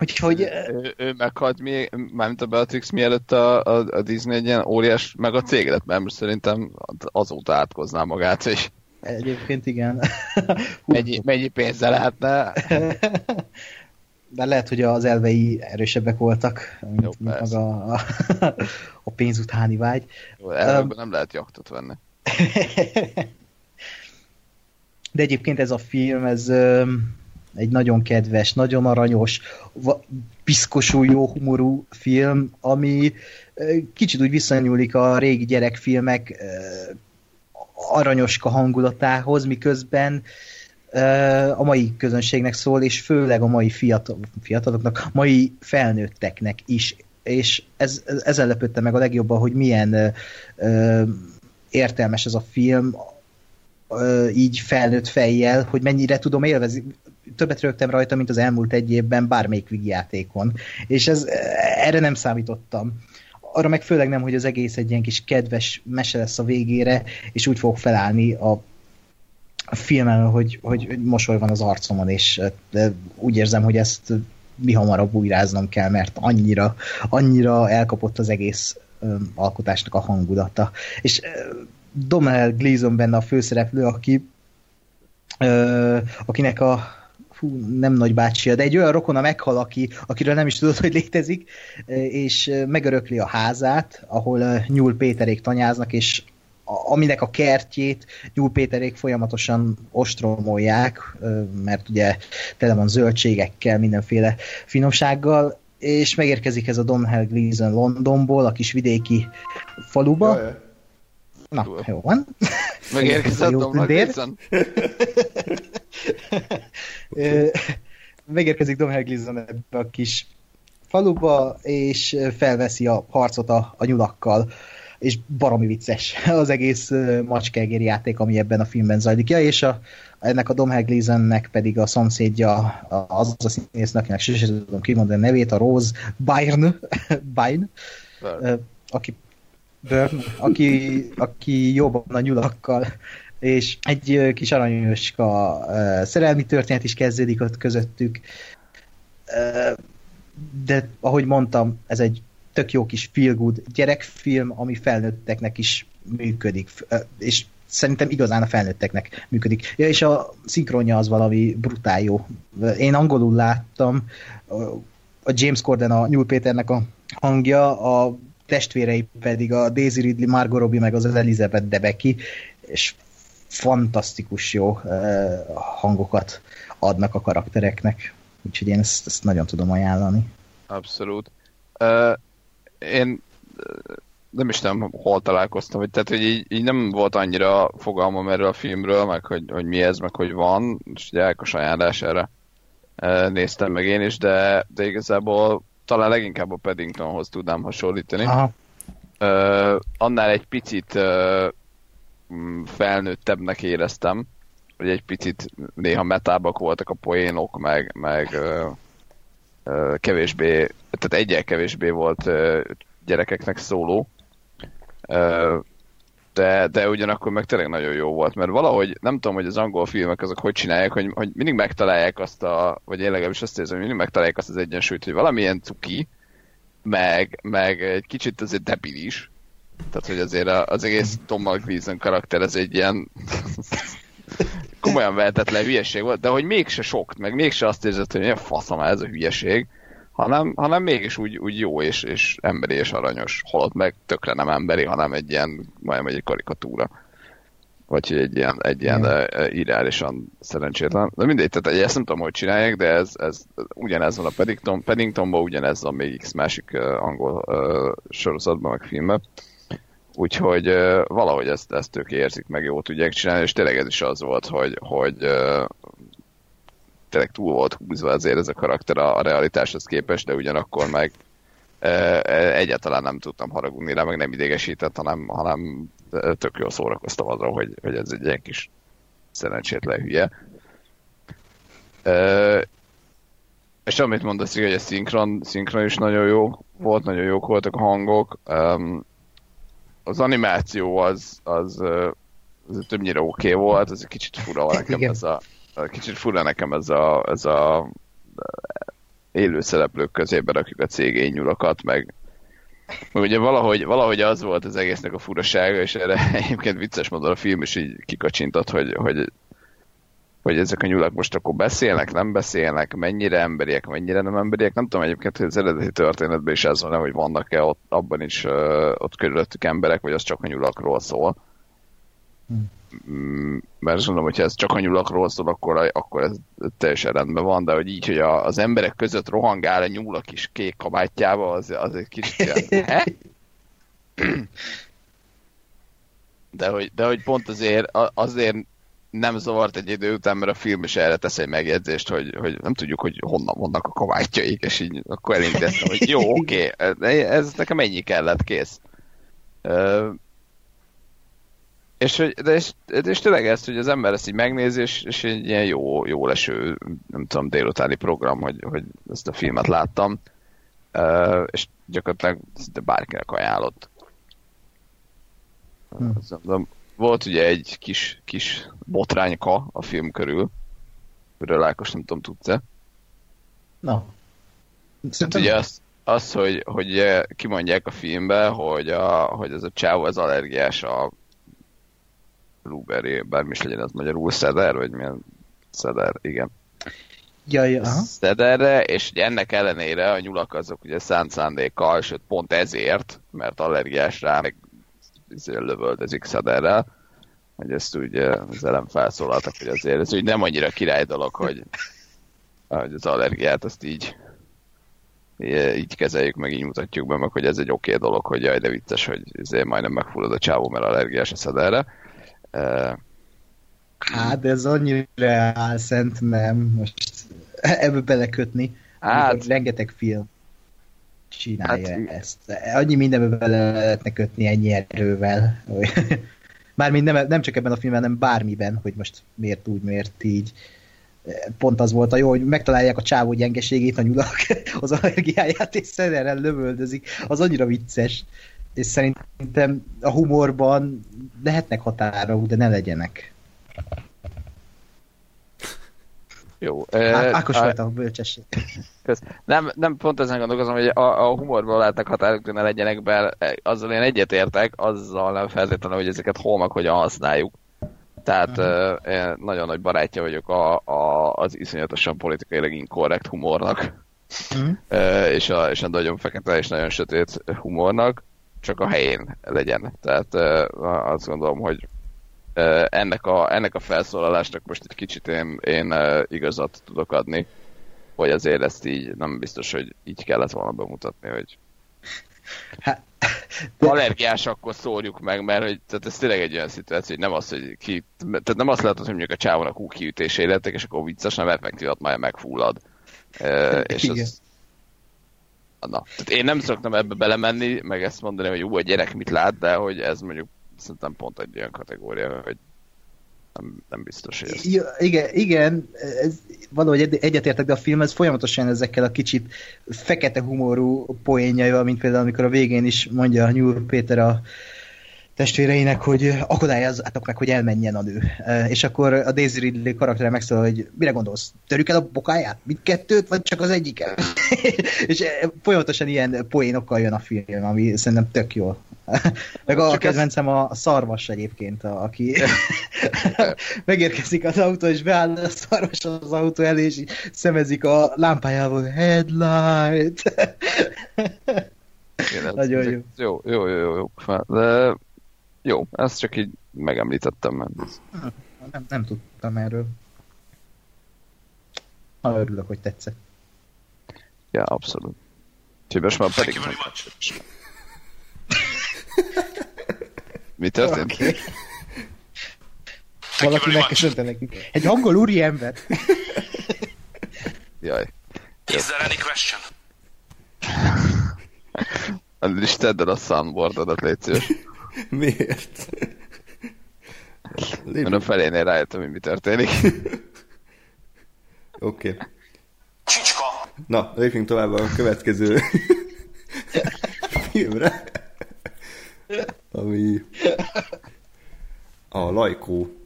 Úgyhogy... Ő, ő meghalt mi, mármint a Beatrix mielőtt a, a, a Disney egy ilyen óriás meg a cég mert most szerintem azóta átkozná magát, és... Egyébként igen. mennyi, mennyi pénze lehetne? De lehet, hogy az elvei erősebbek voltak, mint, Jó, mint maga a, a pénz utáni vágy. Jó, um, nem lehet jaktot venni. De egyébként ez a film, ez egy nagyon kedves, nagyon aranyos, piszkosú, jó humorú film, ami kicsit úgy visszanyúlik a régi gyerekfilmek aranyoska hangulatához, miközben a mai közönségnek szól, és főleg a mai fiatal, fiataloknak, mai felnőtteknek is. És ez, ezzel lepődtem meg a legjobban, hogy milyen ö, értelmes ez a film, ö, így felnőtt fejjel, hogy mennyire tudom élvezni. Többet rögtem rajta, mint az elmúlt egy évben bármelyik játékon. És ez, erre nem számítottam arra meg főleg nem, hogy az egész egy ilyen kis kedves mese lesz a végére, és úgy fog felállni a a hogy, hogy mosoly van az arcomon, és de úgy érzem, hogy ezt mi hamarabb újráznom kell, mert annyira, annyira elkapott az egész alkotásnak a hangulata. És ö, Domhnall Gleeson benne a főszereplő, aki akinek a fú, nem nagy bácsia, de egy olyan rokona meghal, aki, akiről nem is tudod, hogy létezik, és megörökli a házát, ahol Nyúl Péterék tanyáznak, és aminek a kertjét Nyúl Péterék folyamatosan ostromolják, mert ugye tele van zöldségekkel, mindenféle finomsággal, és megérkezik ez a Domhnall Gleeson Londonból, a kis vidéki faluba. Jaj, Na, jó van. Megérkezett Domhnall Gleeson. Megérkezik Domhnall Gleeson ebbe a kis faluba, és felveszi a harcot a, a nyulakkal és baromi vicces az egész macskeegér játék, ami ebben a filmben zajlik. Ja, és a, ennek a Domhnall Gleesonnek pedig a szomszédja az a színésznek, akinek sose tudom kimondani a nevét, a Rose Byrne, Byrne aki, Burn, aki, aki jobban a nyulakkal és egy kis aranyoska szerelmi történet is kezdődik ott közöttük. De ahogy mondtam, ez egy tök jó kis feel good gyerekfilm, ami felnőtteknek is működik, és szerintem igazán a felnőtteknek működik. Ja, és a szinkronja az valami brutál jó. Én angolul láttam, a James Corden, a Nyúl Péternek a hangja, a testvérei pedig a Daisy Ridley, Margot Robbie, meg az Elizabeth Debicki, és fantasztikus jó hangokat adnak a karaktereknek. Úgyhogy én ezt, ezt nagyon tudom ajánlani. Abszolút. Én nem is nem hol találkoztam, hogy, tehát, hogy így, így, nem volt annyira fogalmam erről a filmről, meg hogy, hogy mi ez, meg hogy van, és ugye Ákos ajánlására néztem meg én is, de, de igazából talán leginkább a Paddingtonhoz tudnám hasonlítani. Aha. Uh, annál egy picit uh, felnőttebbnek éreztem, hogy egy picit néha metábbak voltak a poénok, meg, meg uh, kevésbé, tehát egyel kevésbé volt gyerekeknek szóló, de, de ugyanakkor meg tényleg nagyon jó volt, mert valahogy nem tudom, hogy az angol filmek azok hogy csinálják, hogy, hogy mindig megtalálják azt a, vagy én legalábbis azt érzem, hogy mindig megtalálják azt az egyensúlyt, hogy valamilyen cuki, meg, meg egy kicsit azért debilis, tehát hogy azért az egész Tom Gleason karakter ez egy ilyen komolyan vehetetlen hülyeség volt, de hogy mégse sok, meg mégse azt érzed, hogy milyen faszom ez a hülyeség, hanem, hanem mégis úgy, úgy jó és, és emberi és aranyos, holott meg tökre nem emberi, hanem egy ilyen, majdnem egy karikatúra. Vagy egy ilyen, egy ilyen mm. ideálisan szerencsétlen. De mindegy, tehát ezt nem tudom, hogy csinálják, de ez, ez ugyanez van a Paddington, Paddingtonban, ugyanez a még X másik uh, angol uh, sorozatban, meg filmben. Úgyhogy uh, valahogy ezt, ezt ők érzik, meg jó tudják csinálni, és tényleg ez is az volt, hogy, hogy, uh, tényleg túl volt húzva azért ez a karakter a, a realitáshoz képest, de ugyanakkor meg e, egyáltalán nem tudtam haragudni rá, meg nem idegesített, hanem, hanem tök jól szórakoztam azon, hogy, hogy ez egy ilyen kis szerencsétlen hülye. És amit mondasz, hogy a szinkron, szinkron is nagyon jó volt, nagyon jók voltak a hangok. Az animáció az, az, az többnyire oké okay volt, az egy kicsit fura nekem ez a, kicsit fura nekem ez a, ez a élő szereplők közében rakjuk a cégény nyulakat, meg, meg ugye valahogy, valahogy az volt az egésznek a furasága, és erre egyébként vicces módon a film is így kikacsintott, hogy, hogy hogy ezek a nyulak most akkor beszélnek, nem beszélnek, mennyire emberiek, mennyire nem emberiek. Nem tudom egyébként, hogy az eredeti történetben is ez van, hogy vannak-e ott, abban is uh, ott körülöttük emberek, vagy az csak a nyulakról szól. Hmm. Mert azt mondom, hogyha ez csak a nyulakról szól, akkor, akkor ez teljesen rendben van, de hogy így, hogy a, az emberek között rohangál a nyúl a kis kék kabátjába, az, az egy kicsit ilyen, De hogy, de hogy pont azért, azért nem zavart egy idő után, mert a film is erre tesz egy megjegyzést, hogy, hogy nem tudjuk, hogy honnan vannak a kabátjaik, és így akkor elintéztem, hogy jó, oké, okay, ez nekem ennyi kellett, kész. Uh, és, de és, és tényleg ezt, hogy az ember ezt így megnézi, és, és egy ilyen jó, jó leső, nem tudom, délutáni program, hogy, hogy ezt a filmet láttam, uh, és gyakorlatilag szinte bárkinek ajánlott. Hmm volt ugye egy kis, kis botrányka a film körül, Körül Ákos nem tudom, tudsz-e? No. Szerintem... Ugye az, az hogy, hogy kimondják a filmbe, hogy, a, hogy ez a csávó az allergiás a blueberry, bármi is legyen az magyarul, szeder, vagy milyen szeder, igen. Ja, ja. Szederre, és ugye ennek ellenére a nyulak azok ugye szánt szándékkal, sőt pont ezért, mert allergiás rá, meg lövöldözik Szaderrel, hogy ezt úgy az elem felszólaltak, hogy azért ez úgy nem annyira király dolog, hogy, hogy az allergiát azt így így kezeljük, meg így mutatjuk be, meg hogy ez egy oké okay dolog, hogy jaj, de vicces, hogy ezért majdnem megfullad a csávó, mert allergiás a Szaderre. Hát, ez annyira szent nem, most ebbe belekötni. Hát, rengeteg film csinálja hát, ezt. Annyi mindenbe bele lehetne kötni ennyi erővel. Mármint nem, nem csak ebben a filmben, hanem bármiben, hogy most miért úgy, miért így. Pont az volt a jó, hogy megtalálják a csávó gyengeségét, a nyulak az allergiáját, és szerelren lövöldözik. Az annyira vicces. És szerintem a humorban lehetnek határok, de ne legyenek. Jó. Ákos volt a bölcsesség. Kösz. Nem, nem pont ezen gondolkozom, hogy a, a humorban lehetnek határok, ne legyenek be, azzal én egyetértek, azzal nem feltétlenül, hogy ezeket hol meg hogyan használjuk. Tehát uh-huh. én nagyon nagy barátja vagyok a, a, az iszonyatosan politikailag inkorrekt humornak. Uh-huh. és, a, és a nagyon fekete és nagyon sötét humornak, csak a helyén legyen. Tehát azt gondolom, hogy ennek a, ennek a felszólalásnak most egy kicsit én, én igazat tudok adni, hogy azért ezt így nem biztos, hogy így kellett volna bemutatni, hogy hát, de... allergiás, akkor szórjuk meg, mert hogy, tehát ez tényleg egy olyan szituáció, hogy nem az, hogy ki, tehát nem azt látod, hogy mondjuk a csávónak hú kiütése lettek, és akkor vicces, nem effektívat már megfullad. E, és Igen. az, Na, tehát én nem szoktam ebbe belemenni, meg ezt mondani, hogy jó, a gyerek mit lát, de hogy ez mondjuk szerintem pont egy olyan kategória, hogy nem, nem biztos, hogy ezt... Ja, igen, igen ez, valahogy egyetértek, de a film ez folyamatosan ezekkel a kicsit fekete humorú poénjaival, mint például amikor a végén is mondja a Nyúr Péter a testvéreinek, hogy akadályozzátok meg, hogy elmenjen a nő. És akkor a Daisy Ridley karaktere megszólal, hogy mire gondolsz? Törjük el a bokáját? Mindkettőt, vagy csak az egyiket? és folyamatosan ilyen poénokkal jön a film, ami szerintem tök jó. Meg a Csak kedvencem ez... a szarvas egyébként, a, aki megérkezik az autó, és beáll a szarvas az autó elé, és szemezik a lámpájával, headlight. Igen, Nagyon jó. Jó, jó, jó, jó. De jó, ezt csak így megemlítettem. Mert... Nem, nem tudtam erről. Ha örülök, hogy tetszett. Ja, abszolút. Úgyhogy most már pedig... Mi történt? Okay. Valaki megköszönte nekünk. Egy angol úri ember. Jaj. Is there any question? És tedd el a soundboardodat, légy szíves. Miért? Mert a felénél rájöttem, hogy mi történik. Oké. Okay. Csicska! Na, lépjünk tovább a következő filmre, ami a Lajkó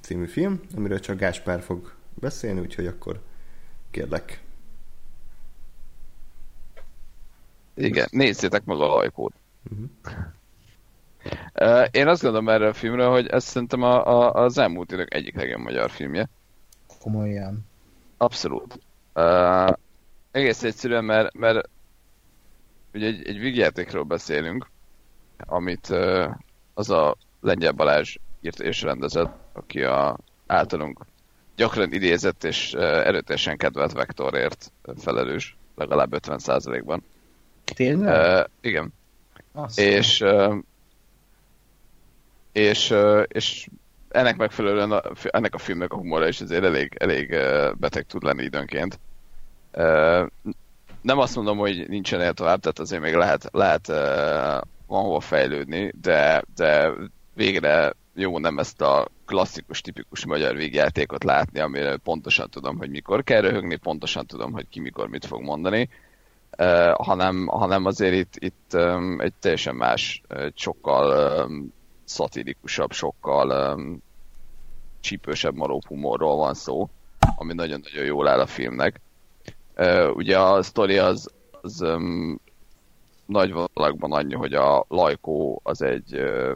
című film, amiről csak Gáspár fog beszélni, úgyhogy akkor kérlek. Igen, nézzétek meg a Lajkót. Uh, én azt gondolom erre a filmről, hogy ez szerintem a, a, az elmúlt idők egyik legjobb magyar filmje. Komolyan. Abszolút. Uh, egész egyszerűen, mert, mert ugye egy, egy vígjátékról beszélünk, amit uh, az a Lengyel Balázs írt és rendezett, aki a általunk gyakran idézett és uh, erőteljesen kedvelt vektorért felelős, legalább 50%-ban. Tényleg? Uh, igen. Azt És, uh, és, és ennek megfelelően a, ennek a filmnek a humora is azért elég, elég beteg tud lenni időnként. Nem azt mondom, hogy nincsen el tovább, tehát azért még lehet, lehet van hova fejlődni, de, de végre jó nem ezt a klasszikus, tipikus magyar végjátékot látni, amire pontosan tudom, hogy mikor kell röhögni, pontosan tudom, hogy ki mikor mit fog mondani, hanem, hanem azért itt, itt egy teljesen más, sokkal szatirikusabb, sokkal um, csípősebb maró humorról van szó, ami nagyon-nagyon jól áll a filmnek. Uh, ugye a sztori az, az um, nagy vonalakban annyi, hogy a Lajkó az egy uh,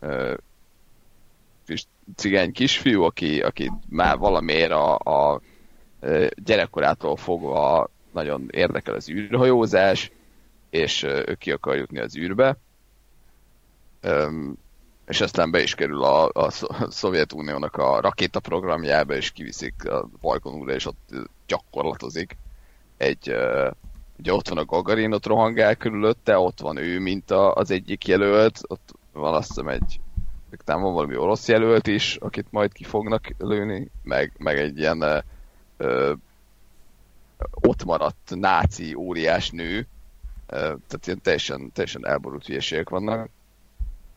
uh, kis cigány kisfiú, aki, aki már valamiért a, a gyerekkorától fogva nagyon érdekel az űrhajózás, és ő ki akar jutni az űrbe. És aztán be is kerül a, a Szovjetuniónak a rakétaprogramjába, és kiviszik a Bajkonúra, és ott gyakorlatozik. Egy, ugye ott van a Gagarin, ott rohangál körülötte, ott van ő, mint a, az egyik jelölt, ott van azt hiszem egy, talán van valami orosz jelölt is, akit majd ki fognak lőni, meg, meg egy ilyen ö, ott maradt náci óriás nő, ö, tehát ilyen teljesen, teljesen elborult hülyeségek vannak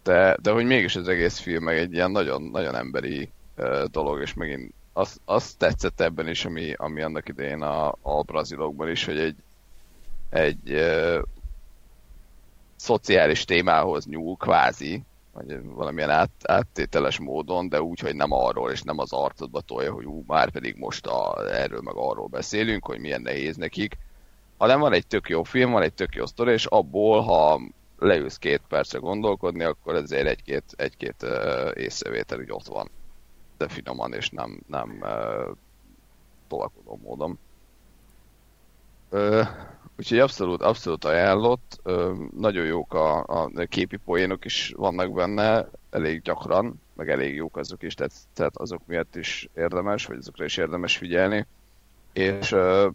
de, de hogy mégis az egész film meg egy ilyen nagyon, nagyon emberi uh, dolog, és megint azt, azt tetszett ebben is, ami, ami annak idején a, a brazilokban is, hogy egy, egy uh, szociális témához nyúl kvázi, vagy valamilyen át, áttételes módon, de úgy, hogy nem arról, és nem az arcodba tolja, hogy ú, már pedig most a, erről meg arról beszélünk, hogy milyen nehéz nekik, hanem van egy tök jó film, van egy tök jó sztori, és abból, ha leülsz két percre gondolkodni, akkor ezért egy-két, egy-két észrevétel úgy ott van. De finoman és nem, nem tolakodó módon. Uh, úgyhogy abszolút, abszolút ajánlott. Uh, nagyon jók a, a képi poénok is vannak benne, elég gyakran, meg elég jók azok is, tehát, tehát azok miatt is érdemes, vagy azokra is érdemes figyelni. És, uh,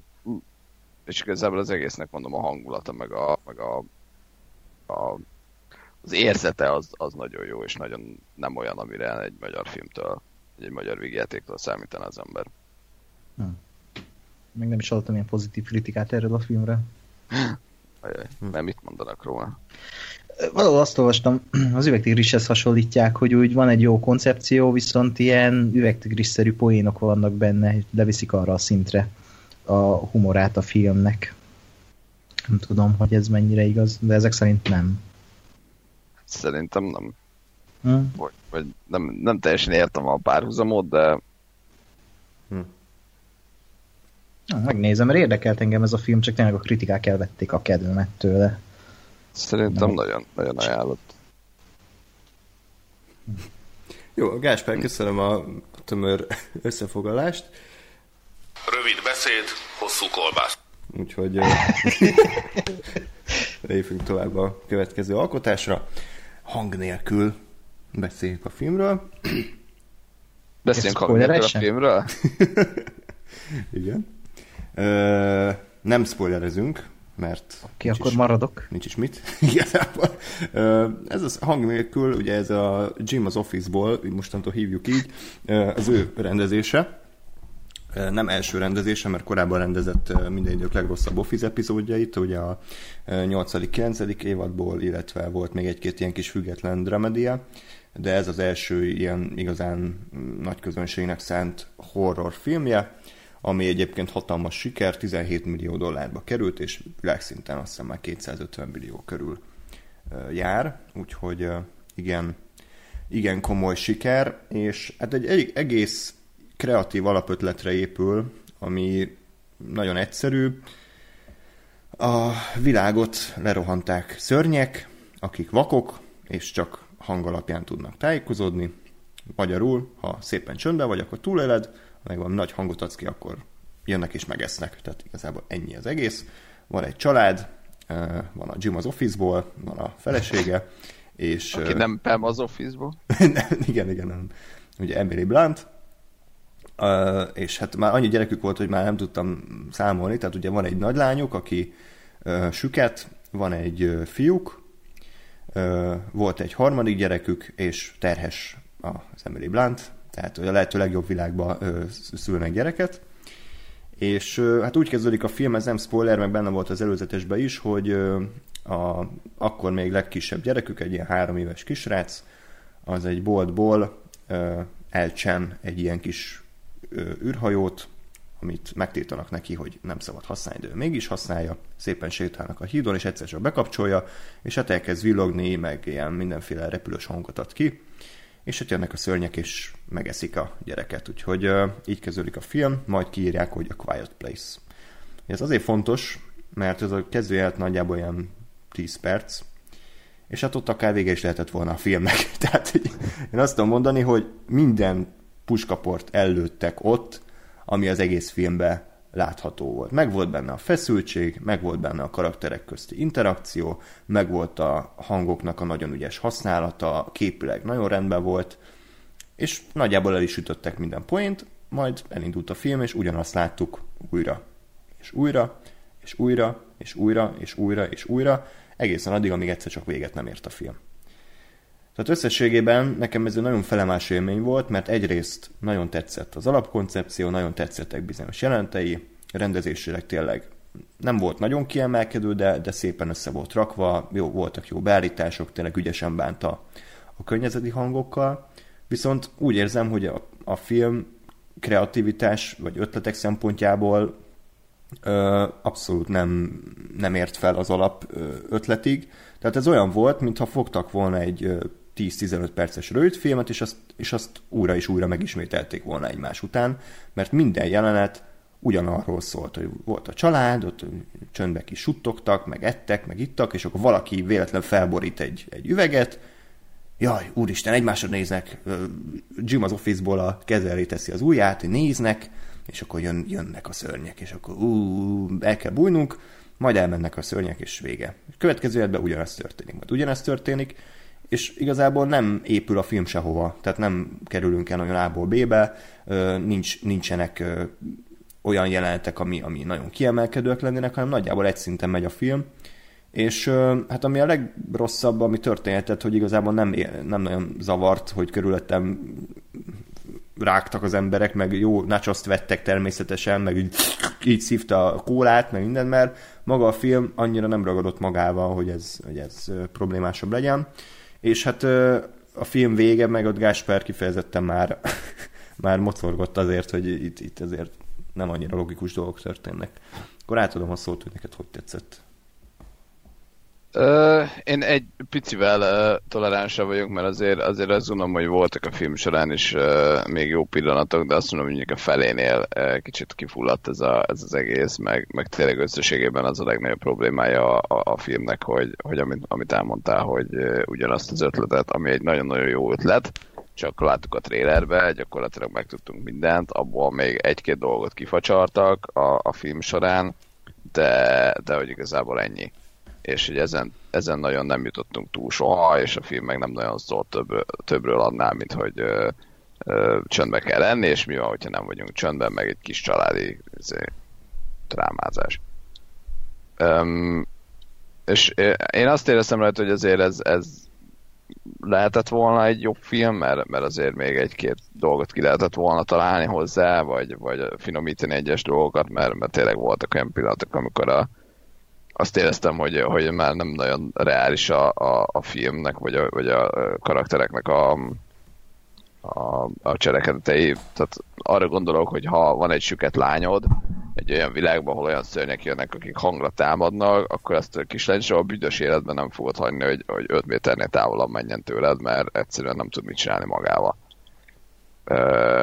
és igazából az egésznek mondom a hangulata, meg a, meg a a, az érzete az, az nagyon jó, és nagyon nem olyan, amire egy magyar filmtől, egy magyar végjátéktól számítana az ember. Hm. Még nem is hallottam ilyen pozitív kritikát erről a filmre. Ajaj, nem mit mondanak róla? Valahol azt olvastam, az üvegtigrishez hasonlítják, hogy úgy van egy jó koncepció, viszont ilyen üvegtigrisszerű poénok vannak benne, leviszik arra a szintre a humorát a filmnek. Nem tudom, hogy ez mennyire igaz, de ezek szerint nem. Szerintem nem. Hm? Vagy, vagy nem, nem teljesen értem a párhuzamot, de... Hm. Na, megnézem, mert érdekelt engem ez a film, csak tényleg a kritikák elvették a kedvemet tőle. Szerintem nem. nagyon, nagyon ajánlott. Jó, Gáspár, köszönöm a tömör összefoglalást. Rövid beszéd, hosszú kolbász. Úgyhogy lépjünk tovább a következő alkotásra. Hang nélkül beszéljünk a filmről. Beszéljünk hang nélkül a filmről? Igen. Ö, nem spoilerezünk, mert... Ki akkor is, maradok. Nincs is mit, igazából. Ez a hang nélkül, ugye ez a Jim az Office-ból, mostantól hívjuk így, az ő rendezése nem első rendezése, mert korábban rendezett minden idők legrosszabb Office epizódjait, ugye a 8.-9. évadból, illetve volt még egy-két ilyen kis független dramedia, de ez az első ilyen igazán nagy közönségnek szánt horror filmje, ami egyébként hatalmas siker, 17 millió dollárba került, és világszinten azt hiszem már 250 millió körül jár, úgyhogy igen, igen komoly siker, és hát egy egész kreatív alapötletre épül, ami nagyon egyszerű. A világot lerohanták szörnyek, akik vakok, és csak hang alapján tudnak tájékozódni. Magyarul, ha szépen csöndben vagy, akkor túléled, ha meg valami nagy hangot adsz ki, akkor jönnek és megesznek. Tehát igazából ennyi az egész. Van egy család, van a Jim az Office-ból, van a felesége, és... Aki nem Pam az Office-ból? igen, igen, nem. Ugye Emily Blunt, és hát már annyi gyerekük volt, hogy már nem tudtam számolni, tehát ugye van egy nagylányuk, aki süket, van egy fiúk, volt egy harmadik gyerekük, és terhes az Emily Blunt, tehát a lehető legjobb világban uh, szülnek gyereket, és hát úgy kezdődik a film, ez nem spoiler, meg benne volt az előzetesben is, hogy a, akkor még legkisebb gyerekük, egy ilyen három éves kisrác, az egy boltból elcsen egy ilyen kis űrhajót, amit megtiltanak neki, hogy nem szabad használni, de ő mégis használja, szépen sétálnak a hídon, és egyszer csak bekapcsolja, és hát elkezd villogni, meg ilyen mindenféle repülős hangot ad ki, és hát jönnek a szörnyek, és megeszik a gyereket. Úgyhogy uh, így kezdődik a film, majd kiírják, hogy a Quiet Place. Ez azért fontos, mert ez a kezdőjelet nagyjából olyan 10 perc, és hát ott akár vége is lehetett volna a filmnek. Tehát én azt tudom mondani, hogy minden puskaport ellőttek ott, ami az egész filmben látható volt. Meg volt benne a feszültség, meg volt benne a karakterek közti interakció, meg volt a hangoknak a nagyon ügyes használata, képileg nagyon rendben volt, és nagyjából el is ütöttek minden point, majd elindult a film, és ugyanazt láttuk újra, és újra, és újra, és újra, és újra, és újra, egészen addig, amíg egyszer csak véget nem ért a film. Tehát összességében nekem ez egy nagyon felemás élmény volt, mert egyrészt nagyon tetszett az alapkoncepció, nagyon tetszettek bizonyos jelentei, rendezésileg tényleg nem volt nagyon kiemelkedő, de, de szépen össze volt rakva, jó, voltak jó beállítások, tényleg ügyesen bánta a környezeti hangokkal, viszont úgy érzem, hogy a, a film kreativitás vagy ötletek szempontjából ö, abszolút nem, nem ért fel az alap ö, ötletig. Tehát ez olyan volt, mintha fogtak volna egy 10-15 perces rövidfilmet, és azt, és azt újra és újra megismételték volna egymás után, mert minden jelenet ugyanarról szólt, hogy volt a család, ott csöndbe kis suttogtak, meg ettek, meg ittak, és akkor valaki véletlen felborít egy, egy üveget, jaj, úristen, egymásra néznek, Jim az office-ból a kezelé teszi az ujját, néznek, és akkor jön, jönnek a szörnyek, és akkor ú, el kell bújnunk, majd elmennek a szörnyek, és vége. Következő életben ugyanezt történik, majd ugyanezt történik, és igazából nem épül a film sehova, tehát nem kerülünk el nagyon A-ból B-be, nincs, nincsenek olyan jelenetek, ami, ami nagyon kiemelkedőek lennének, hanem nagyjából egy szinten megy a film, és hát ami a legrosszabb, ami történhetett, hogy igazából nem, nem nagyon zavart, hogy körülöttem rágtak az emberek, meg jó nacsoszt vettek természetesen, meg így, így szívta a kólát, meg minden, mert maga a film annyira nem ragadott magával, hogy ez, hogy ez problémásabb legyen. És hát a film vége, meg ott Gásper kifejezetten már, már mocorgott azért, hogy itt, itt azért nem annyira logikus dolgok történnek. Akkor átadom a szót, hogy neked hogy tetszett. Én egy picivel toleránsabb vagyok, mert azért, azért azt gondolom, hogy voltak a film során is még jó pillanatok, de azt mondom, hogy a felénél kicsit kifulladt ez, a, ez az egész, meg, meg tényleg összességében az a legnagyobb problémája a, a, a filmnek, hogy, hogy amit, amit elmondtál, hogy ugyanazt az ötletet, ami egy nagyon-nagyon jó ötlet, csak láttuk a trélerbe, gyakorlatilag megtudtunk mindent, abból még egy-két dolgot kifacsartak a, a film során, de, de hogy igazából ennyi és hogy ezen, ezen nagyon nem jutottunk túl soha, és a film meg nem nagyon szólt több, többről annál, mint hogy ö, ö, csöndbe kell lenni, és mi van, hogyha nem vagyunk csöndben, meg egy kis családi izé, drámázás. Um, és én azt éreztem rajta, hogy azért ez, ez lehetett volna egy jobb film, mert, mert azért még egy-két dolgot ki lehetett volna találni hozzá, vagy, vagy finomítani egyes dolgokat, mert, mert tényleg voltak olyan pillanatok, amikor a, azt éreztem, hogy, hogy már nem nagyon reális a, a, a filmnek, vagy a, vagy a karaktereknek a, a, a cselekedetei. Tehát arra gondolok, hogy ha van egy süket lányod, egy olyan világban, ahol olyan szörnyek jönnek, akik hangra támadnak, akkor ezt a kislány soha büdös életben nem fogod hagyni, hogy, hogy 5 méternél távolabb menjen tőled, mert egyszerűen nem tud mit csinálni magával.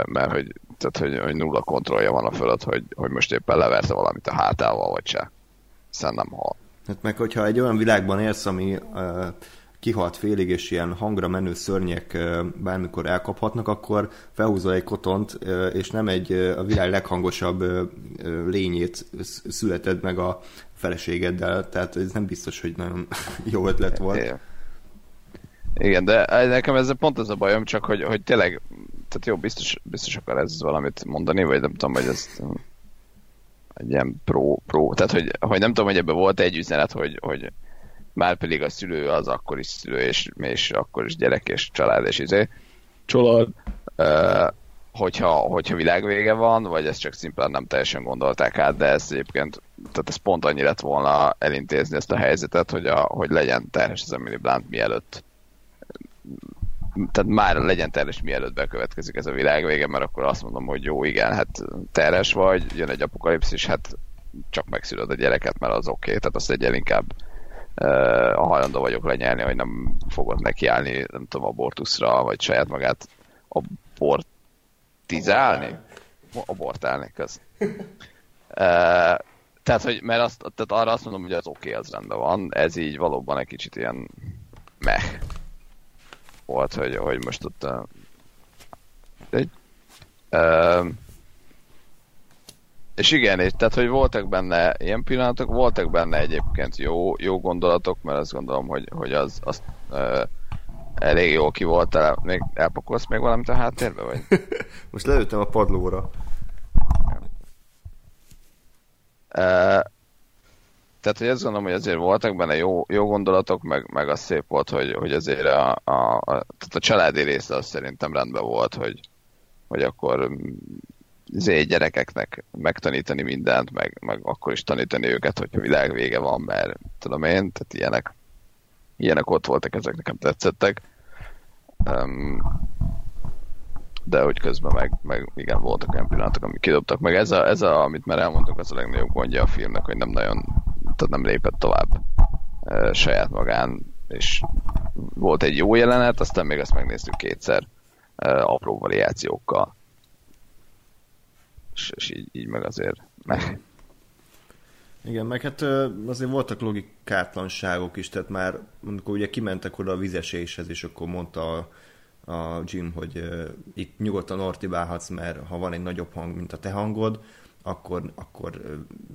Mert hogy, tehát, hogy, hogy nulla kontrollja van a fölött, hogy, hogy most éppen leverte valamit a hátával, vagy se. Nem hal. Hát meg hogyha egy olyan világban élsz, ami uh, kihalt félig, és ilyen hangra menő szörnyek bármikor elkaphatnak, akkor felhúzol egy kotont, és nem egy a világ leghangosabb lényét születed meg a feleségeddel, tehát ez nem biztos, hogy nagyon jó ötlet volt. Igen. Igen, de nekem ez pont ez a bajom, csak hogy, hogy tényleg, tehát jó, biztos, biztos akar ez valamit mondani, vagy nem tudom, hogy ez egy ilyen pro, pro, tehát hogy, hogy nem tudom, hogy ebben volt egy üzenet, hogy, hogy már pedig a szülő az akkor is szülő, és, és akkor is gyerek, és család, és izé, család, uh, hogyha, hogyha világvége van, vagy ezt csak szimplán nem teljesen gondolták át, de ez egyébként, tehát ez pont annyi lett volna elintézni ezt a helyzetet, hogy, a, hogy legyen terhes ez a Emily Blunt mielőtt tehát már legyen terhes mielőtt bekövetkezik ez a világvége, mert akkor azt mondom, hogy jó, igen, hát terhes vagy, jön egy apokalipszis, hát csak megszülöd a gyereket, mert az oké, okay. tehát azt egy inkább a hajlandó vagyok lenyelni, hogy nem fogod nekiállni, nem tudom, abortuszra, vagy saját magát abortizálni? Abortálni, köz. tehát, hogy, mert azt, tehát arra azt mondom, hogy az oké, okay, az rendben van, ez így valóban egy kicsit ilyen meh volt, hogy, hogy most ott uh, egy, uh, és igen, és tehát, hogy voltak benne ilyen pillanatok, voltak benne egyébként jó, jó gondolatok, mert azt gondolom, hogy, hogy az, az uh, elég jó ki volt. Még elpakolsz még valamit a háttérbe, vagy? Most leültem a padlóra. Uh, tehát, hogy azt gondolom, hogy azért voltak benne jó, jó gondolatok, meg, meg az szép volt, hogy, hogy azért a, a, a, tehát a családi része az szerintem rendben volt, hogy, hogy akkor zé gyerekeknek megtanítani mindent, meg, meg akkor is tanítani őket, hogyha világ vége van, mert tudom én, tehát ilyenek, ilyenek ott voltak, ezek nekem tetszettek. Um, de hogy közben meg, meg igen, voltak olyan pillanatok, amik kidobtak. Meg ez, a, ez a, amit már elmondtuk, az a legnagyobb gondja a filmnek, hogy nem nagyon, tehát nem lépett tovább saját magán, és volt egy jó jelenet, aztán még azt megnéztük kétszer e, apró variációkkal és, és így, így meg azért meg. Igen, meg hát azért voltak logikátlanságok is, tehát már amikor ugye kimentek oda a vizeséshez, és akkor mondta a, a Jim, hogy uh, itt nyugodtan ortibálhatsz, mert ha van egy nagyobb hang, mint a te hangod, akkor, akkor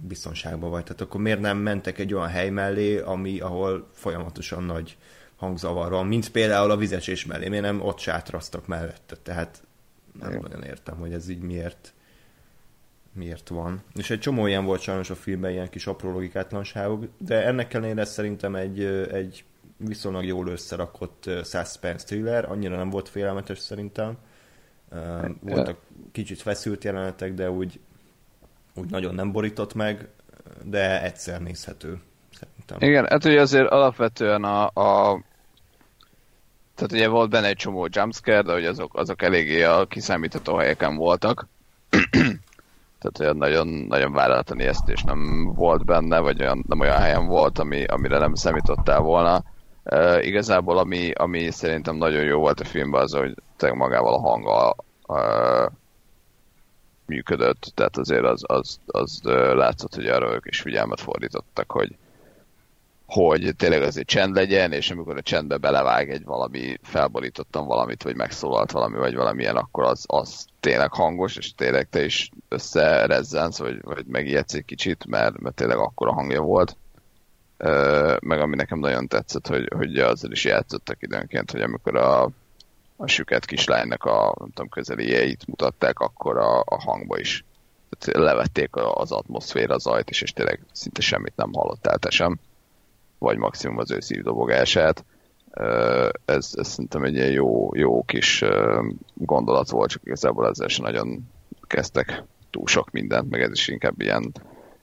biztonságban vagy. Tehát akkor miért nem mentek egy olyan hely mellé, ami, ahol folyamatosan nagy hangzavar van, mint például a vizesés mellé, miért nem ott sátraztak mellette, tehát nem Igen. nagyon értem, hogy ez így miért miért van. És egy csomó ilyen volt sajnos a filmben, ilyen kis apró logikátlanságok, de ennek ellenére szerintem egy, egy viszonylag jól összerakott suspense thriller, annyira nem volt félelmetes szerintem. Voltak kicsit feszült jelenetek, de úgy, úgy nagyon nem borított meg, de egyszer nézhető szerintem. Igen, hát ugye azért alapvetően a, a tehát ugye volt benne egy csomó jumpscare, de hogy azok, azok eléggé a kiszámítható helyeken voltak tehát olyan nagyon, nagyon váratlan ijesztés nem volt benne, vagy olyan, nem olyan helyen volt, ami, amire nem számítottál volna. Uh, igazából ami, ami szerintem nagyon jó volt a filmben az, hogy magával a hanggal uh, működött, tehát azért az, az, az látszott, hogy arra ők is figyelmet fordítottak, hogy, hogy tényleg azért csend legyen, és amikor a csendbe belevág egy valami, felborítottam valamit, vagy megszólalt valami, vagy valamilyen, akkor az, az tényleg hangos, és tényleg te is összerezzensz, vagy, vagy megijedsz egy kicsit, mert, mert tényleg akkora hangja volt. Ö, meg ami nekem nagyon tetszett, hogy, hogy azzal is játszottak időnként, hogy amikor a, a süket kislánynak a nem tudom, közelieit mutatták, akkor a, a hangba is tehát levették az atmoszféra zajt is, és tényleg szinte semmit nem hallottál te sem vagy maximum az ő szívdobogását. Ez, ez szerintem egy ilyen jó, jó kis gondolat volt, csak igazából ezzel sem nagyon kezdtek túl sok mindent, meg ez is inkább ilyen,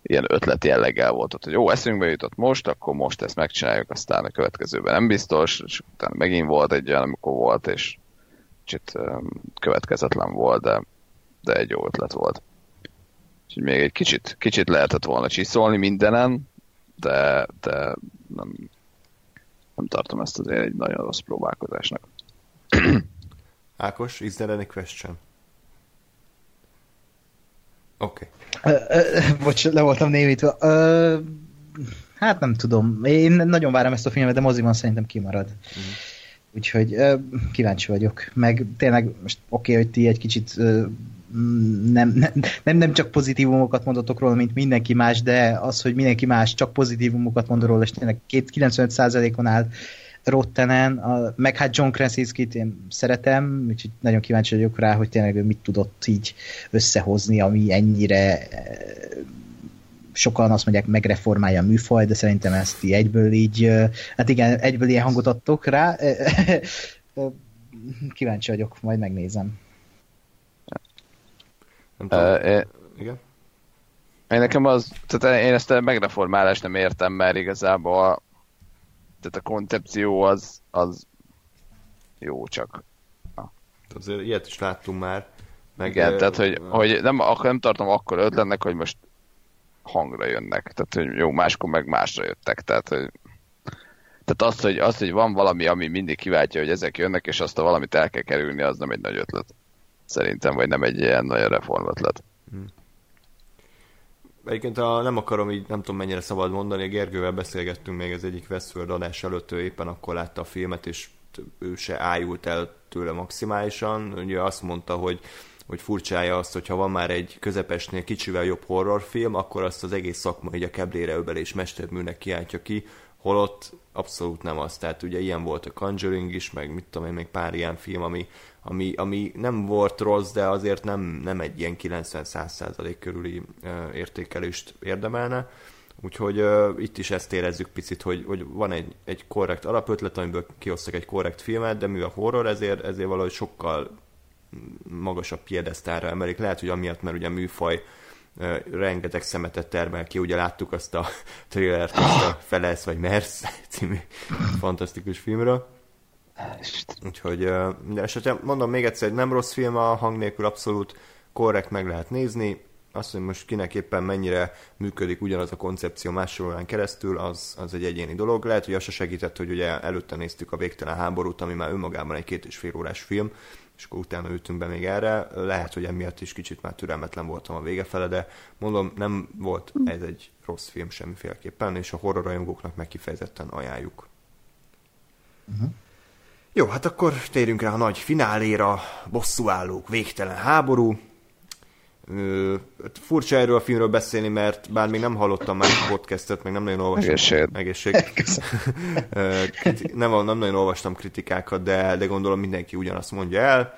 ilyen ötlet jelleggel volt, hogy jó, eszünkbe jutott most, akkor most ezt megcsináljuk, aztán a következőben nem biztos, és utána megint volt egy olyan, amikor volt, és kicsit következetlen volt, de, de egy jó ötlet volt. Úgyhogy még egy kicsit, kicsit lehetett volna csiszolni mindenen, de, de nem, nem tartom ezt azért egy nagyon rossz próbálkozásnak. Ákos, is there any question? Oké. Ö, Bocs, le voltam némítva. Ö, Hát nem tudom. Én nagyon várom ezt a filmet, de moziban szerintem kimarad. Mhm. Úgyhogy ö, kíváncsi vagyok. Meg tényleg most oké, okay, hogy ti egy kicsit ö, nem, nem, nem, nem csak pozitívumokat mondotok róla, mint mindenki más, de az, hogy mindenki más csak pozitívumokat mond róla, és tényleg két- 95%-on áll Rottenen, a, meg hát John Krasinski-t én szeretem, úgyhogy nagyon kíváncsi vagyok rá, hogy tényleg ő mit tudott így összehozni, ami ennyire sokan azt mondják, megreformálja a műfaj, de szerintem ezt így egyből így, hát igen, egyből ilyen hangot adtok rá. Kíváncsi vagyok, majd megnézem. Nem tudom. Uh, én, Igen? én nekem az, tehát én ezt a megreformálást nem értem, mert igazából tehát a koncepció az, az jó csak. Azért ilyet is láttunk már. Meg, Igen, ö, tehát hogy, hogy nem, akkor nem tartom akkor ötletnek, hogy most hangra jönnek. Tehát, hogy jó, máskor meg másra jöttek. Tehát, hogy tehát azt, hogy, azt, hogy van valami, ami mindig kiváltja, hogy ezek jönnek, és azt a valamit el kell kerülni, az nem egy nagy ötlet. Szerintem, vagy nem egy ilyen nagy reformötlet. Egyébként a, nem akarom így, nem tudom mennyire szabad mondani, a Gergővel beszélgettünk még az egyik Westworld adás előtt, ő éppen akkor látta a filmet, és ő se ájult el tőle maximálisan. Ugye azt mondta, hogy hogy furcsája azt, hogyha van már egy közepesnél kicsivel jobb horrorfilm, akkor azt az egész szakma így a keblére öbelés mesterműnek kiáltja ki, holott abszolút nem az. Tehát ugye ilyen volt a Conjuring is, meg mit tudom én, még pár ilyen film, ami, ami, ami nem volt rossz, de azért nem, nem egy ilyen 90-100% körüli értékelést érdemelne. Úgyhogy uh, itt is ezt érezzük picit, hogy, hogy van egy, egy korrekt alapötlet, amiből kihoztak egy korrekt filmet, de mivel horror, ezért, ezért valahogy sokkal magasabb piedesztára emelik. Lehet, hogy amiatt, mert ugye a műfaj rengeteg szemetet termel ki, ugye láttuk azt a trailert, azt a Felesz vagy Mersz című fantasztikus filmről. Úgyhogy minden esetre mondom még egyszer, hogy nem rossz film a hang nélkül, abszolút korrekt meg lehet nézni. Azt, hogy most kinek éppen mennyire működik ugyanaz a koncepció másolán keresztül, az, az egy egyéni dolog. Lehet, hogy az se segített, hogy ugye előtte néztük a Végtelen háborút, ami már önmagában egy két és fél órás film, és akkor utána ültünk be még erre. Lehet, hogy emiatt is kicsit már türelmetlen voltam a vége fele, de mondom, nem volt ez egy rossz film semmiféleképpen, és a horror rajongóknak meg kifejezetten ajánljuk. Uh-huh. Jó, hát akkor térjünk rá a nagy fináléra, bosszúállók, végtelen háború. Ö, furcsa erről a filmről beszélni, mert bár még nem hallottam már a podcastet, meg nem nagyon olvastam. Egészség. Egészség. Nem, nem nagyon olvastam kritikákat, de, de gondolom mindenki ugyanazt mondja el,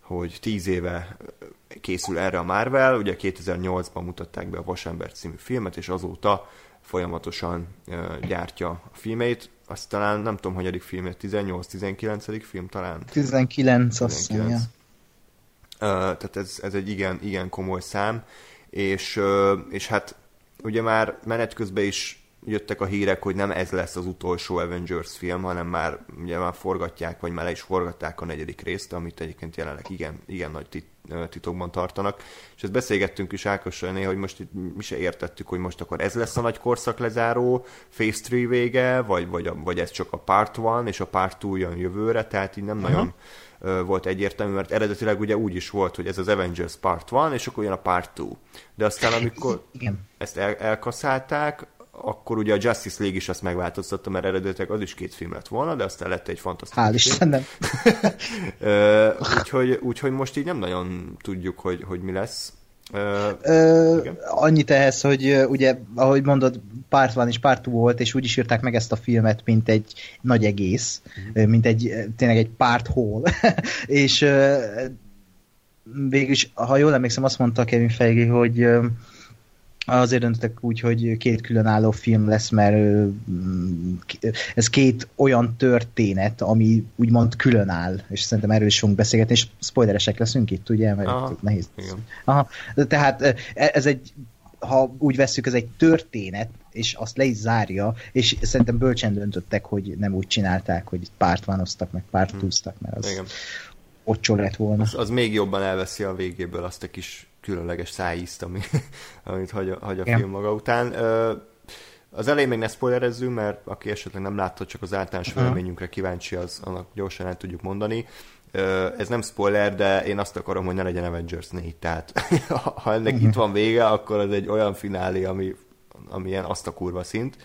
hogy tíz éve készül erre a Marvel, ugye 2008-ban mutatták be a Vasember című filmet, és azóta folyamatosan gyártja a filmeit. Azt talán nem tudom, hogy film, 18-19. film talán. 19 azt hiszem, 19. ja. Ö, tehát ez, ez egy igen, igen komoly szám, és, és hát ugye már menet közben is jöttek a hírek, hogy nem ez lesz az utolsó Avengers film, hanem már ugye már forgatják, vagy már le is forgatták a negyedik részt, amit egyébként jelenleg igen, igen nagy tit, titokban tartanak. És ezt beszélgettünk is Ákossal néha, hogy most itt mi se értettük, hogy most akkor ez lesz a nagy korszak lezáró, Phase 3 vége, vagy, vagy, vagy ez csak a Part 1, és a Part 2 jön jövőre, tehát így nem uh-huh. nagyon volt egyértelmű, mert eredetileg ugye úgy is volt, hogy ez az Avengers Part 1, és akkor jön a Part 2. De aztán amikor Igen. ezt el, elkaszálták, akkor ugye a Justice League is azt megváltoztatta, mert eredetileg az is két film lett volna, de aztán lett egy fantasztikus Hál'. Ö, úgyhogy, úgyhogy most így nem nagyon tudjuk, hogy, hogy mi lesz. Ö, Ö, Igen. annyit ehhez, hogy ugye, ahogy mondod, párt van és párt volt, és úgy is írták meg ezt a filmet, mint egy nagy egész, uh-huh. mint egy, tényleg egy párt hol. és végülis, ha jól emlékszem, azt mondta Kevin Feige, hogy Azért döntöttek úgy, hogy két különálló film lesz, mert ez két olyan történet, ami úgymond különáll, és szerintem erről is fogunk beszélgetni, és spoileresek leszünk itt, ugye, mert Aha, nehéz. Igen. Aha, tehát e, ez egy ha úgy vesszük, ez egy történet, és azt le is zárja, és szerintem bölcsen döntöttek, hogy nem úgy csinálták, hogy pártvánoztak, meg pártúztak, mert az Igen. ott lett volna. Az, az még jobban elveszi a végéből azt a kis különleges szájízt, ami, amit hagy, a, hagy a film maga után. Az elején még ne spoilerezzünk, mert aki esetleg nem látta, csak az általános véleményünkre kíváncsi, az annak gyorsan el tudjuk mondani. Ez nem spoiler, de én azt akarom, hogy ne legyen Avengers 4, tehát ha ennek uh-huh. itt van vége, akkor az egy olyan finálé, ami, ami ilyen azt a kurva szint.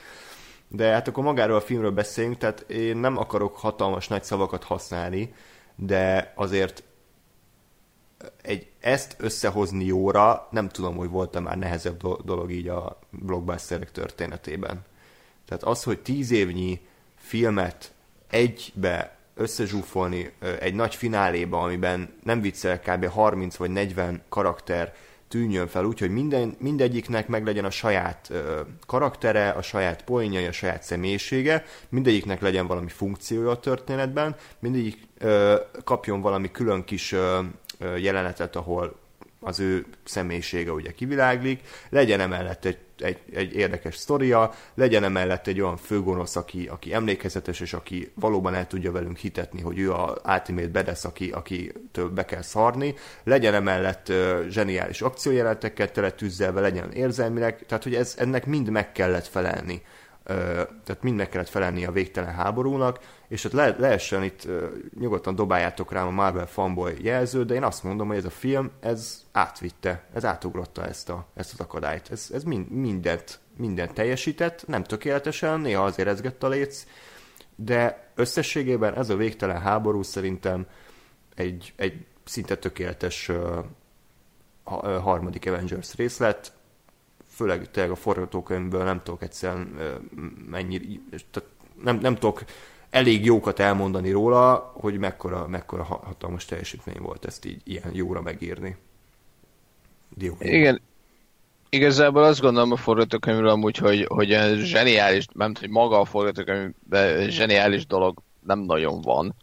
De hát akkor magáról a filmről beszéljünk, tehát én nem akarok hatalmas nagy szavakat használni, de azért egy ezt összehozni jóra, nem tudom, hogy volt-e már nehezebb dolog így a blockbusterek történetében. Tehát az, hogy tíz évnyi filmet egybe összezsúfolni egy nagy fináléba, amiben nem viccel kb. 30 vagy 40 karakter tűnjön fel úgy, hogy minden, mindegyiknek meg legyen a saját ö, karaktere, a saját poénjai, a saját személyisége, mindegyiknek legyen valami funkciója a történetben, mindegyik ö, kapjon valami külön kis ö, jelenetet, ahol az ő személyisége ugye kiviláglik, legyen emellett egy, egy, egy érdekes sztoria, legyen emellett egy olyan főgonosz, aki, aki emlékezetes, és aki valóban el tudja velünk hitetni, hogy ő a Ultimate Badass, aki, aki be kell szarni, legyen emellett uh, zseniális akciójelentekkel tele tűzzelve, legyen érzelmileg, tehát hogy ez, ennek mind meg kellett felelni. Tehát mind meg kellett felelni a végtelen háborúnak, és ott le, lehessen itt nyugodtan dobáljátok rám a Marvel fanboy jelző, de én azt mondom, hogy ez a film, ez átvitte, ez átugrotta ezt, a, ezt az akadályt. Ez, ez mind, mindent, mindent teljesített, nem tökéletesen, néha azért ezgett a léc, de összességében ez a végtelen háború szerintem egy, egy szinte tökéletes harmadik Avengers részlet, főleg tényleg a forgatókönyvből nem tudok egyszerűen mennyi, nem, nem tudok elég jókat elmondani róla, hogy mekkora, mekkora hatalmas teljesítmény volt ezt így ilyen jóra megírni. Dió. Igen, igazából azt gondolom a forgatókönyvről amúgy, hogy, hogy zseniális, nem hogy maga a forgatókönyv, zseniális dolog nem nagyon van,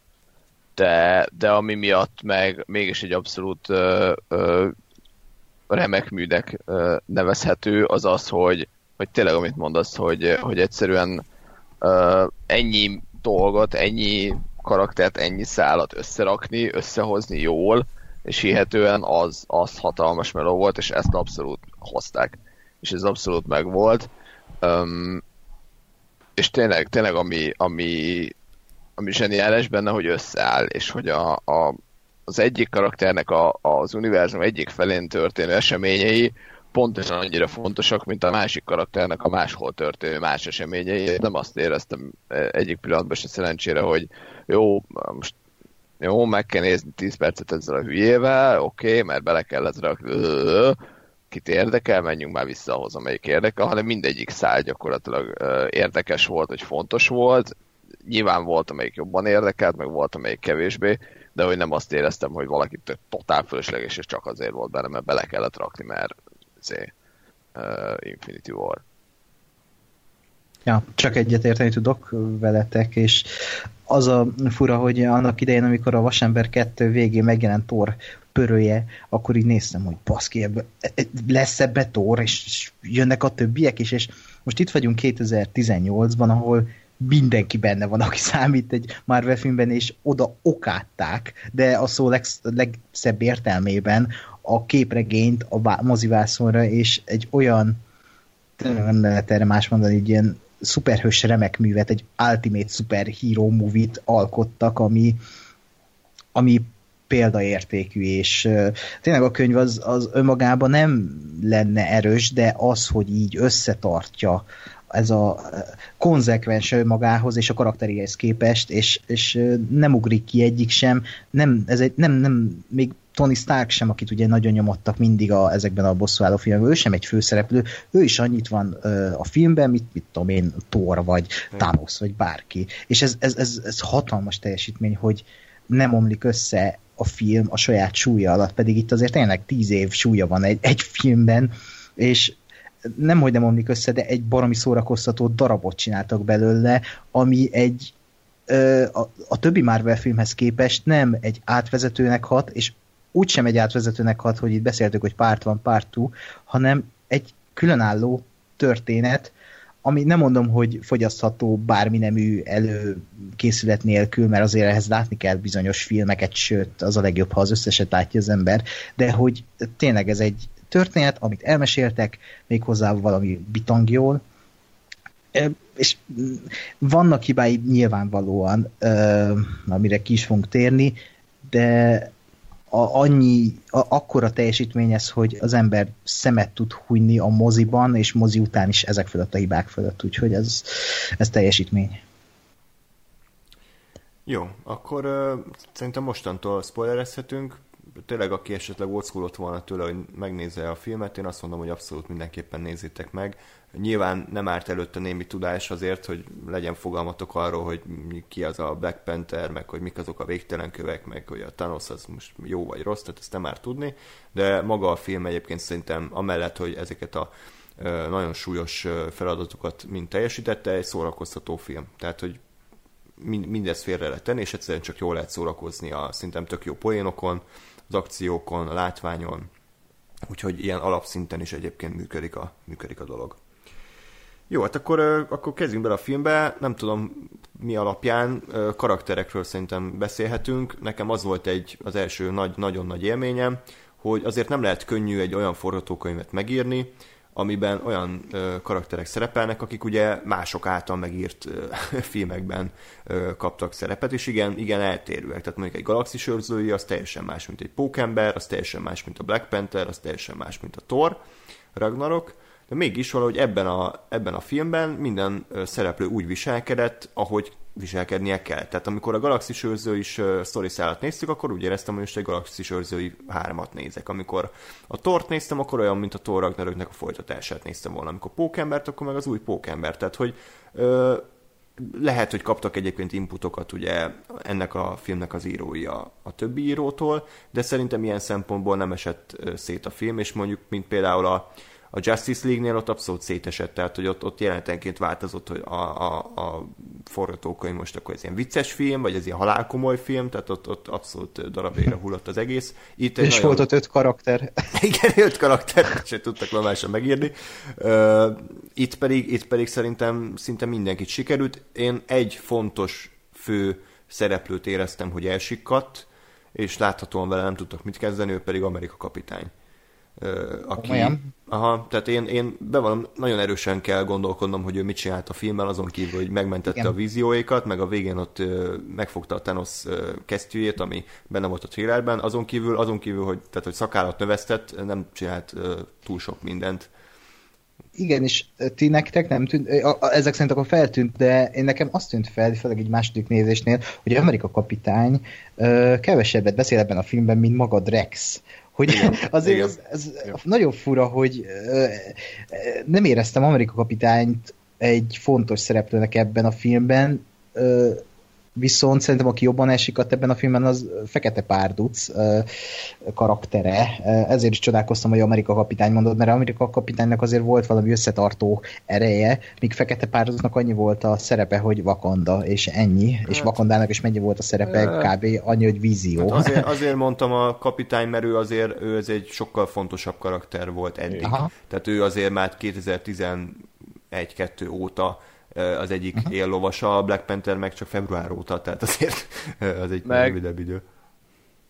de, de ami miatt meg mégis egy abszolút ö, ö, remek műnek nevezhető, az az, hogy, hogy tényleg amit mondasz, hogy, hogy egyszerűen ennyi dolgot, ennyi karaktert, ennyi szállat összerakni, összehozni jól, és hihetően az, az hatalmas meló volt, és ezt abszolút hozták. És ez abszolút megvolt. Um, és tényleg, tényleg ami, ami, ami zseniális benne, hogy összeáll, és hogy a, a, az egyik karakternek a, az univerzum egyik felén történő eseményei pontosan annyira fontosak, mint a másik karakternek a máshol történő más eseményei. Nem azt éreztem egyik pillanatban se szerencsére, hogy jó, most jó, meg kell nézni 10 percet ezzel a hülyével, oké, okay, mert bele kellett rakni, kit érdekel, menjünk már vissza ahhoz, amelyik érdekel, hanem mindegyik szál gyakorlatilag érdekes volt, hogy fontos volt. Nyilván volt, amelyik jobban érdekelt, meg volt, amelyik kevésbé, de hogy nem azt éreztem, hogy valaki totál fölösleges, és csak azért volt benne, mert bele kellett rakni, mert izé, uh, Infinity War. Ja, csak egyetérteni tudok veletek, és az a fura, hogy annak idején, amikor a Vasember 2 végén megjelent Thor pörője, akkor így néztem, hogy baszki, ebbe, lesz ebbe Thor, és jönnek a többiek is, és most itt vagyunk 2018-ban, ahol mindenki benne van, aki számít egy Marvel filmben, és oda okátták, de a szó leg, legszebb értelmében a képregényt a mozivászonra, és egy olyan nem lehet erre más mondani, egy ilyen szuperhős remek művet, egy ultimate superhero movie-t alkottak, ami, ami példaértékű, és uh, tényleg a könyv az, az önmagában nem lenne erős, de az, hogy így összetartja ez a konzekvens magához és a karakteréhez képest, és, és nem ugrik ki egyik sem, nem, ez egy, nem, nem, még Tony Stark sem, akit ugye nagyon nyomottak mindig a, ezekben a bosszúálló filmekben, ő sem egy főszereplő, ő is annyit van ö, a filmben, mit, mit tudom én, Thor, vagy Thanos, vagy bárki. És ez, ez, ez, ez hatalmas teljesítmény, hogy nem omlik össze a film a saját súlya alatt, pedig itt azért tényleg tíz év súlya van egy, egy filmben, és nem hogy nem omlik össze, de egy baromi szórakoztató darabot csináltak belőle, ami egy a, a többi Marvel filmhez képest nem egy átvezetőnek hat, és úgysem egy átvezetőnek hat, hogy itt beszéltük, hogy párt van, párt hanem egy különálló történet, ami nem mondom, hogy fogyasztható bármi nemű előkészület nélkül, mert azért ehhez látni kell bizonyos filmeket, sőt, az a legjobb, ha az összeset látja az ember, de hogy tényleg ez egy történet, amit elmeséltek, méghozzá valami bitangjól, és vannak hibái nyilvánvalóan, amire ki is fogunk térni, de a, annyi, a, akkora teljesítmény ez, hogy az ember szemet tud hunyni a moziban, és mozi után is ezek fölött a hibák fölött, úgyhogy ez, ez teljesítmény. Jó, akkor uh, szerintem mostantól spoilerezhetünk. Tényleg, aki esetleg old volna tőle, hogy megnézze a filmet, én azt mondom, hogy abszolút mindenképpen nézzétek meg. Nyilván nem árt előtte némi tudás azért, hogy legyen fogalmatok arról, hogy ki az a Black Panther, meg hogy mik azok a végtelen kövek, meg hogy a Thanos az most jó vagy rossz, tehát ezt nem árt tudni, de maga a film egyébként szerintem amellett, hogy ezeket a nagyon súlyos feladatokat mind teljesítette, egy szórakoztató film. Tehát, hogy mindezt félre lehet tenni, és egyszerűen csak jól lehet szórakozni a szerintem tök jó poénokon, az akciókon, a látványon, úgyhogy ilyen alapszinten is egyébként működik a, működik a dolog. Jó, hát akkor, akkor kezdjünk bele a filmbe. Nem tudom mi alapján, karakterekről szerintem beszélhetünk. Nekem az volt egy az első nagy, nagyon nagy élményem, hogy azért nem lehet könnyű egy olyan forgatókönyvet megírni, amiben olyan karakterek szerepelnek, akik ugye mások által megírt filmekben kaptak szerepet, és igen, igen eltérőek. Tehát mondjuk egy galaxis őrzői, az teljesen más, mint egy Pókember, az teljesen más, mint a Black Panther, az teljesen más, mint a Thor, Ragnarok, de mégis valahogy ebben a, ebben a filmben minden szereplő úgy viselkedett, ahogy viselkednie kell. Tehát amikor a Galaxis őrző is uh, story szállat néztük, akkor úgy éreztem, hogy most egy Galaxis őrzői hármat nézek. Amikor a Tort néztem, akkor olyan, mint a Thor Ragnaröknek a folytatását néztem volna. Amikor Pókembert, akkor meg az új Pókember. Tehát, hogy uh, lehet, hogy kaptak egyébként inputokat ugye ennek a filmnek az írói a, a többi írótól, de szerintem ilyen szempontból nem esett szét a film, és mondjuk, mint például a, a Justice League-nél ott abszolút szétesett, tehát hogy ott, ott jelentenként változott, hogy a, a, a forgatókönyv most akkor ez ilyen vicces film, vagy ez ilyen halálkomoly film, tehát ott, ott abszolút darabéra hullott az egész. Itt És nagyon... volt ott öt karakter. Igen, öt karakter, se tudtak normálisan megírni. Uh, itt, pedig, itt pedig szerintem szinte mindenkit sikerült. Én egy fontos fő szereplőt éreztem, hogy elsikkadt, és láthatóan vele nem tudtak mit kezdeni, ő pedig Amerika kapitány aki... Olyan. Aha, tehát én, én bevallom, nagyon erősen kell gondolkodnom, hogy ő mit csinált a filmmel, azon kívül, hogy megmentette Igen. a vízióikat, meg a végén ott megfogta a Thanos kesztyűjét, ami benne volt a trailerben, azon kívül, azon kívül, hogy, tehát, hogy szakállat növesztett, nem csinált túl sok mindent. Igen, és ti nektek nem tűnt, ezek szerint akkor feltűnt, de én nekem azt tűnt fel, főleg egy második nézésnél, hogy Amerika kapitány kevesebbet beszél ebben a filmben, mint maga Drex. Hogy igen, azért igen. Ez, ez igen. nagyon fura, hogy nem éreztem Amerika kapitányt egy fontos szereplőnek ebben a filmben, viszont szerintem aki jobban esik ebben a filmben az Fekete Párduc karaktere. Ezért is csodálkoztam, hogy Amerika kapitány mondod, mert Amerika kapitánynak azért volt valami összetartó ereje, míg Fekete Párducnak annyi volt a szerepe, hogy Vakanda, és ennyi. Hát, és Vakandának is mennyi volt a szerepe, kb. annyi, hogy vízió. Hát azért, azért mondtam a kapitány, mert ő azért ő ez egy sokkal fontosabb karakter volt eddig. Aha. Tehát ő azért már 2011-2 óta az egyik uh-huh. éllovasa, a Black Panther meg csak február óta, tehát azért az egy meg, rövidebb idő.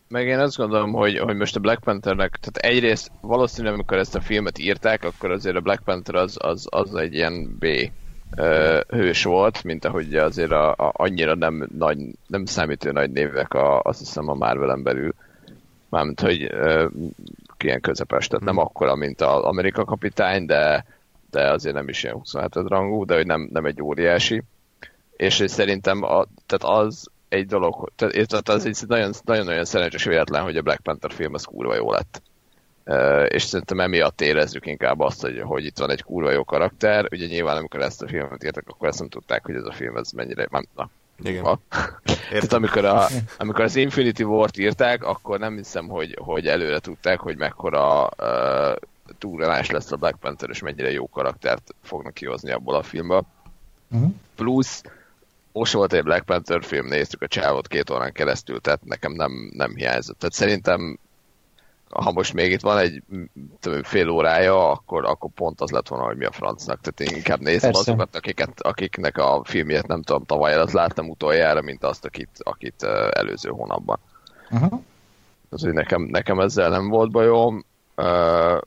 Meg én azt gondolom, hogy, hogy most a Black Panthernek, tehát egyrészt valószínűleg amikor ezt a filmet írták, akkor azért a Black Panther az, az, az egy ilyen B hős volt, mint ahogy azért a, a, annyira nem, nagy, nem számítő nagy névek a, azt hiszem a Marvel-en belül. Mármint, hogy uh, ilyen közepes, tehát hmm. nem akkora, mint az Amerika kapitány, de de azért nem is ilyen 27 rangú, de hogy nem, nem egy óriási. És hogy szerintem a, tehát az egy dolog, tehát az egy nagyon, nagyon-nagyon szerencsés véletlen, hogy a Black Panther film az kurva jó lett. Uh, és szerintem emiatt érezzük inkább azt, hogy, hogy itt van egy kurva jó karakter. Ugye nyilván, amikor ezt a filmet írtak, akkor ezt nem tudták, hogy ez a film ez mennyire... Nem, na, igen. Tehát amikor, a, amikor az Infinity War-t írták, akkor nem hiszem, hogy, hogy előre tudták, hogy mekkora uh, túrelás lesz a Black Panther, és mennyire jó karaktert fognak kihozni abból a filmből. Uh-huh. Plusz most volt egy Black Panther film, néztük a csávot két órán keresztül, tehát nekem nem, nem hiányzott. Tehát szerintem ha most még itt van egy tudom, fél órája, akkor, akkor pont az lett volna, hogy mi a francnak. Tehát én inkább nézem Persze. azokat, akiket, akiknek a filmjét nem tudom, tavaly előtt láttam utoljára, mint azt, akit, akit előző hónapban. Uh-huh. Tehát, hogy nekem, nekem ezzel nem volt bajom. Uh,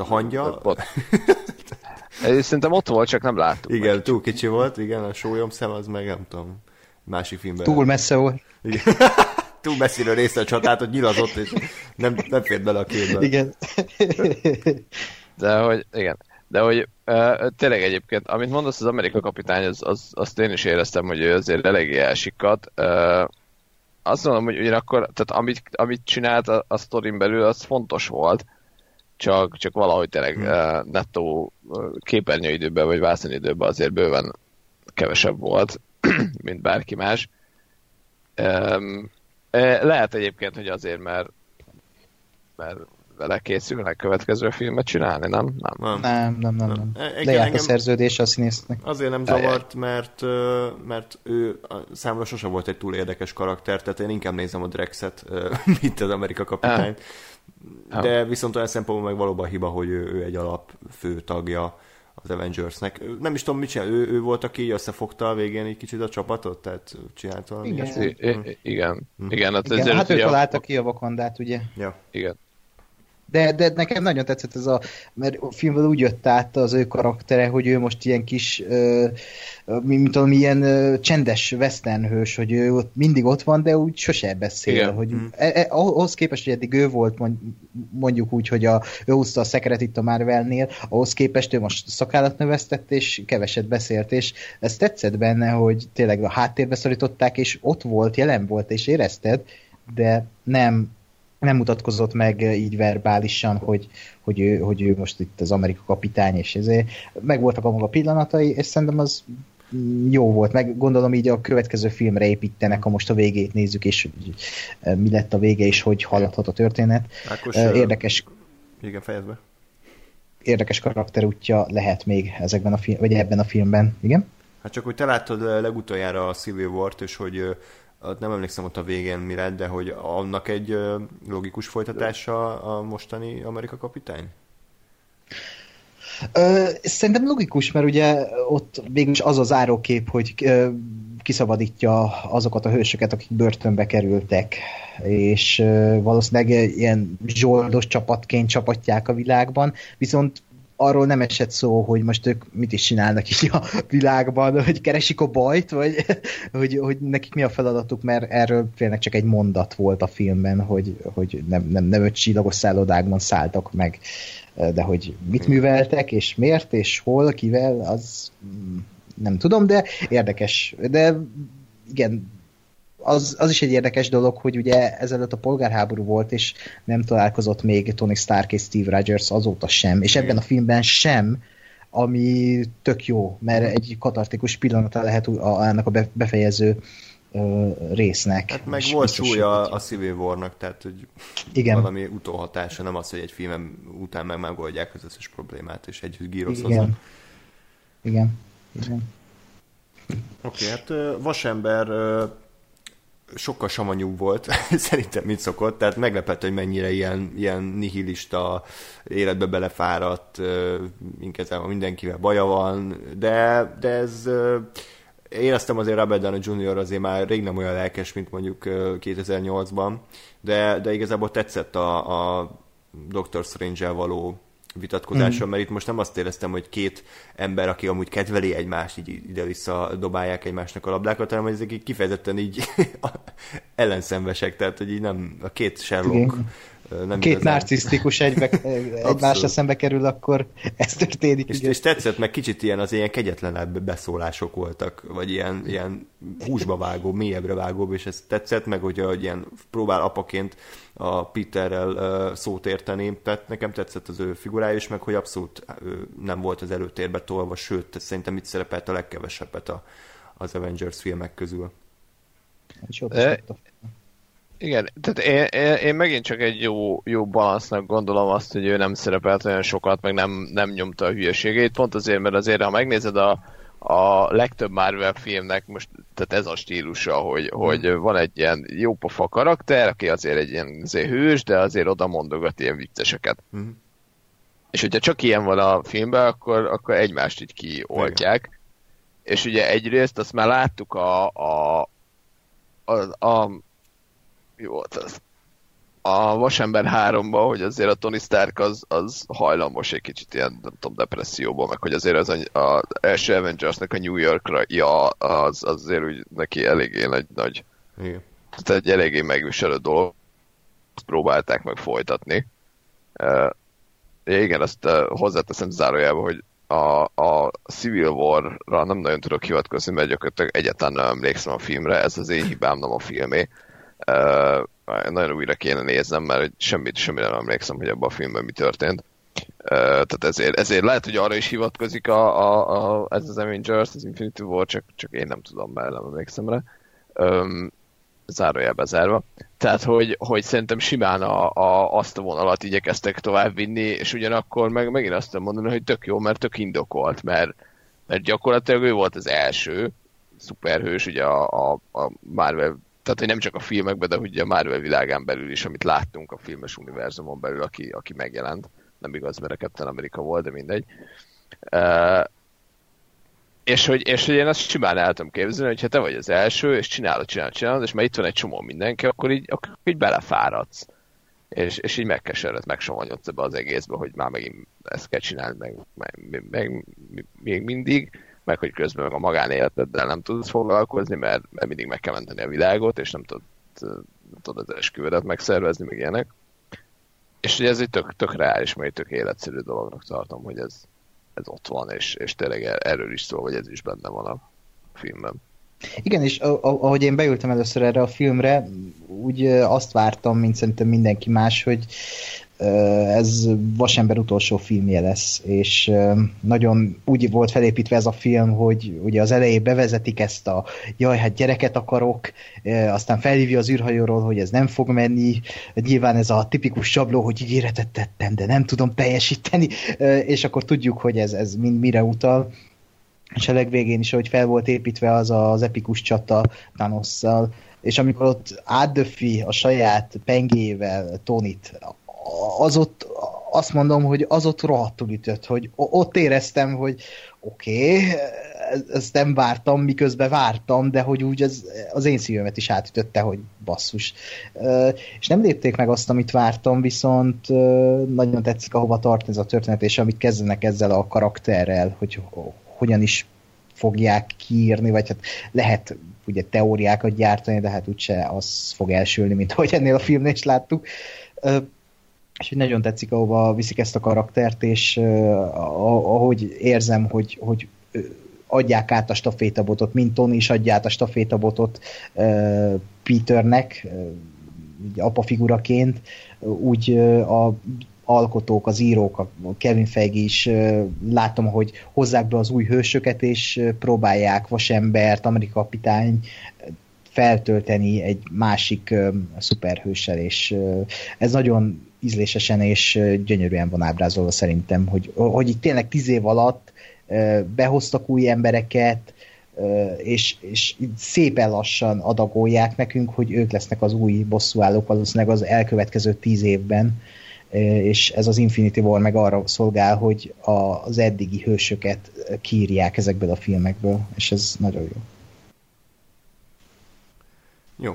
a hangya, szerintem ott volt, csak nem láttuk. igen, meg. túl kicsi volt, igen, a sólyom szem az meg nem tudom, másik filmben. Túl messze volt. Igen. túl messziről nézte a csatát, hogy nyilazott, és nem, nem fért bele a képbe. Igen. De hogy, igen. De hogy uh, tényleg egyébként, amit mondasz, az Amerika kapitány, az, az, azt én is éreztem, hogy ő azért eléggé elsikat. Uh, azt mondom, hogy ugyanakkor, tehát amit, amit csinált a, a sztorin belül, az fontos volt, csak, csak valahogy tényleg uh, nettó uh, képernyőidőben vagy vászonidőben azért bőven kevesebb volt, mint bárki más. Um, eh, lehet egyébként, hogy azért, mert mert vele készülnek következő filmet csinálni, nem? Nem. Nem. Nem, nem, nem, nem. E- Lejárt a szerződés a színésznek. Azért nem zavart, mert, mert ő számomra sose volt egy túl érdekes karakter, tehát én inkább nézem a Drexet, mint az Amerika kapitányt. De viszont olyan szempontból meg valóban hiba, hogy ő, ő egy alap fő tagja az Avengersnek. Nem is tudom, mit csinál, ő, ő volt, aki összefogta a végén egy kicsit a csapatot, tehát csinált valami Igen. ilyesmit? I- igen. Igen, hát Igen, hát ő találta ki a vakandát, ugye? Ja. Igen. De, de nekem nagyon tetszett ez a, mert a filmben úgy jött át az ő karaktere, hogy ő most ilyen kis, ö, mint tudom, ilyen ö, csendes western hős, hogy ő ott mindig ott van, de úgy sose beszél. Igen. Hogy, e, e, ahhoz képest, hogy eddig ő volt mond- mondjuk úgy, hogy a, ő húzta a szekeret itt a Marvelnél, ahhoz képest ő most szakállat növesztett, és keveset beszélt, és ez tetszett benne, hogy tényleg a háttérbe szorították, és ott volt, jelen volt, és érezted, de nem nem mutatkozott meg így verbálisan, hogy, hogy, ő, hogy ő most itt az Amerika kapitány, és ezért megvoltak a maga pillanatai, és szerintem az jó volt, meg gondolom így a következő filmre építenek, ha most a végét nézzük, és hogy, eh, mi lett a vége, és hogy haladhat a történet. Ákos, ö, Érdekes, Igen, fejezd be. érdekes karakterútja lehet még ezekben a film, vagy ebben a filmben, igen? Hát csak, hogy te láttad legutoljára a Civil War-t, és hogy ott nem emlékszem ott a végén mi de hogy annak egy logikus folytatása a mostani Amerika kapitány? Szerintem logikus, mert ugye ott végülis az az árókép, hogy kiszabadítja azokat a hősöket, akik börtönbe kerültek, és valószínűleg ilyen zsoldos csapatként csapatják a világban, viszont arról nem esett szó, hogy most ők mit is csinálnak így a világban, hogy keresik a bajt, vagy hogy, hogy nekik mi a feladatuk, mert erről tényleg csak egy mondat volt a filmben, hogy, hogy nem, nem, nem öt csillagos szállodákban szálltak meg, de hogy mit műveltek, és miért, és hol, kivel, az mm, nem tudom, de érdekes. De igen, az, az is egy érdekes dolog, hogy ugye ezelőtt a polgárháború volt, és nem találkozott még Tony Stark és Steve Rogers azóta sem, és ebben a filmben sem, ami tök jó, mert egy katartikus pillanata lehet a, annak a be- befejező ö, résznek. Hát meg volt súlya hogy- a Civil War-nak, tehát hogy Igen. valami utóhatása, nem az, hogy egy filmem után meg megoldják az összes problémát, és együtt gírozhoznak. Igen. Igen. Igen. Oké, okay, hát Vasember sokkal samanyúbb volt, szerintem, mint szokott, tehát meglepett, hogy mennyire ilyen, ilyen nihilista életbe belefáradt, inkább mindenkivel baja van, de, de ez éreztem azért Robert Downey Jr. azért már rég nem olyan lelkes, mint mondjuk ö, 2008-ban, de, de igazából tetszett a, a Doctor Strange-el való vitatkozása, mm. mert itt most nem azt éreztem, hogy két ember, aki amúgy kedveli egymást, így ide-vissza dobálják egymásnak a labdákat, hanem hogy ezek így kifejezetten így ellenszenvesek, tehát hogy így nem, a két Sherlock Igen. nem Két igazán- narcisztikus egybe, egymásra szembe kerül, akkor ez történik. És, igen. és tetszett, meg kicsit ilyen az ilyen kegyetlenebb beszólások voltak, vagy ilyen, ilyen húsba vágó, mélyebbre vágóbb, és ez tetszett, meg hogy ilyen próbál apaként a Peterrel szót érteni, tehát nekem tetszett az ő figurája is, meg hogy abszolút nem volt az előtérbe tolva, sőt, szerintem itt szerepelt a legkevesebbet a, az Avengers filmek közül. E- a- Igen, tehát én, én, én megint csak egy jó, jó balansznak gondolom azt, hogy ő nem szerepelt olyan sokat, meg nem, nem nyomta a hülyeségét, pont azért, mert azért, ha megnézed a, a legtöbb Marvel filmnek most, tehát ez a stílusa, hogy, hmm. hogy van egy ilyen jópofa karakter, aki azért egy ilyen azért hős, de azért oda mondogat ilyen vicceseket. Hmm. És hogyha csak ilyen van a filmben, akkor, akkor egymást így kioldják. Igen. És ugye egyrészt azt már láttuk a, a, a, a jó, az, a Vasember 3-ban, hogy azért a Tony Stark az, az hajlamos egy kicsit ilyen, nem tudom, depresszióban, meg hogy azért az az első Avengers-nek a New Yorkra, ja, az, az azért úgy neki eléggé nagy, nagy Igen. tehát egy eléggé megviselő dolog. Azt próbálták meg folytatni. Uh, igen, azt uh, hozzáteszem zárójába, hogy a, a Civil War-ra nem nagyon tudok hivatkozni, mert gyakorlatilag egyáltalán nem emlékszem a filmre, ez az én hibám, nem a filmé. Uh, nagyon újra kéne néznem, mert semmit, semmire nem emlékszem, hogy abban a filmben mi történt. Tehát ezért, ezért lehet, hogy arra is hivatkozik a, a, a, ez az Avengers, az Infinity War, csak, csak én nem tudom, mert nem emlékszem rá. Zárójelbe zárva. Tehát, hogy, hogy szerintem simán a, a, azt a vonalat igyekeztek tovább vinni, és ugyanakkor meg megint azt tudom mondani, hogy tök jó, mert tök indokolt, mert, mert gyakorlatilag ő volt az első szuperhős, ugye a, a, a Marvel tehát hogy nem csak a filmekben, de ugye a Marvel világán belül is, amit láttunk a filmes univerzumon belül, aki, aki megjelent. Nem igaz, mert a Captain America volt, de mindegy. Uh, és hogy, és hogy én azt simán el tudom képzelni, hogy ha te vagy az első, és csinálod, csinálod, csinálod, és már itt van egy csomó mindenki, akkor így, akkor így belefáradsz. És, és így megkesered, megsomanyodsz ebbe az egészbe, hogy már megint ezt kell csinálni, meg, meg, meg még mindig meg hogy közben meg a magánéleteddel nem tudsz foglalkozni, mert, mert mindig meg kell menteni a világot, és nem tudod, nem tudod az esküvedet megszervezni, meg ilyenek. És ugye ez egy tök, tök reális, mert tök életszerű dolognak tartom, hogy ez, ez ott van, és, és tényleg erről is szól, hogy ez is benne van a filmben. Igen, és ahogy én beültem először erre a filmre, úgy azt vártam, mint szerintem mindenki más, hogy ez Vasember utolsó filmje lesz, és nagyon úgy volt felépítve ez a film, hogy ugye az elején bevezetik ezt a jaj, hát gyereket akarok, aztán felhívja az űrhajóról, hogy ez nem fog menni, nyilván ez a tipikus sabló, hogy ígéretet tettem, de nem tudom teljesíteni, és akkor tudjuk, hogy ez, ez mind mire utal, és a legvégén is, hogy fel volt építve az az epikus csata Thanosszal, és amikor ott átdöfi a saját pengével Tonit az ott, azt mondom, hogy az ott rohadtul ütött, hogy ott éreztem, hogy oké, okay, ezt nem vártam, miközben vártam, de hogy úgy az, az én szívemet is átütötte, hogy basszus. És nem lépték meg azt, amit vártam, viszont nagyon tetszik, ahova tart ez a történet, és amit kezdenek ezzel a karakterrel, hogy hogyan is fogják kiírni, vagy hát lehet ugye teóriákat gyártani, de hát úgyse az fog elsülni, mint ahogy ennél a filmnél is láttuk és hogy nagyon tetszik, ahova viszik ezt a karaktert, és ahogy érzem, hogy, hogy adják át a stafétabotot, mint Tony is adja át a stafétabotot Peternek, uh, apa figuraként, úgy a alkotók, az írók, a Kevin Feige is látom, hogy hozzák be az új hősöket, és próbálják Vasembert, Amerika kapitány feltölteni egy másik szuperhőssel, és ez nagyon ízlésesen és gyönyörűen van ábrázolva szerintem, hogy, hogy itt tényleg tíz év alatt behoztak új embereket, és, és szépen lassan adagolják nekünk, hogy ők lesznek az új bosszúállók valószínűleg az elkövetkező tíz évben, és ez az Infinity War meg arra szolgál, hogy az eddigi hősöket kírják ezekből a filmekből, és ez nagyon jó. Jó,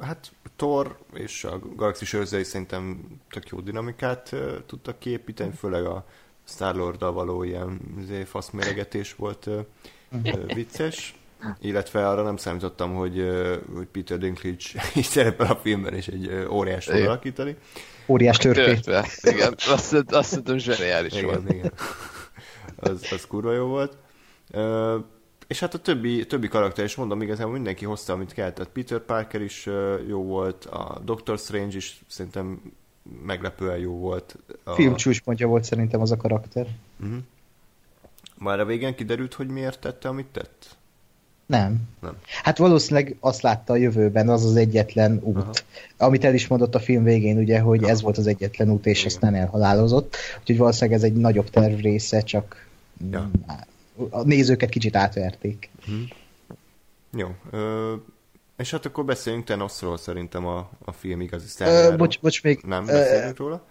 hát Thor és a Galaxis őrzei szerintem tök jó dinamikát uh, tudtak kiépíteni, főleg a star való ilyen izé, faszméregetés volt uh, uh, vicces, illetve arra nem számítottam, hogy, hogy Peter Dinklage is szerepel a filmben, és egy óriás tud alakítani. Óriás törpét. Igen, azt, azt hiszem zseniális igen, volt. Igen. Az, az kurva jó volt. És hát a többi, többi karakter is mondom, igazából mindenki hozta, amit kellett. Tehát Peter Parker is jó volt, a Doctor Strange is szerintem meglepően jó volt. A... Film csúcspontja volt szerintem az a karakter. Uh-huh. Már a végén kiderült, hogy miért tette, amit tett? Nem. Nem. Hát valószínűleg azt látta a jövőben, az az egyetlen út. Aha. Amit el is mondott a film végén, ugye, hogy ez volt az egyetlen út, és aztán elhalálozott. Úgyhogy valószínűleg ez egy nagyobb terv része, csak Ja. A nézőket kicsit átverték. Jó. Ö, és hát akkor beszéljünk Thanosról szerintem a, a film igazi Ö, sztárjáról. bocs, bocs, még Nem ö, beszélünk róla?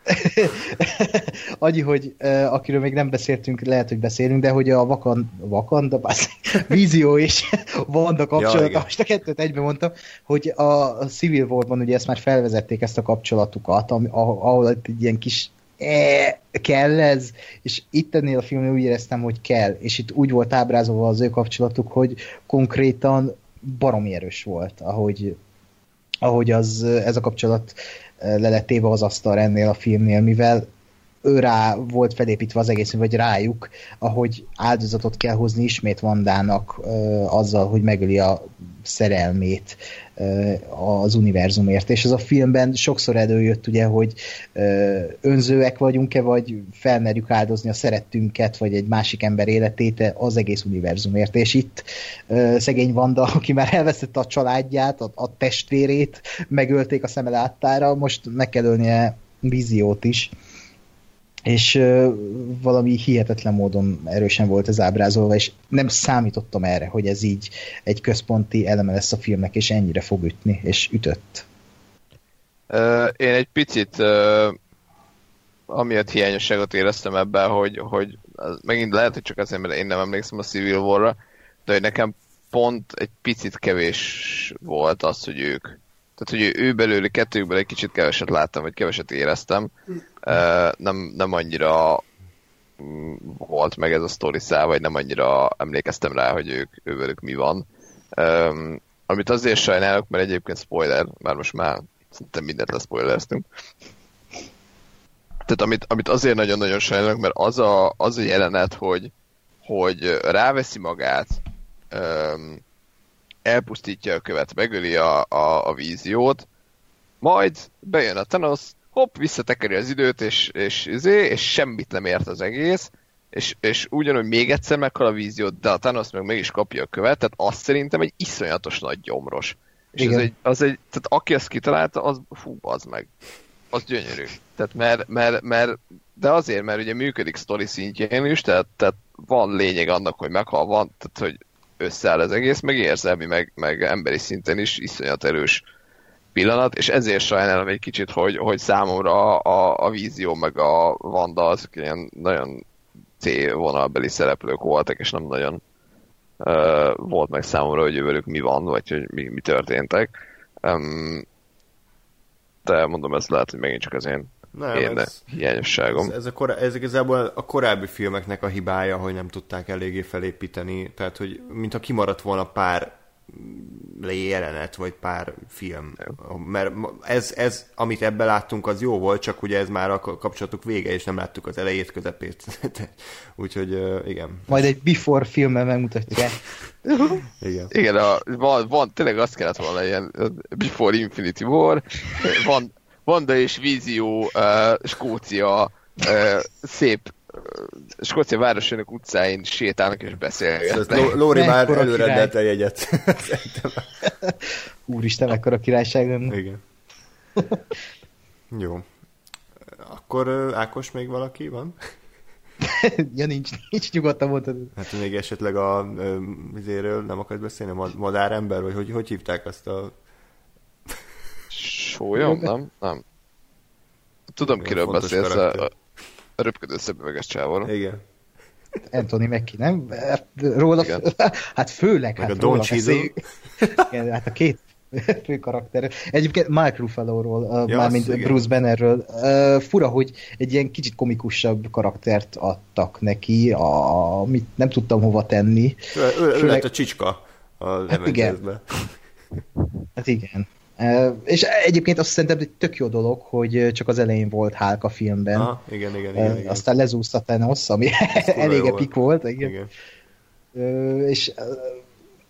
annyi, hogy uh, akiről még nem beszéltünk, lehet, hogy beszélünk, de hogy a Wakanda bassz, Vízió és Wanda Ja, kapcsolata, igen. most a kettőt egybe mondtam, hogy a Civil War-ban ugye ezt már felvezették ezt a kapcsolatukat, ami, ahol egy ilyen kis e, kell ez, és itt ennél a filmnél úgy éreztem, hogy kell, és itt úgy volt ábrázolva az ő kapcsolatuk, hogy konkrétan baromi erős volt, ahogy, ahogy az, ez a kapcsolat eh, le lett téve az asztal ennél a filmnél, mivel ő volt felépítve az egész, vagy rájuk, ahogy áldozatot kell hozni ismét Vandának ö, azzal, hogy megöli a szerelmét ö, az univerzumért. És ez a filmben sokszor előjött ugye, hogy ö, önzőek vagyunk-e, vagy felmerjük áldozni a szerettünket, vagy egy másik ember életét az egész univerzumért. És itt ö, szegény Vanda, aki már elvesztette a családját, a, a testvérét, megölték a szeme láttára, most meg kell ölnie víziót is és ö, valami hihetetlen módon erősen volt ez ábrázolva, és nem számítottam erre, hogy ez így egy központi eleme lesz a filmnek, és ennyire fog ütni, és ütött. Én egy picit ö, amiatt hiányosságot éreztem ebben, hogy, hogy megint lehet, hogy csak azért, mert én nem emlékszem a Civil War-ra, de hogy nekem pont egy picit kevés volt az, hogy ők. Tehát, hogy ő, ő belőle, kettőjükből egy kicsit keveset láttam, vagy keveset éreztem. Nem, nem annyira mm, volt meg ez a sztori szál, vagy nem annyira emlékeztem rá, hogy ők, ővelük mi van. Um, amit azért sajnálok, mert egyébként spoiler, már most már szerintem mindent leszpoilereztünk. Tehát amit, amit azért nagyon-nagyon sajnálok, mert az a, az a jelenet, hogy, hogy ráveszi magát, um, elpusztítja a követ, megöli a, a, a víziót, majd bejön a Thanos, hopp, visszatekeri az időt, és, és, izé, és semmit nem ért az egész, és, és ugyanúgy még egyszer meghal a víziót, de a Thanos meg mégis kapja a követ, tehát azt szerintem egy iszonyatos nagy gyomros. És Igen. az egy, az egy, tehát aki ezt kitalálta, az fú, az meg. Az gyönyörű. Tehát mert, mert, mert, de azért, mert ugye működik sztori szintjén is, tehát, tehát van lényeg annak, hogy meghal, van, tehát hogy összeáll az egész, meg érzelmi, meg, meg emberi szinten is iszonyat erős pillanat, és ezért sajnálom egy kicsit, hogy, hogy számomra a, a vízió meg a Vanda azok ilyen nagyon C-vonalbeli szereplők voltak, és nem nagyon uh, volt meg számomra, hogy velük mi van, vagy hogy mi, mi történtek. Um, de mondom, ez lehet, hogy megint csak az én, Nem, én ez, hiányosságom. ez, ez, a korá, ez igazából a korábbi filmeknek a hibája, hogy nem tudták eléggé felépíteni, tehát hogy mintha kimaradt volna pár jelenet, vagy pár film. Mert ez, ez, amit ebben láttunk, az jó volt, csak ugye ez már a kapcsolatuk vége, és nem láttuk az elejét, közepét. Úgyhogy igen. Majd egy before filmmel megmutatják. igen. Igen, a, van, van, tényleg azt kellett volna ilyen Before Infinity War, van, Vanda és Vízió, uh, Skócia, uh, szép Skócia városának utcáin sétálnak és beszélgetnek. Ló- Lóri már előrendelte jegyet. Úristen, mekkora királyság lenne. Igen. Jó. Akkor Ákos még valaki van? ja, nincs, nincs nyugodtan mondtad. Hát még esetleg a ö, izéről nem akarsz beszélni, a mad- madárember, vagy hogy, hogy hívták azt a... Sólyom? Nem? Nem. Tudom, kiről beszélsz, a röpködő szemüveges csávóra. Igen. Anthony Mackie, nem? Hát, Róla, Igen. hát főleg, Meg hát a Don róla beszéljük. Igen, hát a két fő karakter. Egyébként Mark Ruffalo-ról, Ja, mármint igen. Bruce Bannerről. Uh, fura, hogy egy ilyen kicsit komikusabb karaktert adtak neki, a, amit nem tudtam hova tenni. Ő, ő, ő Főleg- lett a csicska a Hát igen. Hát igen. És egyébként azt szerintem egy tök jó dolog, hogy csak az elején volt Hulk a filmben. Aha, igen, igen, igen. igen. aztán lezúzta Thanos, ami elég epik volt. Igen. igen. Ö, és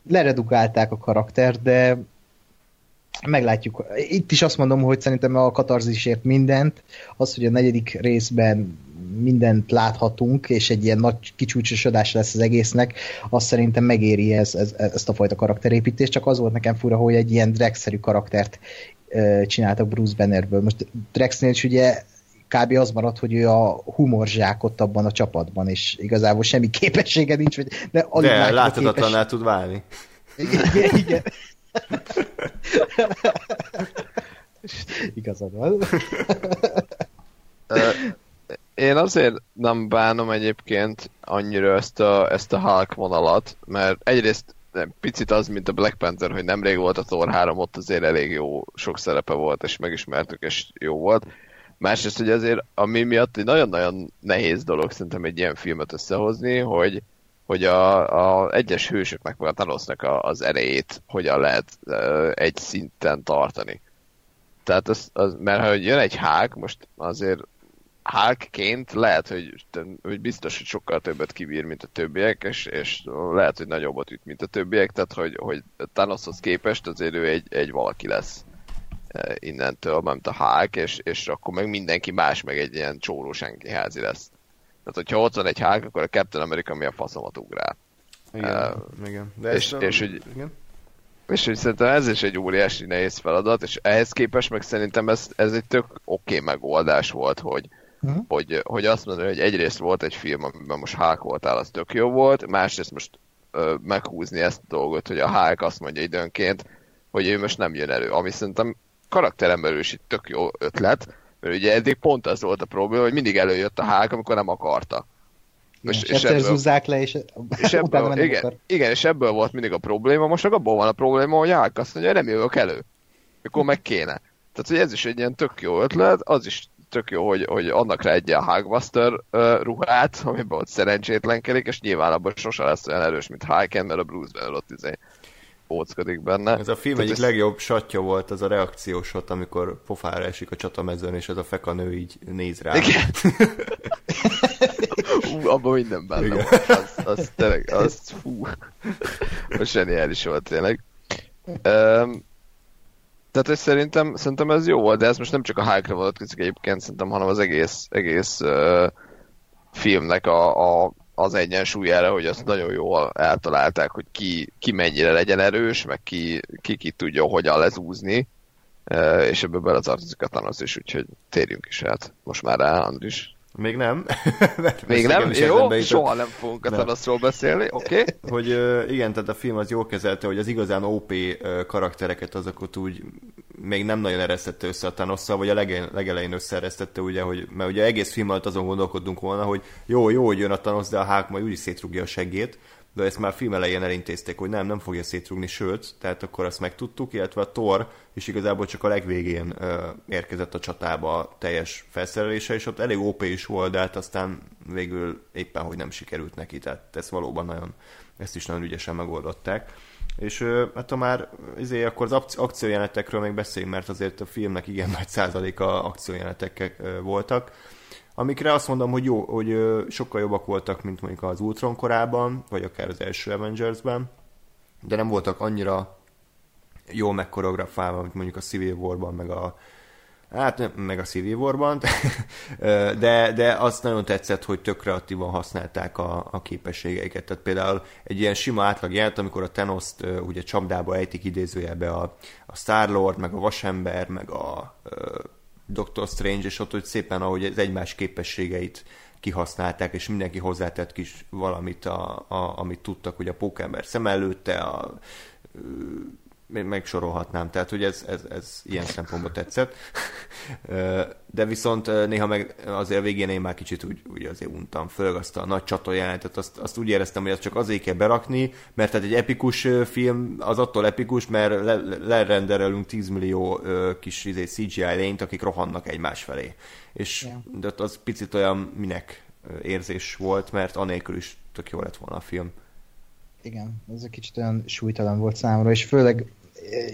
leredukálták a karaktert, de meglátjuk. Itt is azt mondom, hogy szerintem a katarzisért mindent, az, hogy a negyedik részben mindent láthatunk, és egy ilyen nagy kicsúcsosodás lesz az egésznek, azt szerintem megéri ez, ez, ezt a fajta karakterépítést, csak az volt nekem fura, hogy egy ilyen dragszerű karaktert csináltak Bruce Bannerből. Most Drexnél is ugye kb. az maradt, hogy ő a humorzsák ott abban a csapatban, és igazából semmi képessége nincs, vagy, de alig De láthatatlaná tud válni. igen, igen. Igazad van. Én azért nem bánom egyébként annyira ezt a, ezt a Hulk vonalat, mert egyrészt picit az, mint a Black Panther, hogy nemrég volt a Thor 3, ott azért elég jó, sok szerepe volt, és megismertük, és jó volt. Másrészt, hogy azért, ami miatt egy nagyon-nagyon nehéz dolog szerintem egy ilyen filmet összehozni, hogy, hogy a, a egyes hősöknek, meg a Thanosnak a, az erejét hogyan lehet uh, egy szinten tartani. Tehát az, az, mert ha jön egy hák, most azért Hulkként lehet, hogy, hogy biztos, hogy sokkal többet kibír, mint a többiek, és, és lehet, hogy nagyobbat üt, mint a többiek, tehát hogy, hogy Thanoshoz képest azért ő egy, egy valaki lesz eh, innentől, mint a Hulk, és, és akkor meg mindenki más meg egy ilyen csóró senki házi lesz. Tehát, hogyha ott van egy Hulk, akkor a Captain America mi a faszomat ugrál. Igen, Eh, igen. De és- ez, és hogy- igen. És hogy szerintem ez is egy óriási nehéz feladat, és ehhez képest meg szerintem ez, ez egy tök oké okay megoldás volt, hogy, Mhm. hogy, hogy azt mondani, hogy egyrészt volt egy film, amiben most Hulk voltál, az tök jó volt, másrészt most ö, meghúzni ezt a dolgot, hogy a Hulk azt mondja időnként, hogy ő most nem jön elő, ami szerintem karakterem belül is tök jó ötlet, mert ugye eddig pont az volt a probléma, hogy mindig előjött a Hulk, amikor nem akarta. És, és egyszer zúzzák le, és, és ebből, igen, akar. igen, és ebből volt mindig a probléma, most meg abból van a probléma, hogy Hulk azt mondja, nem jövök elő. Mikor meg kéne. Tehát, hogy ez is egy ilyen tök jó ötlet, az is tök jó, hogy, hogy rá egy ilyen Hulkbuster uh, ruhát, amiben ott szerencsétlenkedik, és nyilván abban sose lesz olyan erős, mint Hulken, mert a Bruce Banner ott izé óckodik benne. Ez a film Tehát egyik legjobb satja volt, az a reakciósot, amikor pofára esik a csatamezőn, és ez a fekanő így néz rá. Igen. Ú, abban minden benne Igen. volt. Az, az tényleg, az fú. Az zseniális volt tényleg. Um, tehát hogy szerintem, szerintem ez jó de ez most nem csak a Hulkra vonatkozik egyébként, szerintem, hanem az egész, egész uh, filmnek a, a, az egyensúlyára, hogy azt nagyon jól eltalálták, hogy ki, ki mennyire legyen erős, meg ki, ki, ki tudja hogyan lezúzni, uh, és ebből beletartozik a Thanos is, úgyhogy térjünk is át most már rá, Andris. Még nem. Még nem? Jó, soha nem fogunk a. Thanosról beszélni, oké? Okay? Hogy igen, tehát a film az jól kezelte, hogy az igazán OP karaktereket azokat úgy még nem nagyon eresztette össze a Thanosszal, vagy a lege, legelején összeeresztette, ugye, hogy, mert ugye egész film alatt azon gondolkodtunk volna, hogy jó, jó, hogy jön a Thanos, de a Hulk majd úgyis szétrugja a seggét, de ezt már film elején elintézték, hogy nem, nem fogja szétrugni, sőt, tehát akkor azt megtudtuk, illetve a Thor is igazából csak a legvégén ö, érkezett a csatába a teljes felszerelése, és ott elég OP is volt, de hát aztán végül éppen, hogy nem sikerült neki, tehát ez valóban nagyon, ezt is nagyon ügyesen megoldották. És hát ha már izé, akkor az akci- akciójelenetekről még beszéljünk, mert azért a filmnek igen nagy százaléka akciójelenetek voltak amikre azt mondom, hogy jó, hogy sokkal jobbak voltak, mint mondjuk az Ultron korában, vagy akár az első Avengers-ben, de nem voltak annyira jól megkoreografálva, mint mondjuk a Civil War-ban, meg a Hát nem, meg a Civil War-ban, de, de azt nagyon tetszett, hogy tök kreatívan használták a, a képességeiket. Tehát például egy ilyen sima átlag jelent, amikor a Thanos-t ö, ugye csapdába ejtik idézőjelbe a, a Star-Lord, meg a Vasember, meg a Doctor Strange, és ott hogy szépen, ahogy az egymás képességeit kihasználták, és mindenki hozzátett kis valamit, a, a, amit tudtak, hogy a pókember szem előtte, a, megsorolhatnám, tehát hogy ez, ez, ez ilyen szempontból tetszett. De viszont néha meg azért a végén én már kicsit úgy, úgy azért untam, főleg azt a nagy csatajelentet, azt, azt úgy éreztem, hogy azt csak azért kell berakni, mert tehát egy epikus film az attól epikus, mert le, le- lerenderelünk 10 millió kis izé, CGI lényt, akik rohannak egymás felé. És Ja. de az picit olyan minek érzés volt, mert anélkül is tök jó lett volna a film. Igen, ez egy kicsit olyan súlytalan volt számomra, és főleg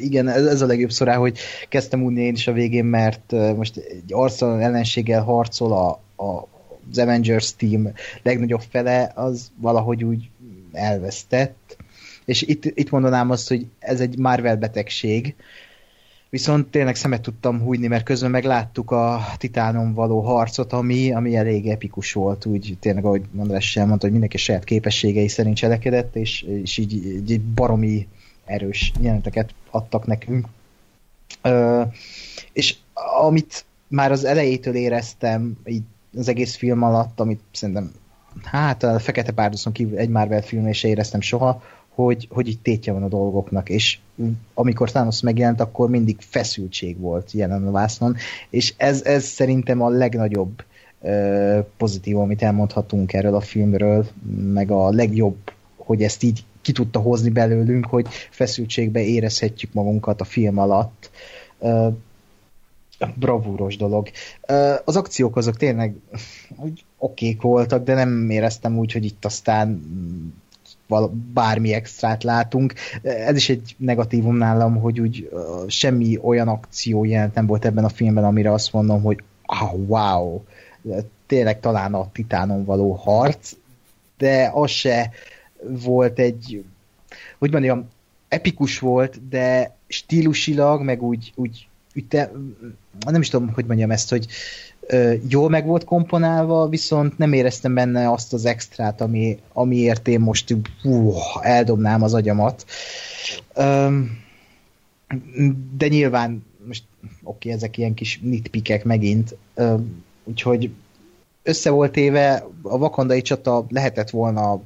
igen, ez, a legjobb szorá, hogy kezdtem unni én is a végén, mert most egy arctalan ellenséggel harcol a, a, az Avengers team legnagyobb fele, az valahogy úgy elvesztett. És itt, itt mondanám azt, hogy ez egy Marvel betegség, Viszont tényleg szemet tudtam hújni, mert közben megláttuk a Titánon való harcot, ami, ami elég epikus volt, úgy tényleg, ahogy András sem mondta, hogy mindenki saját képességei szerint cselekedett, és, és így, így baromi erős jelenteket adtak nekünk. Ö, és amit már az elejétől éreztem, így az egész film alatt, amit szerintem hát a Fekete Párduszon kívül egy Marvel filmnél se éreztem soha, hogy, hogy így tétje van a dolgoknak, és amikor Thanos megjelent, akkor mindig feszültség volt jelen a vásznon, és ez, ez szerintem a legnagyobb uh, pozitív, amit elmondhatunk erről a filmről, meg a legjobb, hogy ezt így ki tudta hozni belőlünk, hogy feszültségbe érezhetjük magunkat a film alatt. Bravúros dolog. Az akciók azok tényleg úgy okék voltak, de nem éreztem úgy, hogy itt aztán bármi extrát látunk. Ez is egy negatívum nálam, hogy úgy semmi olyan akció jelent nem volt ebben a filmben, amire azt mondom, hogy ah, wow, tényleg talán a titánon való harc, de az se volt egy, hogy mondjam, epikus volt, de stílusilag, meg úgy, úgy, úgy te, nem is tudom, hogy mondjam ezt, hogy jól meg volt komponálva, viszont nem éreztem benne azt az extrát, ami, amiért én most uh, eldobnám az agyamat. De nyilván, most oké, ezek ilyen kis nitpikek megint, úgyhogy össze volt éve, a vakandai csata lehetett volna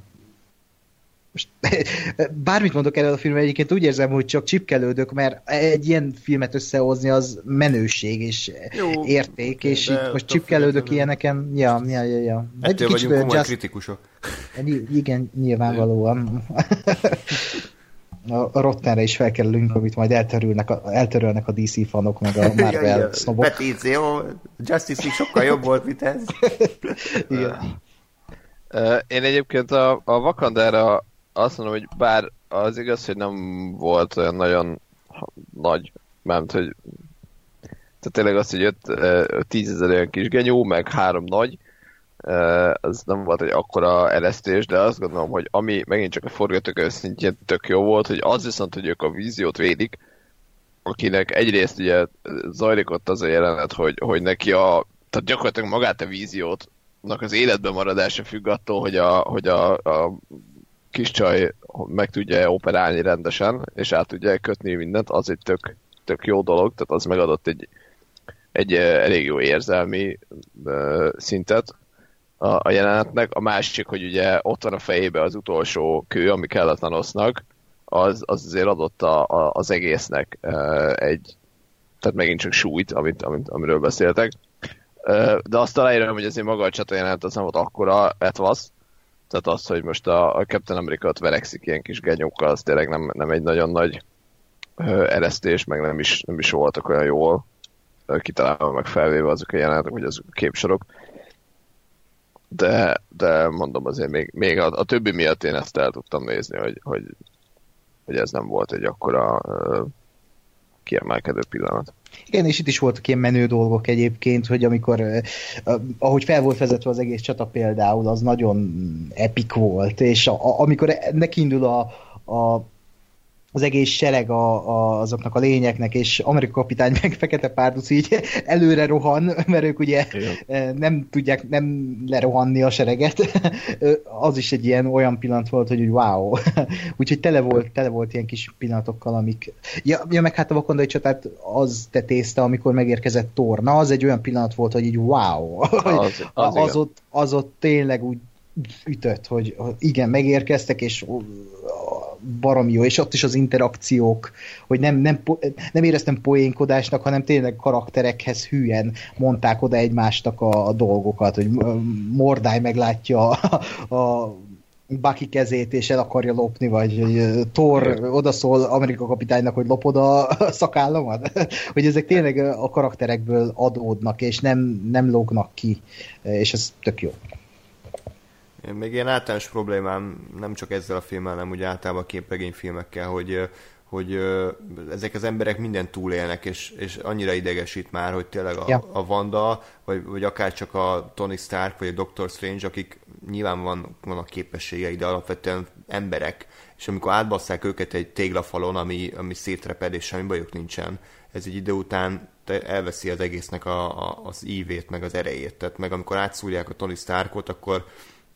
most, bármit mondok erről a filmről, egyébként úgy érzem, hogy csak csipkelődök, mert egy ilyen filmet összehozni az menőség és Jó, érték, és itt most csipkelődök ilyeneken, ja, ja, ja, ja. Ettől egy vagyunk komoly just... kritikusok. Igen, nyilvánvalóan. a Rottenre is felkerülünk, amit majd eltörülnek a, eltörölnek a DC fanok, meg a Marvel sznobok. Petíció, Justice League sokkal jobb volt, mint ez. Igen. Én egyébként a, a Wakandára azt mondom, hogy bár az igaz, hogy nem volt olyan nagyon nagy, mert hogy tehát tényleg az, hogy jött uh, tízezer olyan kis genyó, meg három nagy, az nem volt egy akkora eresztés, de azt gondolom, hogy ami megint csak a forgatókönyv szintjén tök jó volt, hogy az viszont, hogy ők a víziót védik, akinek egyrészt ugye zajlik ott az a jelenet, hogy, hogy neki a, tehát gyakorlatilag magát a víziót az életben maradása függ attól, hogy a, hogy a, a kis csaj meg tudja operálni rendesen, és át tudja kötni mindent, az egy tök, tök jó dolog, tehát az megadott egy, egy elég jó érzelmi szintet a, a jelenetnek. A másik, hogy ugye ott van a fejébe az utolsó kő, ami kellett Thanosnak, az, az azért adott a, a, az egésznek egy, tehát megint csak súlyt, amit, amit, amiről beszéltek. De azt találja, hogy azért maga a csata jelenet az nem volt akkora etvasz, tehát az, hogy most a, a Captain America verekszik ilyen kis genyókkal, az tényleg nem, nem egy nagyon nagy eresztés, meg nem is, nem is voltak olyan jól kitalálva, meg felvéve azok a jelenetek, hogy azok a képsorok. De, de mondom azért még, még a, a többi miatt én ezt el tudtam nézni, hogy, hogy, hogy ez nem volt egy akkora kiemelkedő pillanat. Igen, és itt is voltak ilyen menő dolgok egyébként, hogy amikor, uh, ahogy fel volt vezetve az egész csata például, az nagyon epik volt, és a, amikor neki indul a, a az egész sereg a, a, azoknak a lényeknek, és Amerika kapitány meg Fekete Párduc így előre rohan, mert ők ugye Igen. nem tudják nem lerohanni a sereget. az is egy ilyen olyan pillanat volt, hogy wow. Úgyhogy tele volt, tele volt ilyen kis pillanatokkal, amik... Ja, ja meg hát a vakondai csatát az tetézte, amikor megérkezett Torna, az egy olyan pillanat volt, hogy így wow. Az, az, az, ott, az ott tényleg úgy ütött, hogy igen, megérkeztek, és baromi jó, és ott is az interakciók, hogy nem, nem, nem éreztem poénkodásnak, hanem tényleg karakterekhez hülyen mondták oda egymástak a, a dolgokat, hogy Mordály meglátja a, a Bucky kezét, és el akarja lopni, vagy hogy Thor odaszól Amerika kapitánynak, hogy lopod a szakállamat. hogy ezek tényleg a karakterekből adódnak, és nem, nem lógnak ki, és ez tök jó. Még ilyen általános problémám nem csak ezzel a filmmel, hanem úgy általában képregényfilmekkel, hogy hogy ezek az emberek minden túlélnek, és, és annyira idegesít már, hogy tényleg a, ja. a Wanda, vagy, vagy akár csak a Tony Stark, vagy a Doctor Strange, akik nyilván van, vannak képességei, de alapvetően emberek, és amikor átbasszák őket egy téglafalon, ami, ami szétreped, és semmi bajuk nincsen, ez egy idő után elveszi az egésznek a, a, az ívét, meg az erejét. Tehát meg amikor átszúrják a Tony Starkot, akkor,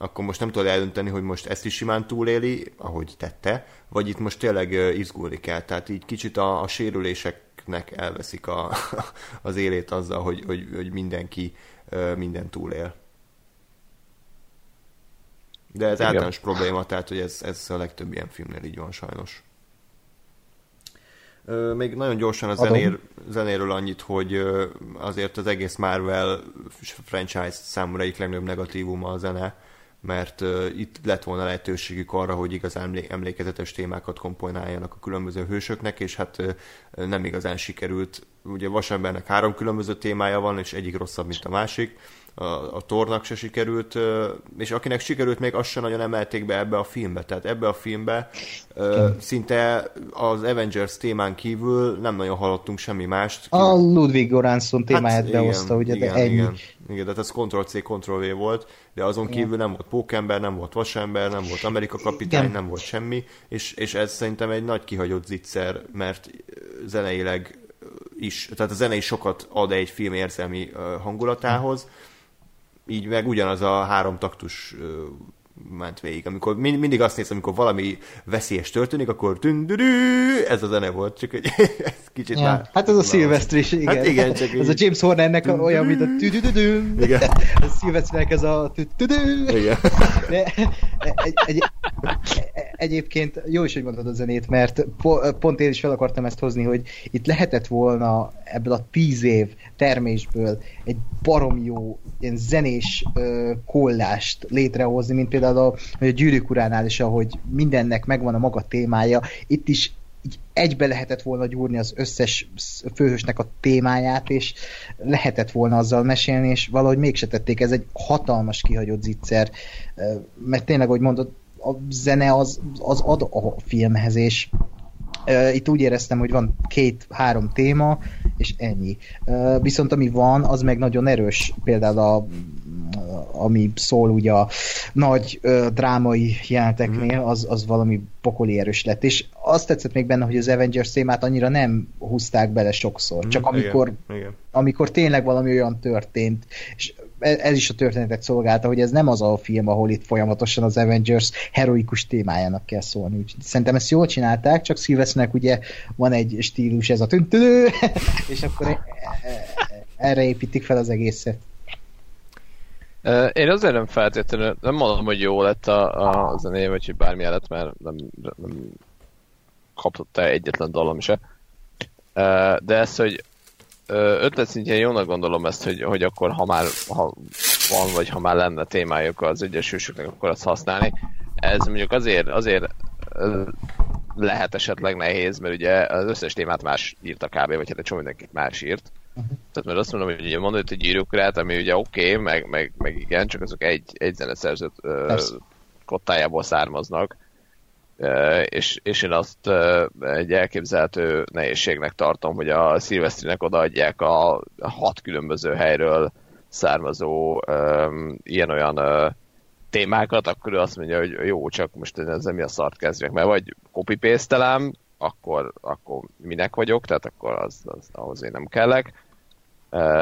akkor most nem tudod eldönteni, hogy most ezt is simán túléli, ahogy tette, vagy itt most tényleg izgulni kell. Tehát így kicsit a, a sérüléseknek elveszik a, az élét azzal, hogy, hogy, hogy mindenki minden túlél. De ez Igen. általános probléma, tehát hogy ez, ez a legtöbb ilyen filmnél így van sajnos. Még nagyon gyorsan a zenér, zenéről annyit, hogy azért az egész Marvel franchise számomra egyik legnagyobb negatívuma a zene, mert itt lett volna lehetőségük arra, hogy igazán emlékezetes témákat komponáljanak a különböző hősöknek, és hát nem igazán sikerült. Ugye Vasembernek három különböző témája van, és egyik rosszabb, mint a másik a, a tornak se sikerült, és akinek sikerült, még azt sem nagyon emelték be ebbe a filmbe. Tehát ebbe a filmbe uh, szinte az Avengers témán kívül nem nagyon hallottunk semmi mást. A Ludwig Goranson témáját hát, behozta, ugye, igen, de ennyi. Igen, igen, tehát ez Ctrl-C, Ctrl-V volt, de azon igen. kívül nem volt Pókember, nem volt Vasember, nem volt Amerika kapitány, igen. nem volt semmi, és, és ez szerintem egy nagy kihagyott zicser, mert zeneileg is, tehát a zene is sokat ad egy film érzelmi hangulatához, hm így meg ugyanaz a három taktus ment végig. Amikor mind, mindig azt nézem, amikor valami veszélyes történik, akkor tündürű, ez a zene volt, csak egy ez kicsit ja. már... Hát ez a Szilveszter is, igen. Hát igen, csak Ez a James Hornernek olyan, mint a tüdüdüdüm. Igen. A Szilveszternek ez a tüdüdü. Igen. De egy, egy, egyébként jó is, hogy mondod a zenét, mert pont én is fel akartam ezt hozni, hogy itt lehetett volna ebből a tíz év termésből egy barom jó ilyen zenés uh, kollást létrehozni, mint például a, a gyűrűk uránál is, ahogy mindennek megvan a maga témája. Itt is így egybe lehetett volna gyúrni az összes főhősnek a témáját, és lehetett volna azzal mesélni, és valahogy mégse tették. Ez egy hatalmas kihagyott zicser, mert tényleg, hogy mondod, a zene az, az ad a filmhez, és itt úgy éreztem, hogy van két-három téma, és ennyi. Viszont ami van, az meg nagyon erős, például a ami szól ugye a nagy drámai jelenteknél, mhm. az, az valami pokoli erős lett. És azt tetszett még benne, hogy az Avengers témát annyira nem húzták bele sokszor. Csak mhm, amikor, igen, igen. amikor tényleg valami olyan történt, és ez is a történetet szolgálta, hogy ez nem az a film, ahol itt folyamatosan az Avengers heroikus témájának kell szólni. Úgyhogy szerintem ezt jól csinálták, csak Sylvesternek ugye van egy stílus, ez a tüntülő, és akkor e- e- erre építik fel az egészet. Én azért nem feltétlenül, nem mondom, hogy jó lett a, a zené, vagy hogy bármi lett, mert nem, nem kapott el egyetlen dalom se. De ez, hogy ötlet szintjén jónak gondolom ezt, hogy, hogy akkor ha már ha van, vagy ha már lenne témájuk az egyesülésüknek, akkor azt használni. Ez mondjuk azért, azért lehet esetleg nehéz, mert ugye az összes témát más írt a kb. vagy hát egy csomó mindenkit más írt. Tehát mert azt mondom, hogy ugye mondod, hogy írókurát, ami ugye oké, okay, meg, meg, meg, igen, csak azok egy, egy zeneszerzőt uh, kottájából származnak. És, és én azt egy elképzelhető nehézségnek tartom, hogy a Szilvesztrinek odaadják a, hat különböző helyről származó ilyen-olyan uh, témákat, akkor ő azt mondja, hogy jó, csak most ezzel mi a szart kezdjek, mert vagy copy akkor, akkor minek vagyok, tehát akkor az, az, ahhoz én nem kellek,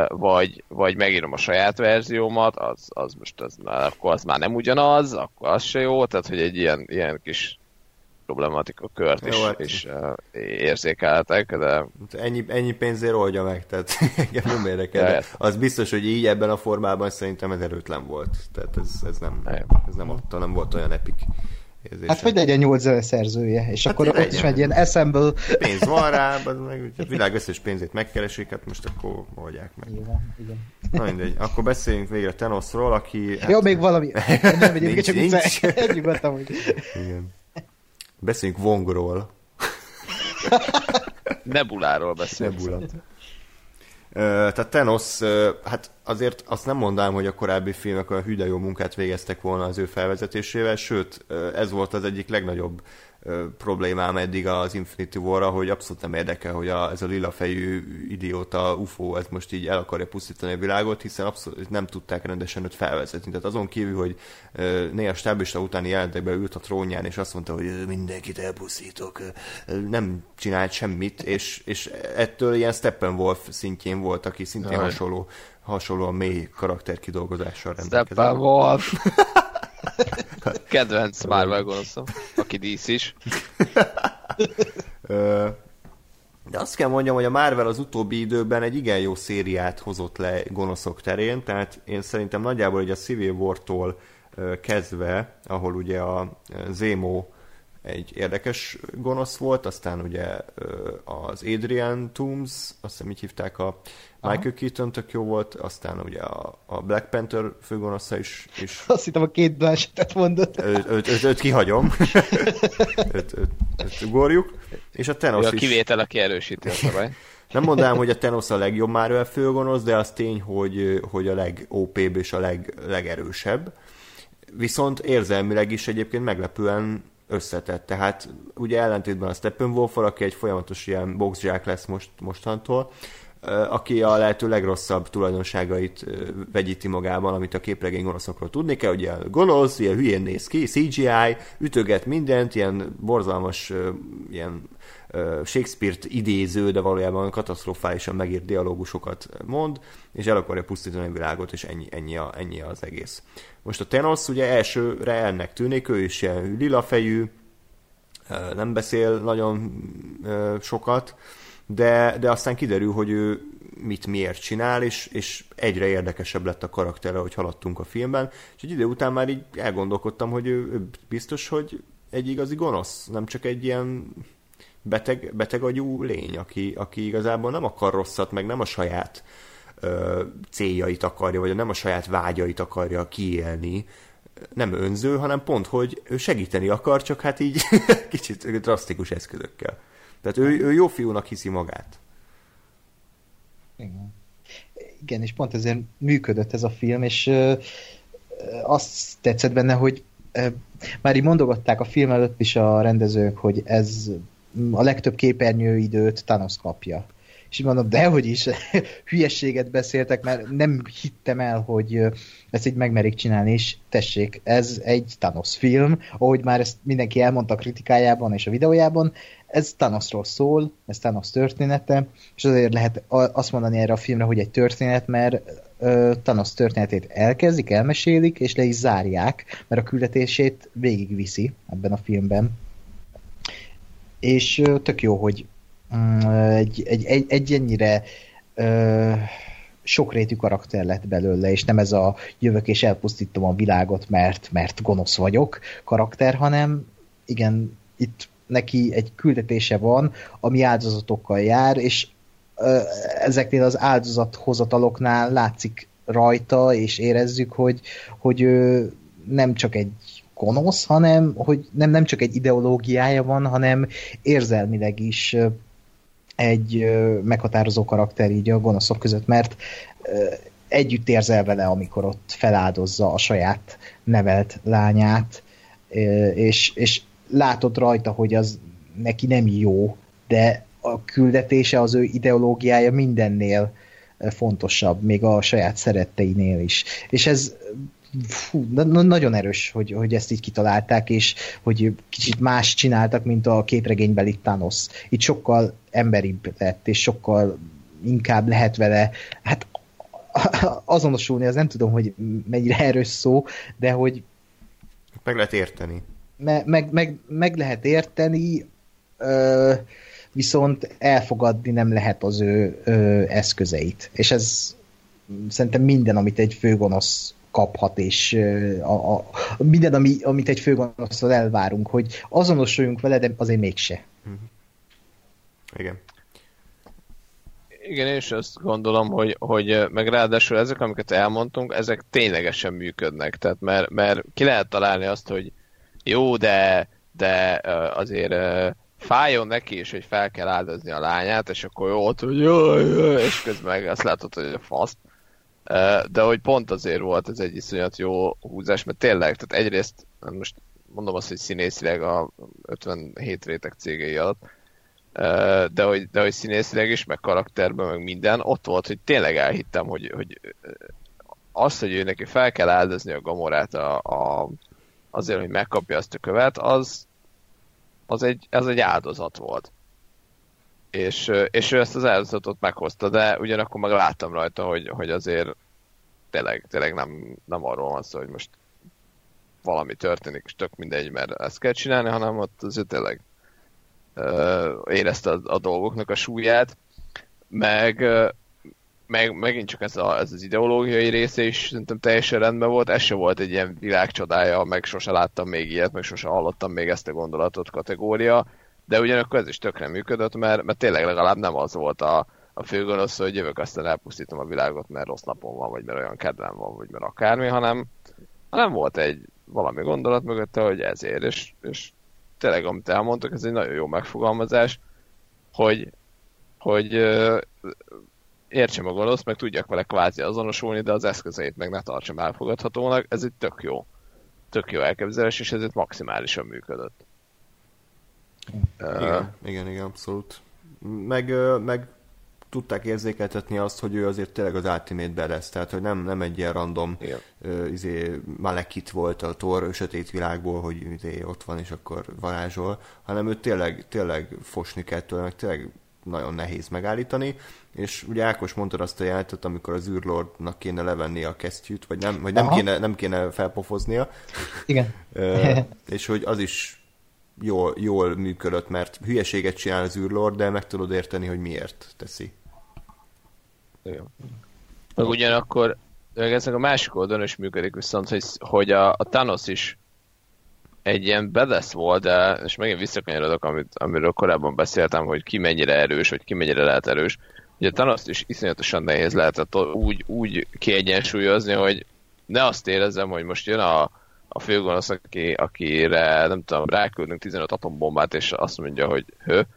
vagy, vagy megírom a saját verziómat, az, az most az, akkor az már nem ugyanaz, akkor az se jó, tehát hogy egy ilyen, ilyen kis problematika kört is, hát. is uh, érzékeltek, de... Hát ennyi, ennyi pénzért oldja meg, tehát engem nem érdekel. Az biztos, hogy így ebben a formában szerintem ez erőtlen volt. Tehát ez, ez nem, ez nem adta, nem volt olyan epik érzése. Hát hogy legyen nyolc szerzője, és hát akkor ott is megy ilyen assemble. Pénz van rá, az meg, a világ összes pénzét megkeresik, hát most akkor oldják meg. Igen, igen. Na mindegy, akkor beszéljünk végre Tenosról, aki... Hát... Jó, még valami. Nem, nincs, csak nincs. Nyugodtan, hogy... Igen. Beszéljünk Wongról. Nebuláról beszélünk. Nebula. Tehát Thanos, hát azért azt nem mondanám, hogy a korábbi filmek olyan hüde jó munkát végeztek volna az ő felvezetésével, sőt, ez volt az egyik legnagyobb problémám eddig az Infinity war hogy abszolút nem érdekel, hogy a, ez a lila fejű idióta UFO ez most így el akarja pusztítani a világot, hiszen abszolút nem tudták rendesen őt felvezetni. Tehát azon kívül, hogy néha stábista utáni jelentekben ült a trónján, és azt mondta, hogy mindenkit elpusztítok, nem csinált semmit, és, és ettől ilyen Steppenwolf szintjén volt, aki szintén Jaj. hasonló hasonlóan mély karakterkidolgozással rendelkezik. Steppenwolf. Kedvenc Marvel gonoszom, aki dísz is. De azt kell mondjam, hogy a Marvel az utóbbi időben egy igen jó szériát hozott le gonoszok terén, tehát én szerintem nagyjából hogy a Civil ö, kezdve, ahol ugye a Zemo egy érdekes gonosz volt, aztán ugye az Adrian Toomes, azt hiszem így hívták a Michael Keaton tök jó volt, aztán ugye a, a Black Panther főgonosza is, is Azt hittem a két Blanchettet mondott. őt, őt, őt, őt kihagyom, őt, őt, őt ugorjuk, és a Thanos a is. kivétel, aki erősíti a szabályt. Nem mondanám, hogy a Thanos a legjobb Marvel főgonosz, de az tény, hogy, hogy a leg-OP-b és a leg, legerősebb. Viszont érzelmileg is egyébként meglepően összetett. Tehát ugye ellentétben a steppenwolf aki egy folyamatos ilyen boxzsák lesz most, mostantól, aki a lehető legrosszabb tulajdonságait vegyíti magában, amit a képregény gonoszokról tudni kell, ilyen gonosz, ilyen hülyén néz ki, CGI, ütöget mindent, ilyen borzalmas, ilyen Shakespeare-t idéző, de valójában katasztrofálisan megírt dialógusokat mond, és el akarja pusztítani a világot, és ennyi, ennyi, a, ennyi az egész. Most a Thanos ugye elsőre ennek tűnik, ő is ilyen lila fejű, ö, nem beszél nagyon sokat, de, de aztán kiderül, hogy ő mit miért csinál, és, és egyre érdekesebb lett a karaktere, hogy haladtunk a filmben, és egy idő után már így elgondolkodtam, hogy ő, ő biztos, hogy egy igazi gonosz, nem csak egy ilyen beteg, beteg agyú lény, aki, aki igazából nem akar rosszat, meg nem a saját ö, céljait akarja, vagy nem a saját vágyait akarja kiélni, nem önző, hanem pont, hogy ő segíteni akar, csak hát így kicsit drasztikus eszközökkel. Tehát ő, ő jó fiúnak hiszi magát. Igen. Igen, és pont ezért működött ez a film, és ö, azt tetszett benne, hogy ö, már így mondogatták a film előtt is a rendezők, hogy ez a legtöbb képernyőidőt Thanos kapja. És így mondom, dehogy is, hülyességet beszéltek, mert nem hittem el, hogy ezt így megmerik csinálni, és tessék, ez egy Thanos film, ahogy már ezt mindenki elmondta a kritikájában és a videójában, ez Thanosról szól, ez Thanos története, és azért lehet azt mondani erre a filmre, hogy egy történet, mert Thanos történetét elkezdik, elmesélik, és le is zárják, mert a küldetését végigviszi ebben a filmben. És tök jó, hogy egy, egy, egy, egy ennyire ö, sokrétű karakter lett belőle, és nem ez a jövök és elpusztítom a világot, mert, mert gonosz vagyok karakter, hanem igen, itt neki egy küldetése van, ami áldozatokkal jár, és ö, ezeknél az áldozathozataloknál látszik rajta, és érezzük, hogy, hogy ő nem csak egy gonosz, hanem hogy nem, nem csak egy ideológiája van, hanem érzelmileg is egy meghatározó karakter így a gonoszok között, mert együtt érzel vele, amikor ott feláldozza a saját nevelt lányát, és, és látod rajta, hogy az neki nem jó, de a küldetése, az ő ideológiája mindennél fontosabb, még a saját szeretteinél is. És ez fú, na- na- nagyon erős, hogy, hogy ezt így kitalálták, és hogy kicsit más csináltak, mint a képregénybeli Thanos. Itt sokkal emberibb lett, és sokkal inkább lehet vele, hát azonosulni, az nem tudom, hogy mennyire erős szó, de hogy Meg lehet érteni. me, meg, meg, meg lehet érteni, ö, viszont elfogadni nem lehet az ő ö, eszközeit. És ez szerintem minden, amit egy főgonosz kaphat, és ö, a, a, minden, ami, amit egy főgonosztól elvárunk, hogy azonosuljunk vele, de azért mégse. Igen. Igen, én is azt gondolom, hogy, hogy meg ráadásul ezek, amiket elmondtunk, ezek ténylegesen működnek. Tehát mert, mert ki lehet találni azt, hogy jó, de, de azért fájjon neki is, hogy fel kell áldozni a lányát, és akkor jó, ott, hogy jaj, jaj, és közben meg azt látod, hogy a fasz. De hogy pont azért volt ez egy iszonyat jó húzás, mert tényleg, tehát egyrészt most mondom azt, hogy színészileg a 57 réteg cégei alatt, de hogy, de hogy színészileg is, meg karakterben, meg minden, ott volt, hogy tényleg elhittem, hogy, hogy azt, hogy ő neki fel kell áldozni a gamorát a, a, azért, hogy megkapja azt a követ, az, az egy, az egy áldozat volt. És, és ő ezt az áldozatot meghozta, de ugyanakkor meg láttam rajta, hogy, hogy azért tényleg, tényleg nem, nem arról van szó, hogy most valami történik, és tök mindegy, mert ezt kell csinálni, hanem ott azért tényleg érezte a, a dolgoknak a súlyát, meg, meg megint csak ez, a, ez az ideológiai része is szerintem teljesen rendben volt, ez se volt egy ilyen világcsodája, meg sose láttam még ilyet, meg sose hallottam még ezt a gondolatot kategória, de ugyanakkor ez is tökre működött, mert, mert tényleg legalább nem az volt a, a főgonosz, hogy jövök aztán elpusztítom a világot, mert rossz napom van, vagy mert olyan kedvem van, vagy mert akármi, hanem, hanem volt egy valami gondolat mögötte, hogy ezért, és, és tényleg, amit elmondtak, ez egy nagyon jó megfogalmazás, hogy, hogy értsem a gonosz, meg tudjak vele kvázi azonosulni, de az eszközeit meg ne tartsam elfogadhatónak, ez egy tök jó. Tök jó elképzelés, és ezért maximálisan működött. Igen, uh, igen, igen, abszolút. Meg, meg tudták érzékeltetni azt, hogy ő azért tényleg az Ultimate Badass, tehát hogy nem, nem egy ilyen random uh, izé, Malekit volt a Thor sötét világból, hogy izé, ott van és akkor varázsol, hanem ő tényleg, tényleg fosni kell tőle, meg tényleg nagyon nehéz megállítani, és ugye Ákos mondta azt a jelentet, amikor az űrlordnak kéne levenni a kesztyűt, vagy nem, vagy nem, kéne, nem kéne felpofoznia. Igen. és hogy az is jól, jól működött, mert hülyeséget csinál az űrlord, de meg tudod érteni, hogy miért teszi. Meg ugyanakkor ezek a másik oldalon is működik viszont, hogy, hogy a, a Thanos is egy ilyen bedesz volt, de, és megint visszakanyarodok, amit, amiről korábban beszéltem, hogy ki mennyire erős, vagy ki mennyire lehet erős. Ugye Thanos is iszonyatosan nehéz lehetett úgy, úgy kiegyensúlyozni, hogy ne azt érezzem, hogy most jön a, a főgonosz, aki, akire nem tudom, ráküldünk 15 atombombát, és azt mondja, hogy hő,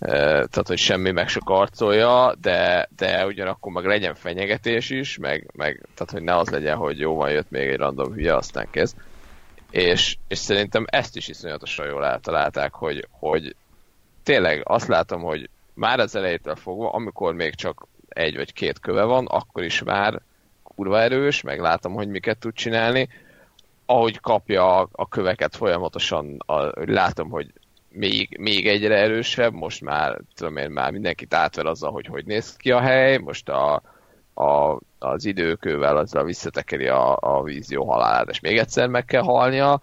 tehát hogy semmi meg se karcolja, de, de ugyanakkor meg legyen fenyegetés is, meg, meg tehát hogy ne az legyen, hogy jó van, jött még egy random hülye, aztán kezd. És, és szerintem ezt is iszonyatosan jól eltalálták, hogy, hogy tényleg azt látom, hogy már az elejétől fogva, amikor még csak egy vagy két köve van, akkor is már kurva erős, meg látom, hogy miket tud csinálni. Ahogy kapja a, a köveket folyamatosan, a, látom, hogy még, még egyre erősebb, most már, tudom én, már mindenkit átver azzal, hogy hogy néz ki a hely, most a, a, az időkővel azzal visszatekeri a, a vízió halálát, és még egyszer meg kell halnia,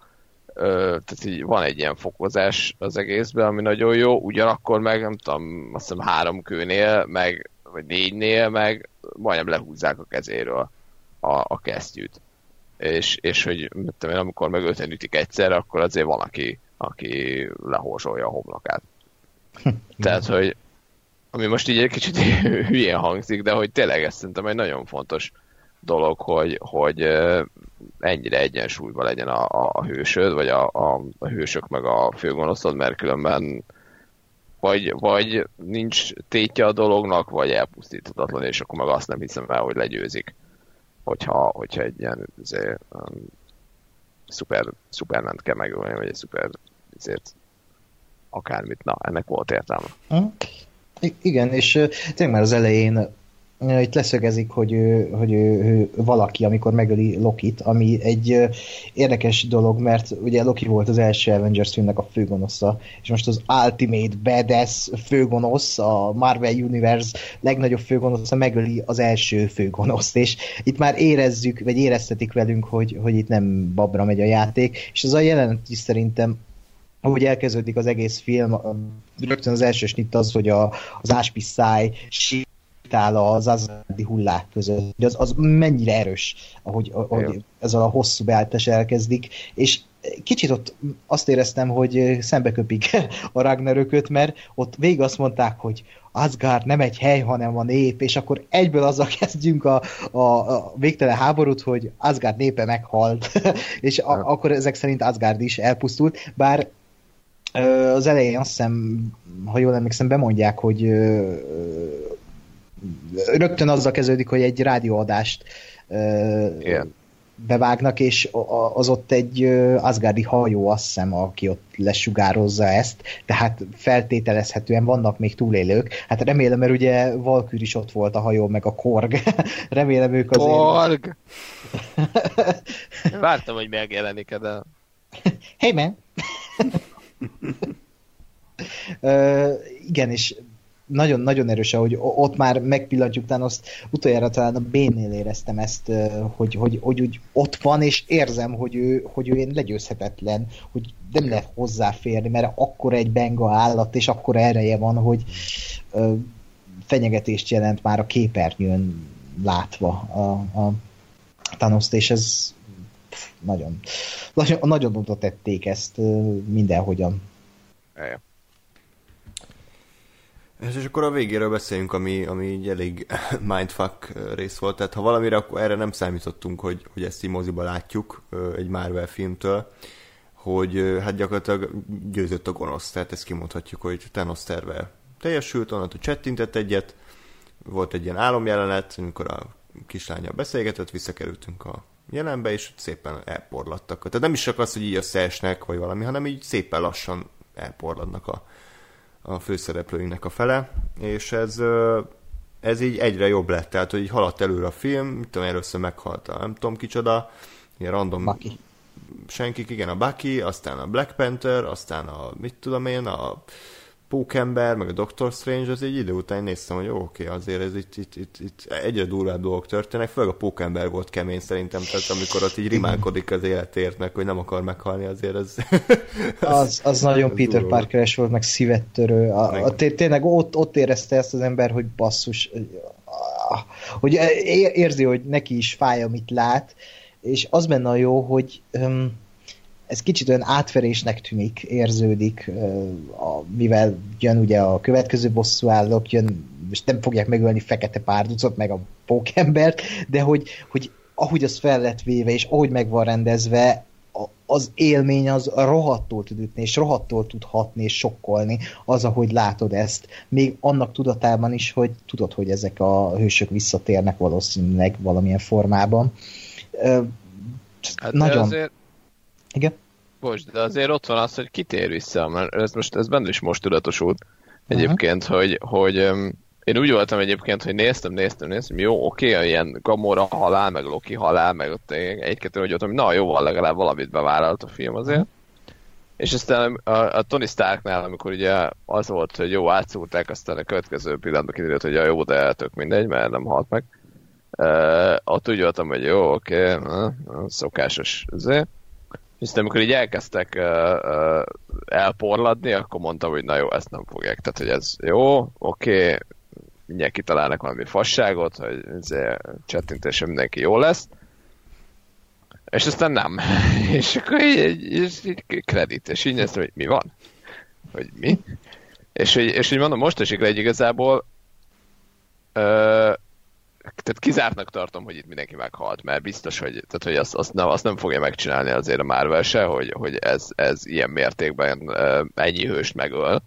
Ö, tehát így van egy ilyen fokozás az egészben, ami nagyon jó, ugyanakkor meg, nem tudom, azt hiszem három kőnél, meg, vagy négynél, meg majdnem lehúzzák a kezéről a, a kesztyűt. És, és hogy tudom én, amikor meg öten ütik egyszer, akkor azért van, aki, aki lehorzsolja a homlokát. Tehát, hogy ami most így egy kicsit hülyén hangzik, de hogy tényleg ez szerintem egy nagyon fontos dolog, hogy, hogy ennyire egyensúlyban legyen a, a, hősöd, vagy a, a, a hősök meg a főgonoszod, mert különben vagy, vagy nincs tétje a dolognak, vagy elpusztíthatatlan, és akkor meg azt nem hiszem el, hogy legyőzik, hogyha, hogyha egy ilyen um, szuper, szuperment kell megölni, vagy egy szuper ezért akármit. Na, ennek volt értelme. Hm? I- igen, és tényleg már az elején itt leszögezik, hogy, ő, hogy ő, valaki, amikor megöli Lokit, ami egy érdekes dolog, mert ugye Loki volt az első Avengers filmnek a főgonosza, és most az Ultimate Badass főgonosz, a Marvel Universe legnagyobb főgonosza megöli az első főgonoszt, és itt már érezzük, vagy éreztetik velünk, hogy, hogy itt nem babra megy a játék, és ez a jelenet is szerintem ahogy elkezdődik az egész film, rögtön az első snitt az, hogy a, az áspiszáj sétál az azadi hullák között. Az, az mennyire erős, ahogy, ahogy ezzel a hosszú beállítás elkezdik, és kicsit ott azt éreztem, hogy szembeköpik a Ragnarököt, mert ott végig azt mondták, hogy Asgard nem egy hely, hanem a nép, és akkor egyből azzal kezdjünk a, a, a végtelen háborút, hogy Asgard népe meghalt, és a, akkor ezek szerint Asgard is elpusztult, bár az elején azt hiszem, ha jól emlékszem, bemondják, hogy rögtön azzal kezdődik, hogy egy rádióadást Igen. bevágnak, és az ott egy Asgardi hajó, azt hiszem, aki ott lesugározza ezt, tehát feltételezhetően vannak még túlélők. Hát remélem, mert ugye Valkür is ott volt a hajó, meg a Korg. remélem ők azért... Korg! Vártam, hogy megjelenik de... Hey man! uh, igen, és nagyon-nagyon erős, hogy ott már megpillantjuk, azt utoljára talán a Bénnél éreztem ezt, hogy, hogy, hogy, hogy ott van, és érzem, hogy ő, hogy ő én legyőzhetetlen, hogy nem lehet hozzáférni, mert akkor egy benga állat, és akkor ereje van, hogy fenyegetést jelent már a képernyőn látva a, a Thanos-t, és ez nagyon, nagyon, nagyon oda tették ezt mindenhogyan. Igen. És akkor a végéről beszéljünk, ami, ami így elég mindfuck rész volt. Tehát ha valamire, akkor erre nem számítottunk, hogy, hogy ezt így moziba látjuk egy Marvel filmtől, hogy hát gyakorlatilag győzött a gonosz. Tehát ezt kimondhatjuk, hogy Thanos terve teljesült, onnantól csettintett egyet, volt egy ilyen álomjelenet, amikor a kislánya beszélgetett, visszakerültünk a jelenbe, és szépen elporlattak. Tehát nem is csak az, hogy így összeesnek, vagy valami, hanem így szépen lassan elporladnak a, a főszereplőinknek a fele, és ez, ez így egyre jobb lett, tehát hogy így haladt előre a film, mit tudom, először meghalt a nem tudom kicsoda, ilyen random Bucky. senkik, igen, a Bucky, aztán a Black Panther, aztán a, mit tudom én, a Pókember, meg a Doctor Strange, az egy idő után néztem, hogy jó, oké, azért ez itt, itt, itt, itt egyre durvább dolgok történnek, főleg a Pókember volt kemény szerintem, tehát amikor ott így rimálkodik az életért, meg hogy nem akar meghalni, azért ez... az, az nagyon Peter Parker-es volt, meg szívettörő. A, a, tényleg ott, ott érezte ezt az ember, hogy basszus, hogy érzi, hogy neki is fáj, amit lát, és az benne a jó, hogy um, ez kicsit olyan átverésnek tűnik, érződik, a, mivel jön ugye a következő bosszúállók, jön, és nem fogják megölni fekete párducot, meg a pókembert, de hogy, hogy ahogy az fel lett véve, és ahogy meg van rendezve, az élmény az rohadtól tud ütni, és rohadtól tud hatni, és sokkolni az, ahogy látod ezt. Még annak tudatában is, hogy tudod, hogy ezek a hősök visszatérnek valószínűleg valamilyen formában. Hát nagyon... azért igen? Most, de azért ott van az, hogy kitér vissza, mert ez most ez benne is most tudatosult egyébként, uh-huh. hogy, hogy um, én úgy voltam egyébként, hogy néztem, néztem, néztem, jó, oké, okay, ilyen Gamora halál, meg Loki halál, meg ott egy-kettő, hogy ott, na jó, van legalább valamit bevállalt a film azért. Uh-huh. És aztán a, a Tony Starknál, amikor ugye az volt, hogy jó, átszúrták, aztán a következő pillanatban kiderült, hogy a jó, de tök mindegy, mert nem halt meg. Uh, ott úgy voltam, hogy jó, oké, okay, szokásos azért. Viszont amikor így elkezdtek uh, uh, elporladni, akkor mondtam, hogy na jó, ezt nem fogják. Tehát, hogy ez jó, oké, okay, mindjárt kitalálnak valami fasságot, hogy csettintésre mindenki jó lesz. És aztán nem. és akkor így, így, így kredit, és így néztem, hogy mi van? Hogy mi? És hogy, és hogy mondom, most esik le egy igazából uh, tehát kizártnak tartom, hogy itt mindenki meghalt, mert biztos, hogy, tehát, hogy azt, azt, nem, azt nem fogja megcsinálni azért a Marvel se, hogy, hogy ez, ez ilyen mértékben ennyi hőst megöl.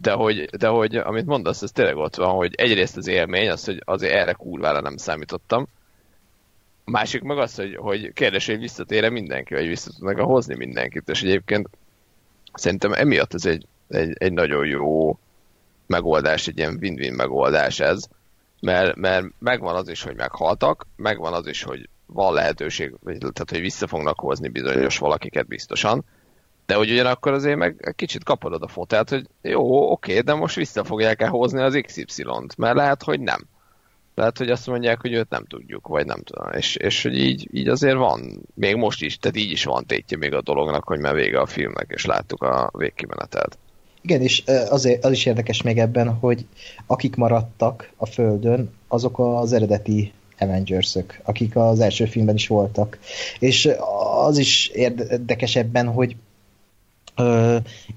De, hogy, de hogy, amit mondasz, ez tényleg ott van, hogy egyrészt az élmény, az, hogy azért erre kurvára nem számítottam. A másik meg az, hogy, hogy kérdés, hogy visszatér mindenki, vagy vissza tudnak hozni mindenkit, és egyébként szerintem emiatt ez egy, egy, egy nagyon jó megoldás, egy ilyen win-win megoldás ez, mert, mert megvan az is, hogy meghaltak, megvan az is, hogy van lehetőség, tehát hogy vissza fognak hozni bizonyos valakiket biztosan, de hogy ugyanakkor azért meg kicsit kapod a fotelt, hogy jó, oké, de most vissza fogják-e hozni az XY-t, mert lehet, hogy nem. Lehet, hogy azt mondják, hogy őt nem tudjuk, vagy nem tudom. És, és hogy így, így azért van, még most is, tehát így is van tétje még a dolognak, hogy már vége a filmnek, és láttuk a végkimenetet. Igen, és azért, az is érdekes még ebben, hogy akik maradtak a Földön, azok az eredeti Avengers-ök, akik az első filmben is voltak. És az is érdekes ebben, hogy ö,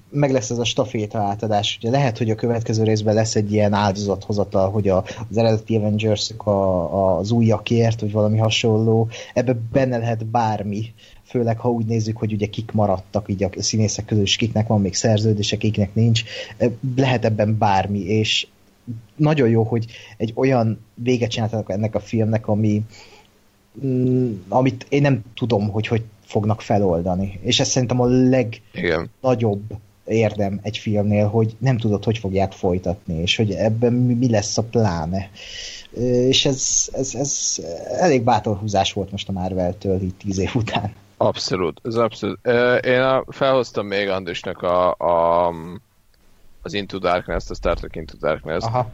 meg lesz ez a staféta átadás. Ugye lehet, hogy a következő részben lesz egy ilyen áldozathozatal, hogy a, az eredeti avengers a, a, az újakért, vagy valami hasonló. Ebbe benne lehet bármi főleg ha úgy nézzük, hogy ugye kik maradtak így a színészek közül, és kiknek van még szerződése, kiknek nincs, lehet ebben bármi, és nagyon jó, hogy egy olyan véget csináltak ennek a filmnek, ami mm, amit én nem tudom, hogy hogy fognak feloldani. És ez szerintem a legnagyobb érdem egy filmnél, hogy nem tudod, hogy fogják folytatni, és hogy ebben mi lesz a pláne. És ez, ez, ez elég bátor húzás volt most a Marvel-től így tíz év után. Abszolút, ez abszolút. Én a, felhoztam még Andrisnak a, a, az Into Darkness, a Star Trek Into Darkness. Aha.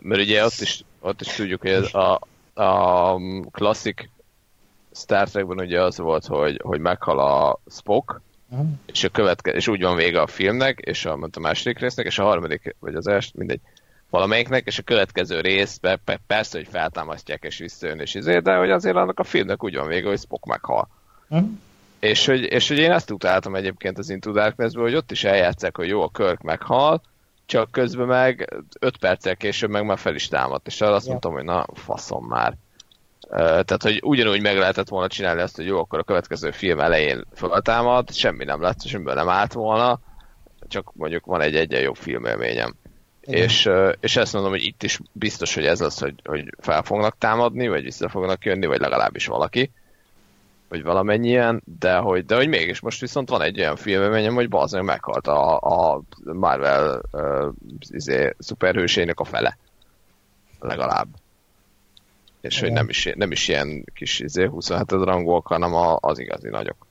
Mert ugye ott is, ott is tudjuk, hogy a, a klasszik Star Trekben ugye az volt, hogy, hogy meghal a Spock, uh-huh. és, a követke, és úgy van vége a filmnek, és a, a második résznek, és a harmadik, vagy az első, mindegy, valamelyiknek, és a következő részben persze, hogy feltámasztják és visszajön, és izé, de hogy azért annak a filmnek úgy van vége, hogy Spock meghal. Uh-huh. És hogy, és hogy én ezt utáltam egyébként az Into darkness hogy ott is eljátszák, hogy jó, a Kirk meghal, csak közben meg 5 perccel később meg már fel is támadt, és arra azt ja. mondtam, hogy na, faszom már. Tehát, hogy ugyanúgy meg lehetett volna csinálni azt, hogy jó, akkor a következő film elején feltámad, semmi nem lett, semmiből nem állt volna, csak mondjuk van egy egyen jobb filmélményem. És, és ezt mondom, hogy itt is biztos, hogy ez az, hogy, hogy fel fognak támadni, vagy vissza fognak jönni, vagy legalábbis valaki, vagy valamennyien, de hogy, de hogy mégis most viszont van egy olyan filmélményem, hogy bazen meghalt a, a Marvel uh, izé, szuperhősének a fele. Legalább és Igen. hogy nem is, nem is ilyen kis izé, 27 rangok, hanem a, az igazi nagyok.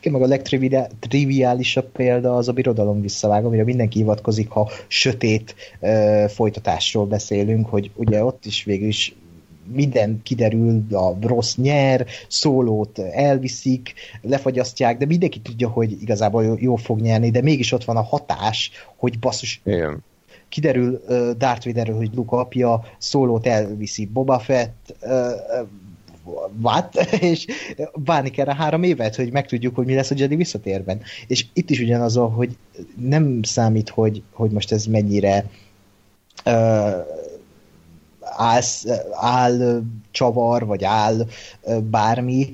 Igen, meg a legtriviálisabb példa az a birodalom visszavág, amire mindenki hivatkozik, ha sötét uh, folytatásról beszélünk, hogy ugye ott is végül is minden kiderül, a rossz nyer, szólót elviszik, lefagyasztják, de mindenki tudja, hogy igazából jó fog nyerni, de mégis ott van a hatás, hogy basszus, Igen kiderül uh, Darth Vaderről, hogy Luke apja, szólót elviszi Boba Fett, uh, what? és várni kell rá három évet, hogy megtudjuk, hogy mi lesz a Jedi visszatérben. És itt is ugyanaz, hogy nem számít, hogy, hogy most ez mennyire uh, áll, áll csavar, vagy áll bármi,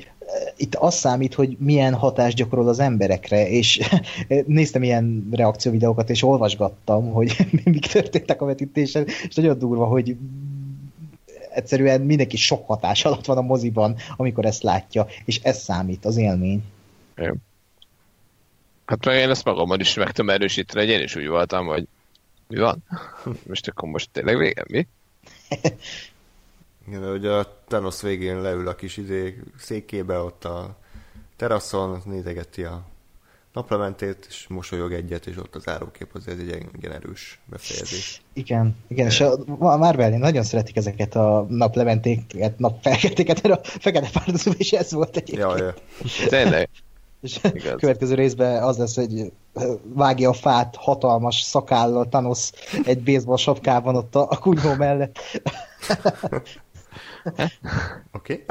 itt az számít, hogy milyen hatást gyakorol az emberekre, és néztem ilyen reakcióvideókat, és olvasgattam, hogy mik történtek a vetítésen, és nagyon durva, hogy egyszerűen mindenki sok hatás alatt van a moziban, amikor ezt látja, és ez számít, az élmény. Hát meg én ezt magammal is meg tudom erősíteni, hogy én is úgy voltam, hogy mi van? Most akkor most tényleg vége, mi? Igen, hogy a Thanos végén leül a kis izé székébe ott a teraszon, nézegeti a naplementét, és mosolyog egyet, és ott az árókép az egy igen erős befejezés. Igen, igen, és a, a Marvel nagyon szeretik ezeket a naplementéket, napfelkeltéket, mert a fekete pártozó is ez volt egyébként. Ja, ja. Tényleg. És Igaz. következő részben az lesz, hogy vágja a fát hatalmas szakállal Thanos egy baseball sapkában ott a, a kunyhó mellett. Oké. Okay.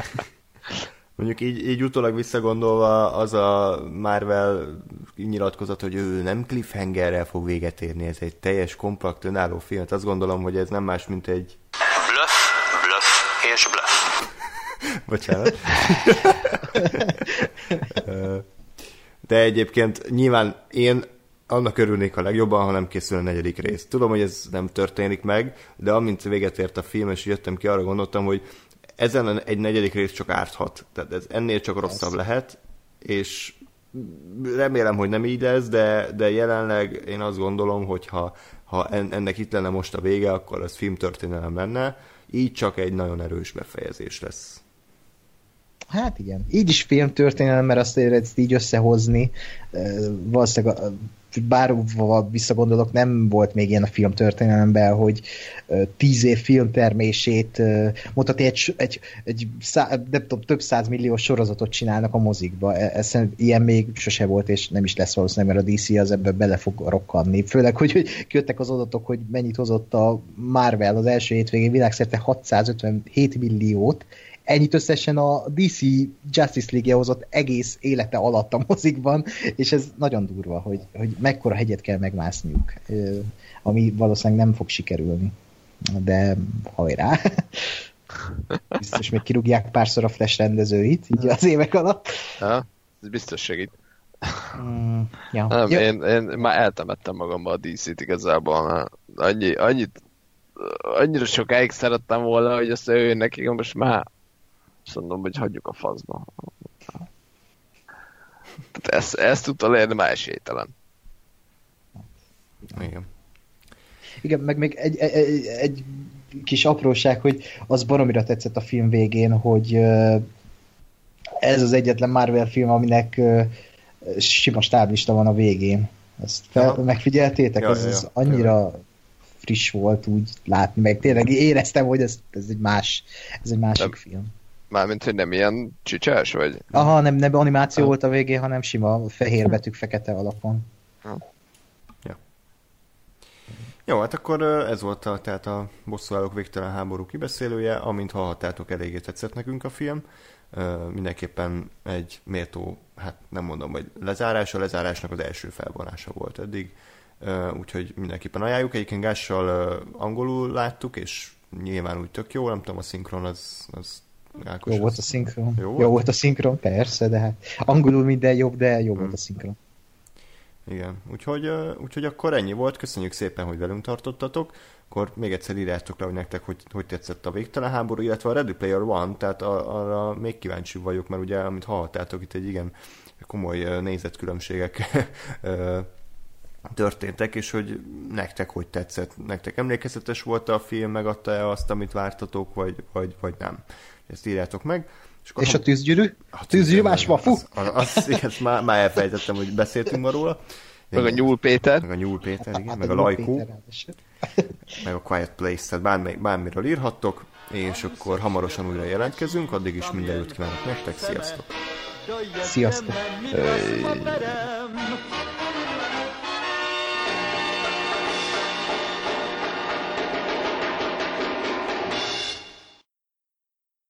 Mondjuk így, így utólag visszagondolva az a Marvel nyilatkozat, hogy ő nem cliffhangerrel fog véget érni, ez egy teljes, kompakt, önálló film. Hát azt gondolom, hogy ez nem más, mint egy... Bluff, bluff és bluff. Bocsánat. De egyébként nyilván én annak örülnék a legjobban, ha nem készül a negyedik rész. Tudom, hogy ez nem történik meg, de amint véget ért a film, és jöttem ki, arra gondoltam, hogy ezen egy negyedik rész csak árthat. Tehát ez ennél csak rosszabb lehet, és remélem, hogy nem így lesz, de, de jelenleg én azt gondolom, hogy ha, ha ennek itt lenne most a vége, akkor az filmtörténelem lenne, így csak egy nagyon erős befejezés lesz. Hát igen. Így is filmtörténelem, mert azt ezt így összehozni, valószínűleg bárhova visszagondolok, nem volt még ilyen a film történelemben, hogy tíz év filmtermését mutatni egy, egy, egy szá, nem tudom, több millió sorozatot csinálnak a mozikba. E, ez, ilyen még sose volt, és nem is lesz valószínűleg, mert a DC az ebbe bele fog rokkanni. Főleg, hogy, hogy jöttek az adatok, hogy mennyit hozott a Marvel az első hétvégén világszerte 657 milliót, ennyit összesen a DC Justice League hozott egész élete alatt a mozikban, és ez nagyon durva, hogy, hogy mekkora hegyet kell megmászniuk, ami valószínűleg nem fog sikerülni. De hajrá! Biztos még kirúgják párszor a Flash rendezőit, így az évek alatt. Ha, ez biztos segít. Mm, ja. Nem, én, én már eltemettem magamba a DC-t igazából, annyi, annyit annyira sokáig szerettem volna, hogy azt ő neki most már Azt mondom, hogy hagyjuk a faszba. Tehát ezt, ezt tudta leérni már esélytelen. Igen. Igen, meg még egy, egy, egy kis apróság, hogy az baromira tetszett a film végén, hogy ez az egyetlen Marvel film, aminek sima stáblista van a végén. Ezt fel, ja. megfigyeltétek? Ja, ez, ja, ez annyira ja. friss volt úgy látni, meg tényleg éreztem, hogy ez, ez egy más, ez egy másik nem, film. Mármint, hogy nem ilyen csicsás, vagy? Aha, nem, nem animáció ha. volt a végén, hanem sima fehér betűk fekete alapon. Ha. Ja. Jó, hát akkor ez volt a, tehát a bosszúállók végtelen háború kibeszélője, amint hallhattátok, eléggé tetszett nekünk a film mindenképpen egy méltó, hát nem mondom, hogy lezárás, a lezárásnak az első felvonása volt eddig, úgyhogy mindenképpen ajánljuk. Egyébként Gással angolul láttuk, és nyilván úgy tök jó, nem tudom, a szinkron az, az Ákos, jó volt a szinkron. Jó, jó volt a szinkron, persze, de hát angolul minden jobb, de jó hmm. volt a szinkron. Igen, úgyhogy, úgyhogy akkor ennyi volt. Köszönjük szépen, hogy velünk tartottatok akkor még egyszer írjátok le, hogy nektek hogy, hogy tetszett a végtelen háború, illetve a Ready Player One, tehát arra még kíváncsi vagyok, mert ugye, amit hallhattátok, itt egy igen komoly nézetkülönbségek történtek, és hogy nektek hogy tetszett, nektek emlékezetes volt a film, megadta-e azt, amit vártatok, vagy, vagy, vagy nem. Ezt írjátok meg. És, és a tűzgyűrű? A tűzgyűrű más vafu? Az, az, az, az, már, már elfelejtettem, hogy beszéltünk ma róla. Meg a Nyúl Péter. Meg a Nyúl Péter, igen, meg a Lajkó. Meg a Quiet Place, tehát bármi, bármiről írhattok, és akkor hamarosan újra jelentkezünk, addig is minden jót kívánok nektek, sziasztok! Sziasztok! Hey.